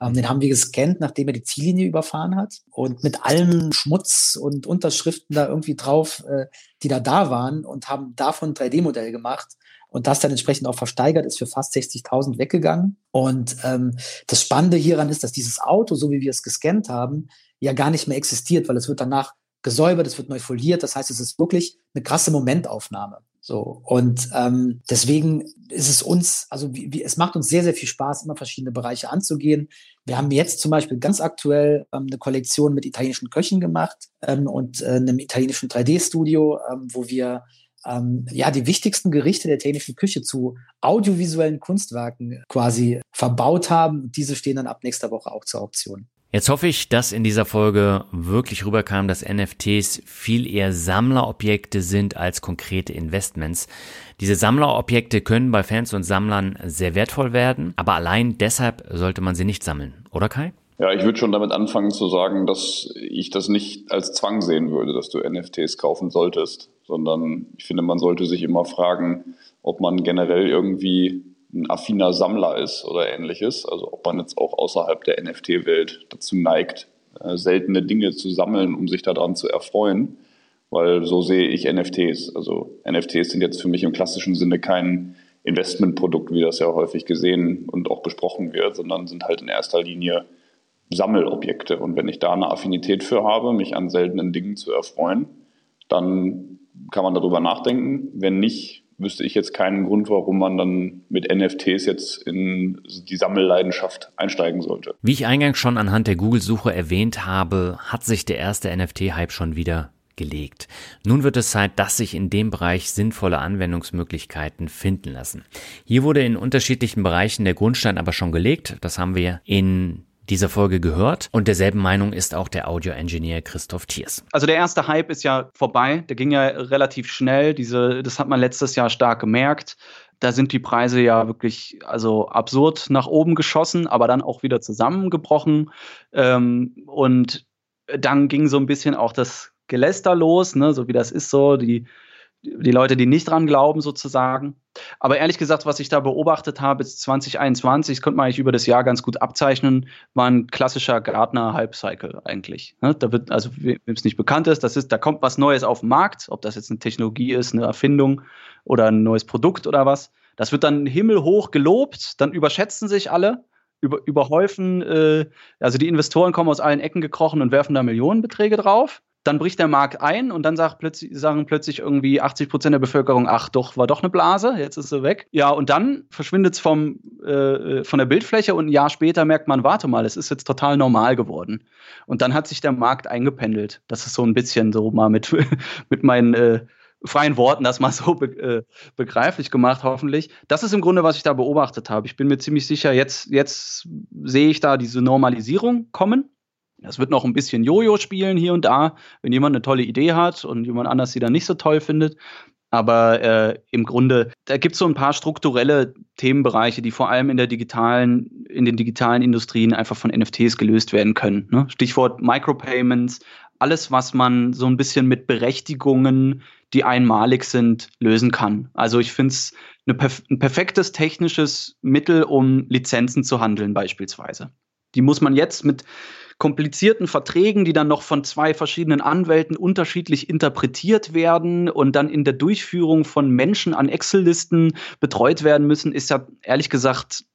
Ähm, den haben wir gescannt, nachdem er die Ziellinie überfahren hat. Und mit allem Schmutz und Unterschriften da irgendwie drauf, äh, die da da waren und haben davon ein 3D-Modell gemacht und das dann entsprechend auch versteigert ist für fast 60.000 weggegangen. Und ähm, das Spannende hieran ist, dass dieses Auto, so wie wir es gescannt haben, ja gar nicht mehr existiert, weil es wird danach gesäubert, es wird neu foliert. Das heißt, es ist wirklich eine krasse Momentaufnahme. So und ähm, deswegen ist es uns, also wie, wie, es macht uns sehr sehr viel Spaß, immer verschiedene Bereiche anzugehen. Wir haben jetzt zum Beispiel ganz aktuell ähm, eine Kollektion mit italienischen Köchen gemacht ähm, und äh, einem italienischen 3D-Studio, ähm, wo wir ähm, ja, die wichtigsten Gerichte der technischen Küche zu audiovisuellen Kunstwerken quasi verbaut haben. diese stehen dann ab nächster Woche auch zur Auktion. Jetzt hoffe ich, dass in dieser Folge wirklich rüberkam, dass NFTs viel eher Sammlerobjekte sind als konkrete Investments. Diese Sammlerobjekte können bei Fans und Sammlern sehr wertvoll werden, aber allein deshalb sollte man sie nicht sammeln, oder Kai? Ja, ich würde schon damit anfangen zu sagen, dass ich das nicht als Zwang sehen würde, dass du NFTs kaufen solltest sondern ich finde, man sollte sich immer fragen, ob man generell irgendwie ein affiner Sammler ist oder ähnliches. Also ob man jetzt auch außerhalb der NFT-Welt dazu neigt, äh, seltene Dinge zu sammeln, um sich daran zu erfreuen. Weil so sehe ich NFTs. Also NFTs sind jetzt für mich im klassischen Sinne kein Investmentprodukt, wie das ja häufig gesehen und auch besprochen wird, sondern sind halt in erster Linie Sammelobjekte. Und wenn ich da eine Affinität für habe, mich an seltenen Dingen zu erfreuen, dann kann man darüber nachdenken. Wenn nicht, wüsste ich jetzt keinen Grund, warum man dann mit NFTs jetzt in die Sammelleidenschaft einsteigen sollte. Wie ich eingangs schon anhand der Google-Suche erwähnt habe, hat sich der erste NFT-Hype schon wieder gelegt. Nun wird es Zeit, dass sich in dem Bereich sinnvolle Anwendungsmöglichkeiten finden lassen. Hier wurde in unterschiedlichen Bereichen der Grundstein aber schon gelegt. Das haben wir in dieser Folge gehört und derselben Meinung ist auch der Audio-Engineer Christoph Thiers. Also der erste Hype ist ja vorbei, der ging ja relativ schnell, diese, das hat man letztes Jahr stark gemerkt. Da sind die Preise ja wirklich also absurd nach oben geschossen, aber dann auch wieder zusammengebrochen. Ähm, und dann ging so ein bisschen auch das Geläster los, ne, so wie das ist so, die die Leute, die nicht dran glauben, sozusagen. Aber ehrlich gesagt, was ich da beobachtet habe, ist 2021, das könnte man eigentlich über das Jahr ganz gut abzeichnen, war ein klassischer Gartner Hype-Cycle eigentlich. Ne? Da wird, also wem es nicht bekannt ist, das ist, da kommt was Neues auf den Markt, ob das jetzt eine Technologie ist, eine Erfindung oder ein neues Produkt oder was. Das wird dann himmelhoch gelobt, dann überschätzen sich alle, über, überhäufen, äh, also die Investoren kommen aus allen Ecken gekrochen und werfen da Millionenbeträge drauf dann bricht der Markt ein und dann sagt plötzlich, sagen plötzlich irgendwie 80 Prozent der Bevölkerung, ach doch, war doch eine Blase, jetzt ist sie weg. Ja, und dann verschwindet es vom, äh, von der Bildfläche und ein Jahr später merkt man, warte mal, es ist jetzt total normal geworden. Und dann hat sich der Markt eingependelt. Das ist so ein bisschen so mal mit, <laughs> mit meinen äh, freien Worten das mal so be äh, begreiflich gemacht, hoffentlich. Das ist im Grunde, was ich da beobachtet habe. Ich bin mir ziemlich sicher, jetzt, jetzt sehe ich da diese Normalisierung kommen. Es wird noch ein bisschen Jojo spielen hier und da, wenn jemand eine tolle Idee hat und jemand anders sie dann nicht so toll findet. Aber äh, im Grunde, da gibt es so ein paar strukturelle Themenbereiche, die vor allem in der digitalen, in den digitalen Industrien einfach von NFTs gelöst werden können. Ne? Stichwort Micropayments, alles, was man so ein bisschen mit Berechtigungen, die einmalig sind, lösen kann. Also ich finde es perf ein perfektes technisches Mittel, um Lizenzen zu handeln, beispielsweise. Die muss man jetzt mit komplizierten Verträgen, die dann noch von zwei verschiedenen Anwälten unterschiedlich interpretiert werden und dann in der Durchführung von Menschen an Excel-Listen betreut werden müssen, ist ja ehrlich gesagt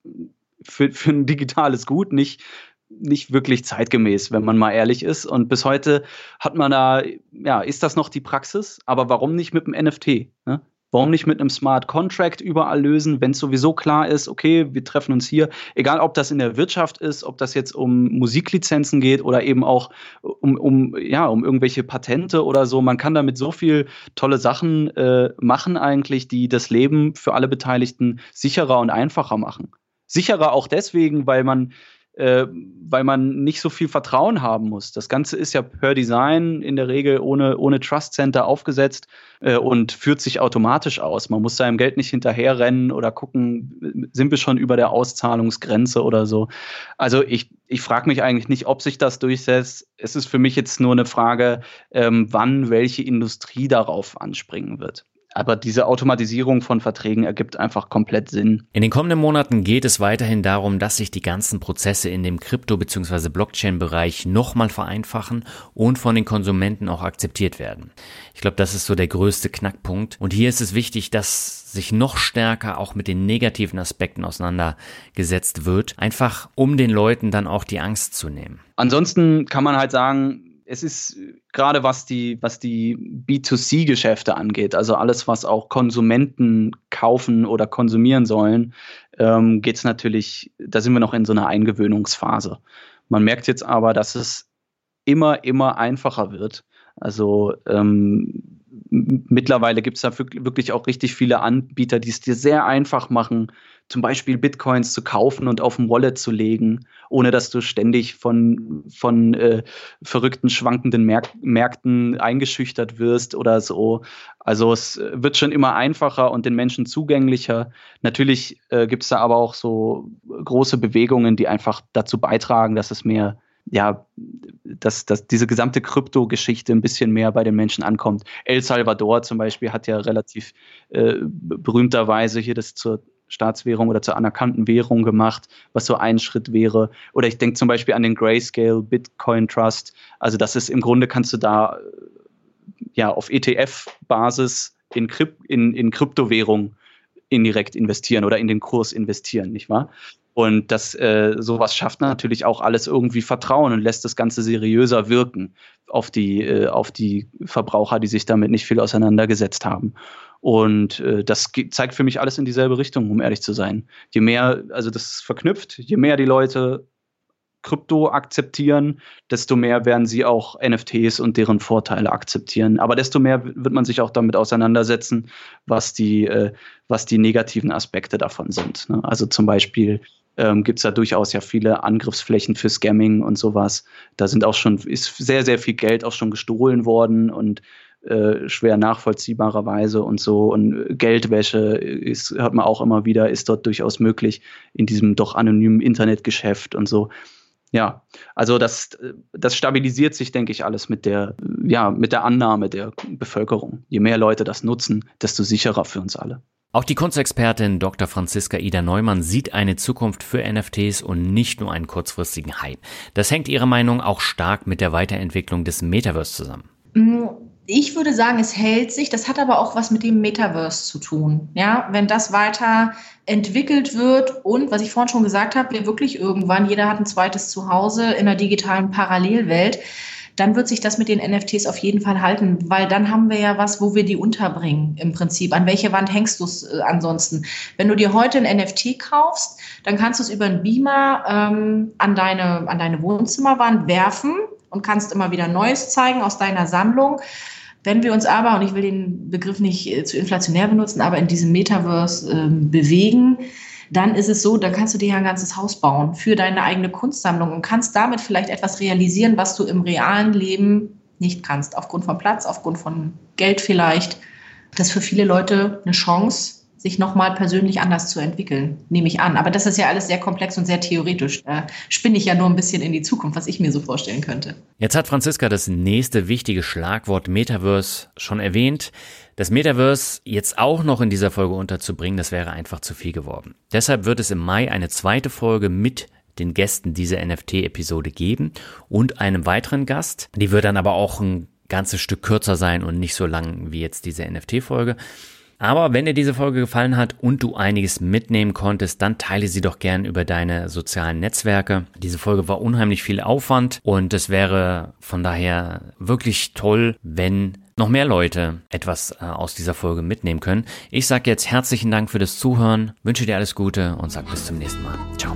für, für ein digitales Gut nicht, nicht wirklich zeitgemäß, wenn man mal ehrlich ist. Und bis heute hat man da, ja, ist das noch die Praxis? Aber warum nicht mit dem NFT? Ne? Warum nicht mit einem Smart Contract überall lösen, wenn es sowieso klar ist, okay, wir treffen uns hier, egal ob das in der Wirtschaft ist, ob das jetzt um Musiklizenzen geht oder eben auch um, um, ja, um irgendwelche Patente oder so. Man kann damit so viel tolle Sachen äh, machen eigentlich, die das Leben für alle Beteiligten sicherer und einfacher machen. Sicherer auch deswegen, weil man äh, weil man nicht so viel Vertrauen haben muss. Das Ganze ist ja per Design in der Regel ohne, ohne Trust Center aufgesetzt äh, und führt sich automatisch aus. Man muss seinem Geld nicht hinterherrennen oder gucken, sind wir schon über der Auszahlungsgrenze oder so. Also ich, ich frage mich eigentlich nicht, ob sich das durchsetzt. Es ist für mich jetzt nur eine Frage, ähm, wann welche Industrie darauf anspringen wird. Aber diese Automatisierung von Verträgen ergibt einfach komplett Sinn. In den kommenden Monaten geht es weiterhin darum, dass sich die ganzen Prozesse in dem Krypto- bzw. Blockchain-Bereich nochmal vereinfachen und von den Konsumenten auch akzeptiert werden. Ich glaube, das ist so der größte Knackpunkt. Und hier ist es wichtig, dass sich noch stärker auch mit den negativen Aspekten auseinandergesetzt wird, einfach um den Leuten dann auch die Angst zu nehmen. Ansonsten kann man halt sagen, es ist gerade was die, was die B2C-Geschäfte angeht, also alles, was auch Konsumenten kaufen oder konsumieren sollen, ähm, geht es natürlich, da sind wir noch in so einer Eingewöhnungsphase. Man merkt jetzt aber, dass es immer, immer einfacher wird. Also ähm, mittlerweile gibt es da wirklich auch richtig viele Anbieter, die es dir sehr einfach machen, zum Beispiel Bitcoins zu kaufen und auf dem Wallet zu legen, ohne dass du ständig von, von äh, verrückten, schwankenden Märk Märkten eingeschüchtert wirst oder so. Also es wird schon immer einfacher und den Menschen zugänglicher. Natürlich äh, gibt es da aber auch so große Bewegungen, die einfach dazu beitragen, dass es mehr ja, dass, dass diese gesamte Krypto-Geschichte ein bisschen mehr bei den Menschen ankommt. El Salvador zum Beispiel hat ja relativ äh, berühmterweise hier das zur Staatswährung oder zur anerkannten Währung gemacht, was so ein Schritt wäre. Oder ich denke zum Beispiel an den Grayscale Bitcoin Trust. Also das ist im Grunde kannst du da ja auf ETF-Basis in, Kryp in, in Kryptowährung indirekt investieren oder in den Kurs investieren, nicht wahr? Und das äh, sowas schafft natürlich auch alles irgendwie Vertrauen und lässt das Ganze seriöser wirken auf die, äh, auf die Verbraucher, die sich damit nicht viel auseinandergesetzt haben. Und äh, das zeigt für mich alles in dieselbe Richtung, um ehrlich zu sein. Je mehr, also das ist verknüpft, je mehr die Leute Krypto akzeptieren, desto mehr werden sie auch NFTs und deren Vorteile akzeptieren. Aber desto mehr wird man sich auch damit auseinandersetzen, was die, äh, was die negativen Aspekte davon sind. Ne? Also zum Beispiel ähm, gibt es da durchaus ja viele Angriffsflächen für Scamming und sowas. Da sind auch schon, ist sehr, sehr viel Geld auch schon gestohlen worden und äh, schwer nachvollziehbarerweise und so. Und Geldwäsche ist, hört man auch immer wieder, ist dort durchaus möglich in diesem doch anonymen Internetgeschäft und so. Ja, also das, das stabilisiert sich, denke ich, alles mit der, ja, mit der Annahme der Bevölkerung. Je mehr Leute das nutzen, desto sicherer für uns alle. Auch die Kunstexpertin Dr. Franziska Ida Neumann sieht eine Zukunft für NFTs und nicht nur einen kurzfristigen Hype. Das hängt ihrer Meinung auch stark mit der Weiterentwicklung des Metaverse zusammen. Ich würde sagen, es hält sich. Das hat aber auch was mit dem Metaverse zu tun. Ja, wenn das weiter entwickelt wird und, was ich vorhin schon gesagt habe, wir wirklich irgendwann, jeder hat ein zweites Zuhause in einer digitalen Parallelwelt, dann wird sich das mit den NFTs auf jeden Fall halten, weil dann haben wir ja was, wo wir die unterbringen im Prinzip. An welche Wand hängst du es äh, ansonsten? Wenn du dir heute ein NFT kaufst, dann kannst du es über einen Beamer ähm, an, deine, an deine Wohnzimmerwand werfen und kannst immer wieder Neues zeigen aus deiner Sammlung. Wenn wir uns aber, und ich will den Begriff nicht äh, zu inflationär benutzen, aber in diesem Metaverse äh, bewegen, dann ist es so, dann kannst du dir ja ein ganzes Haus bauen für deine eigene Kunstsammlung und kannst damit vielleicht etwas realisieren, was du im realen Leben nicht kannst, aufgrund von Platz, aufgrund von Geld vielleicht. Das ist für viele Leute eine Chance, sich nochmal persönlich anders zu entwickeln, nehme ich an. Aber das ist ja alles sehr komplex und sehr theoretisch. Da spinne ich ja nur ein bisschen in die Zukunft, was ich mir so vorstellen könnte. Jetzt hat Franziska das nächste wichtige Schlagwort Metaverse schon erwähnt. Das Metaverse jetzt auch noch in dieser Folge unterzubringen, das wäre einfach zu viel geworden. Deshalb wird es im Mai eine zweite Folge mit den Gästen dieser NFT-Episode geben und einem weiteren Gast. Die wird dann aber auch ein ganzes Stück kürzer sein und nicht so lang wie jetzt diese NFT-Folge. Aber wenn dir diese Folge gefallen hat und du einiges mitnehmen konntest, dann teile sie doch gern über deine sozialen Netzwerke. Diese Folge war unheimlich viel Aufwand und es wäre von daher wirklich toll, wenn noch mehr Leute etwas äh, aus dieser Folge mitnehmen können. Ich sage jetzt herzlichen Dank für das Zuhören, wünsche dir alles Gute und sage bis zum nächsten Mal. Ciao.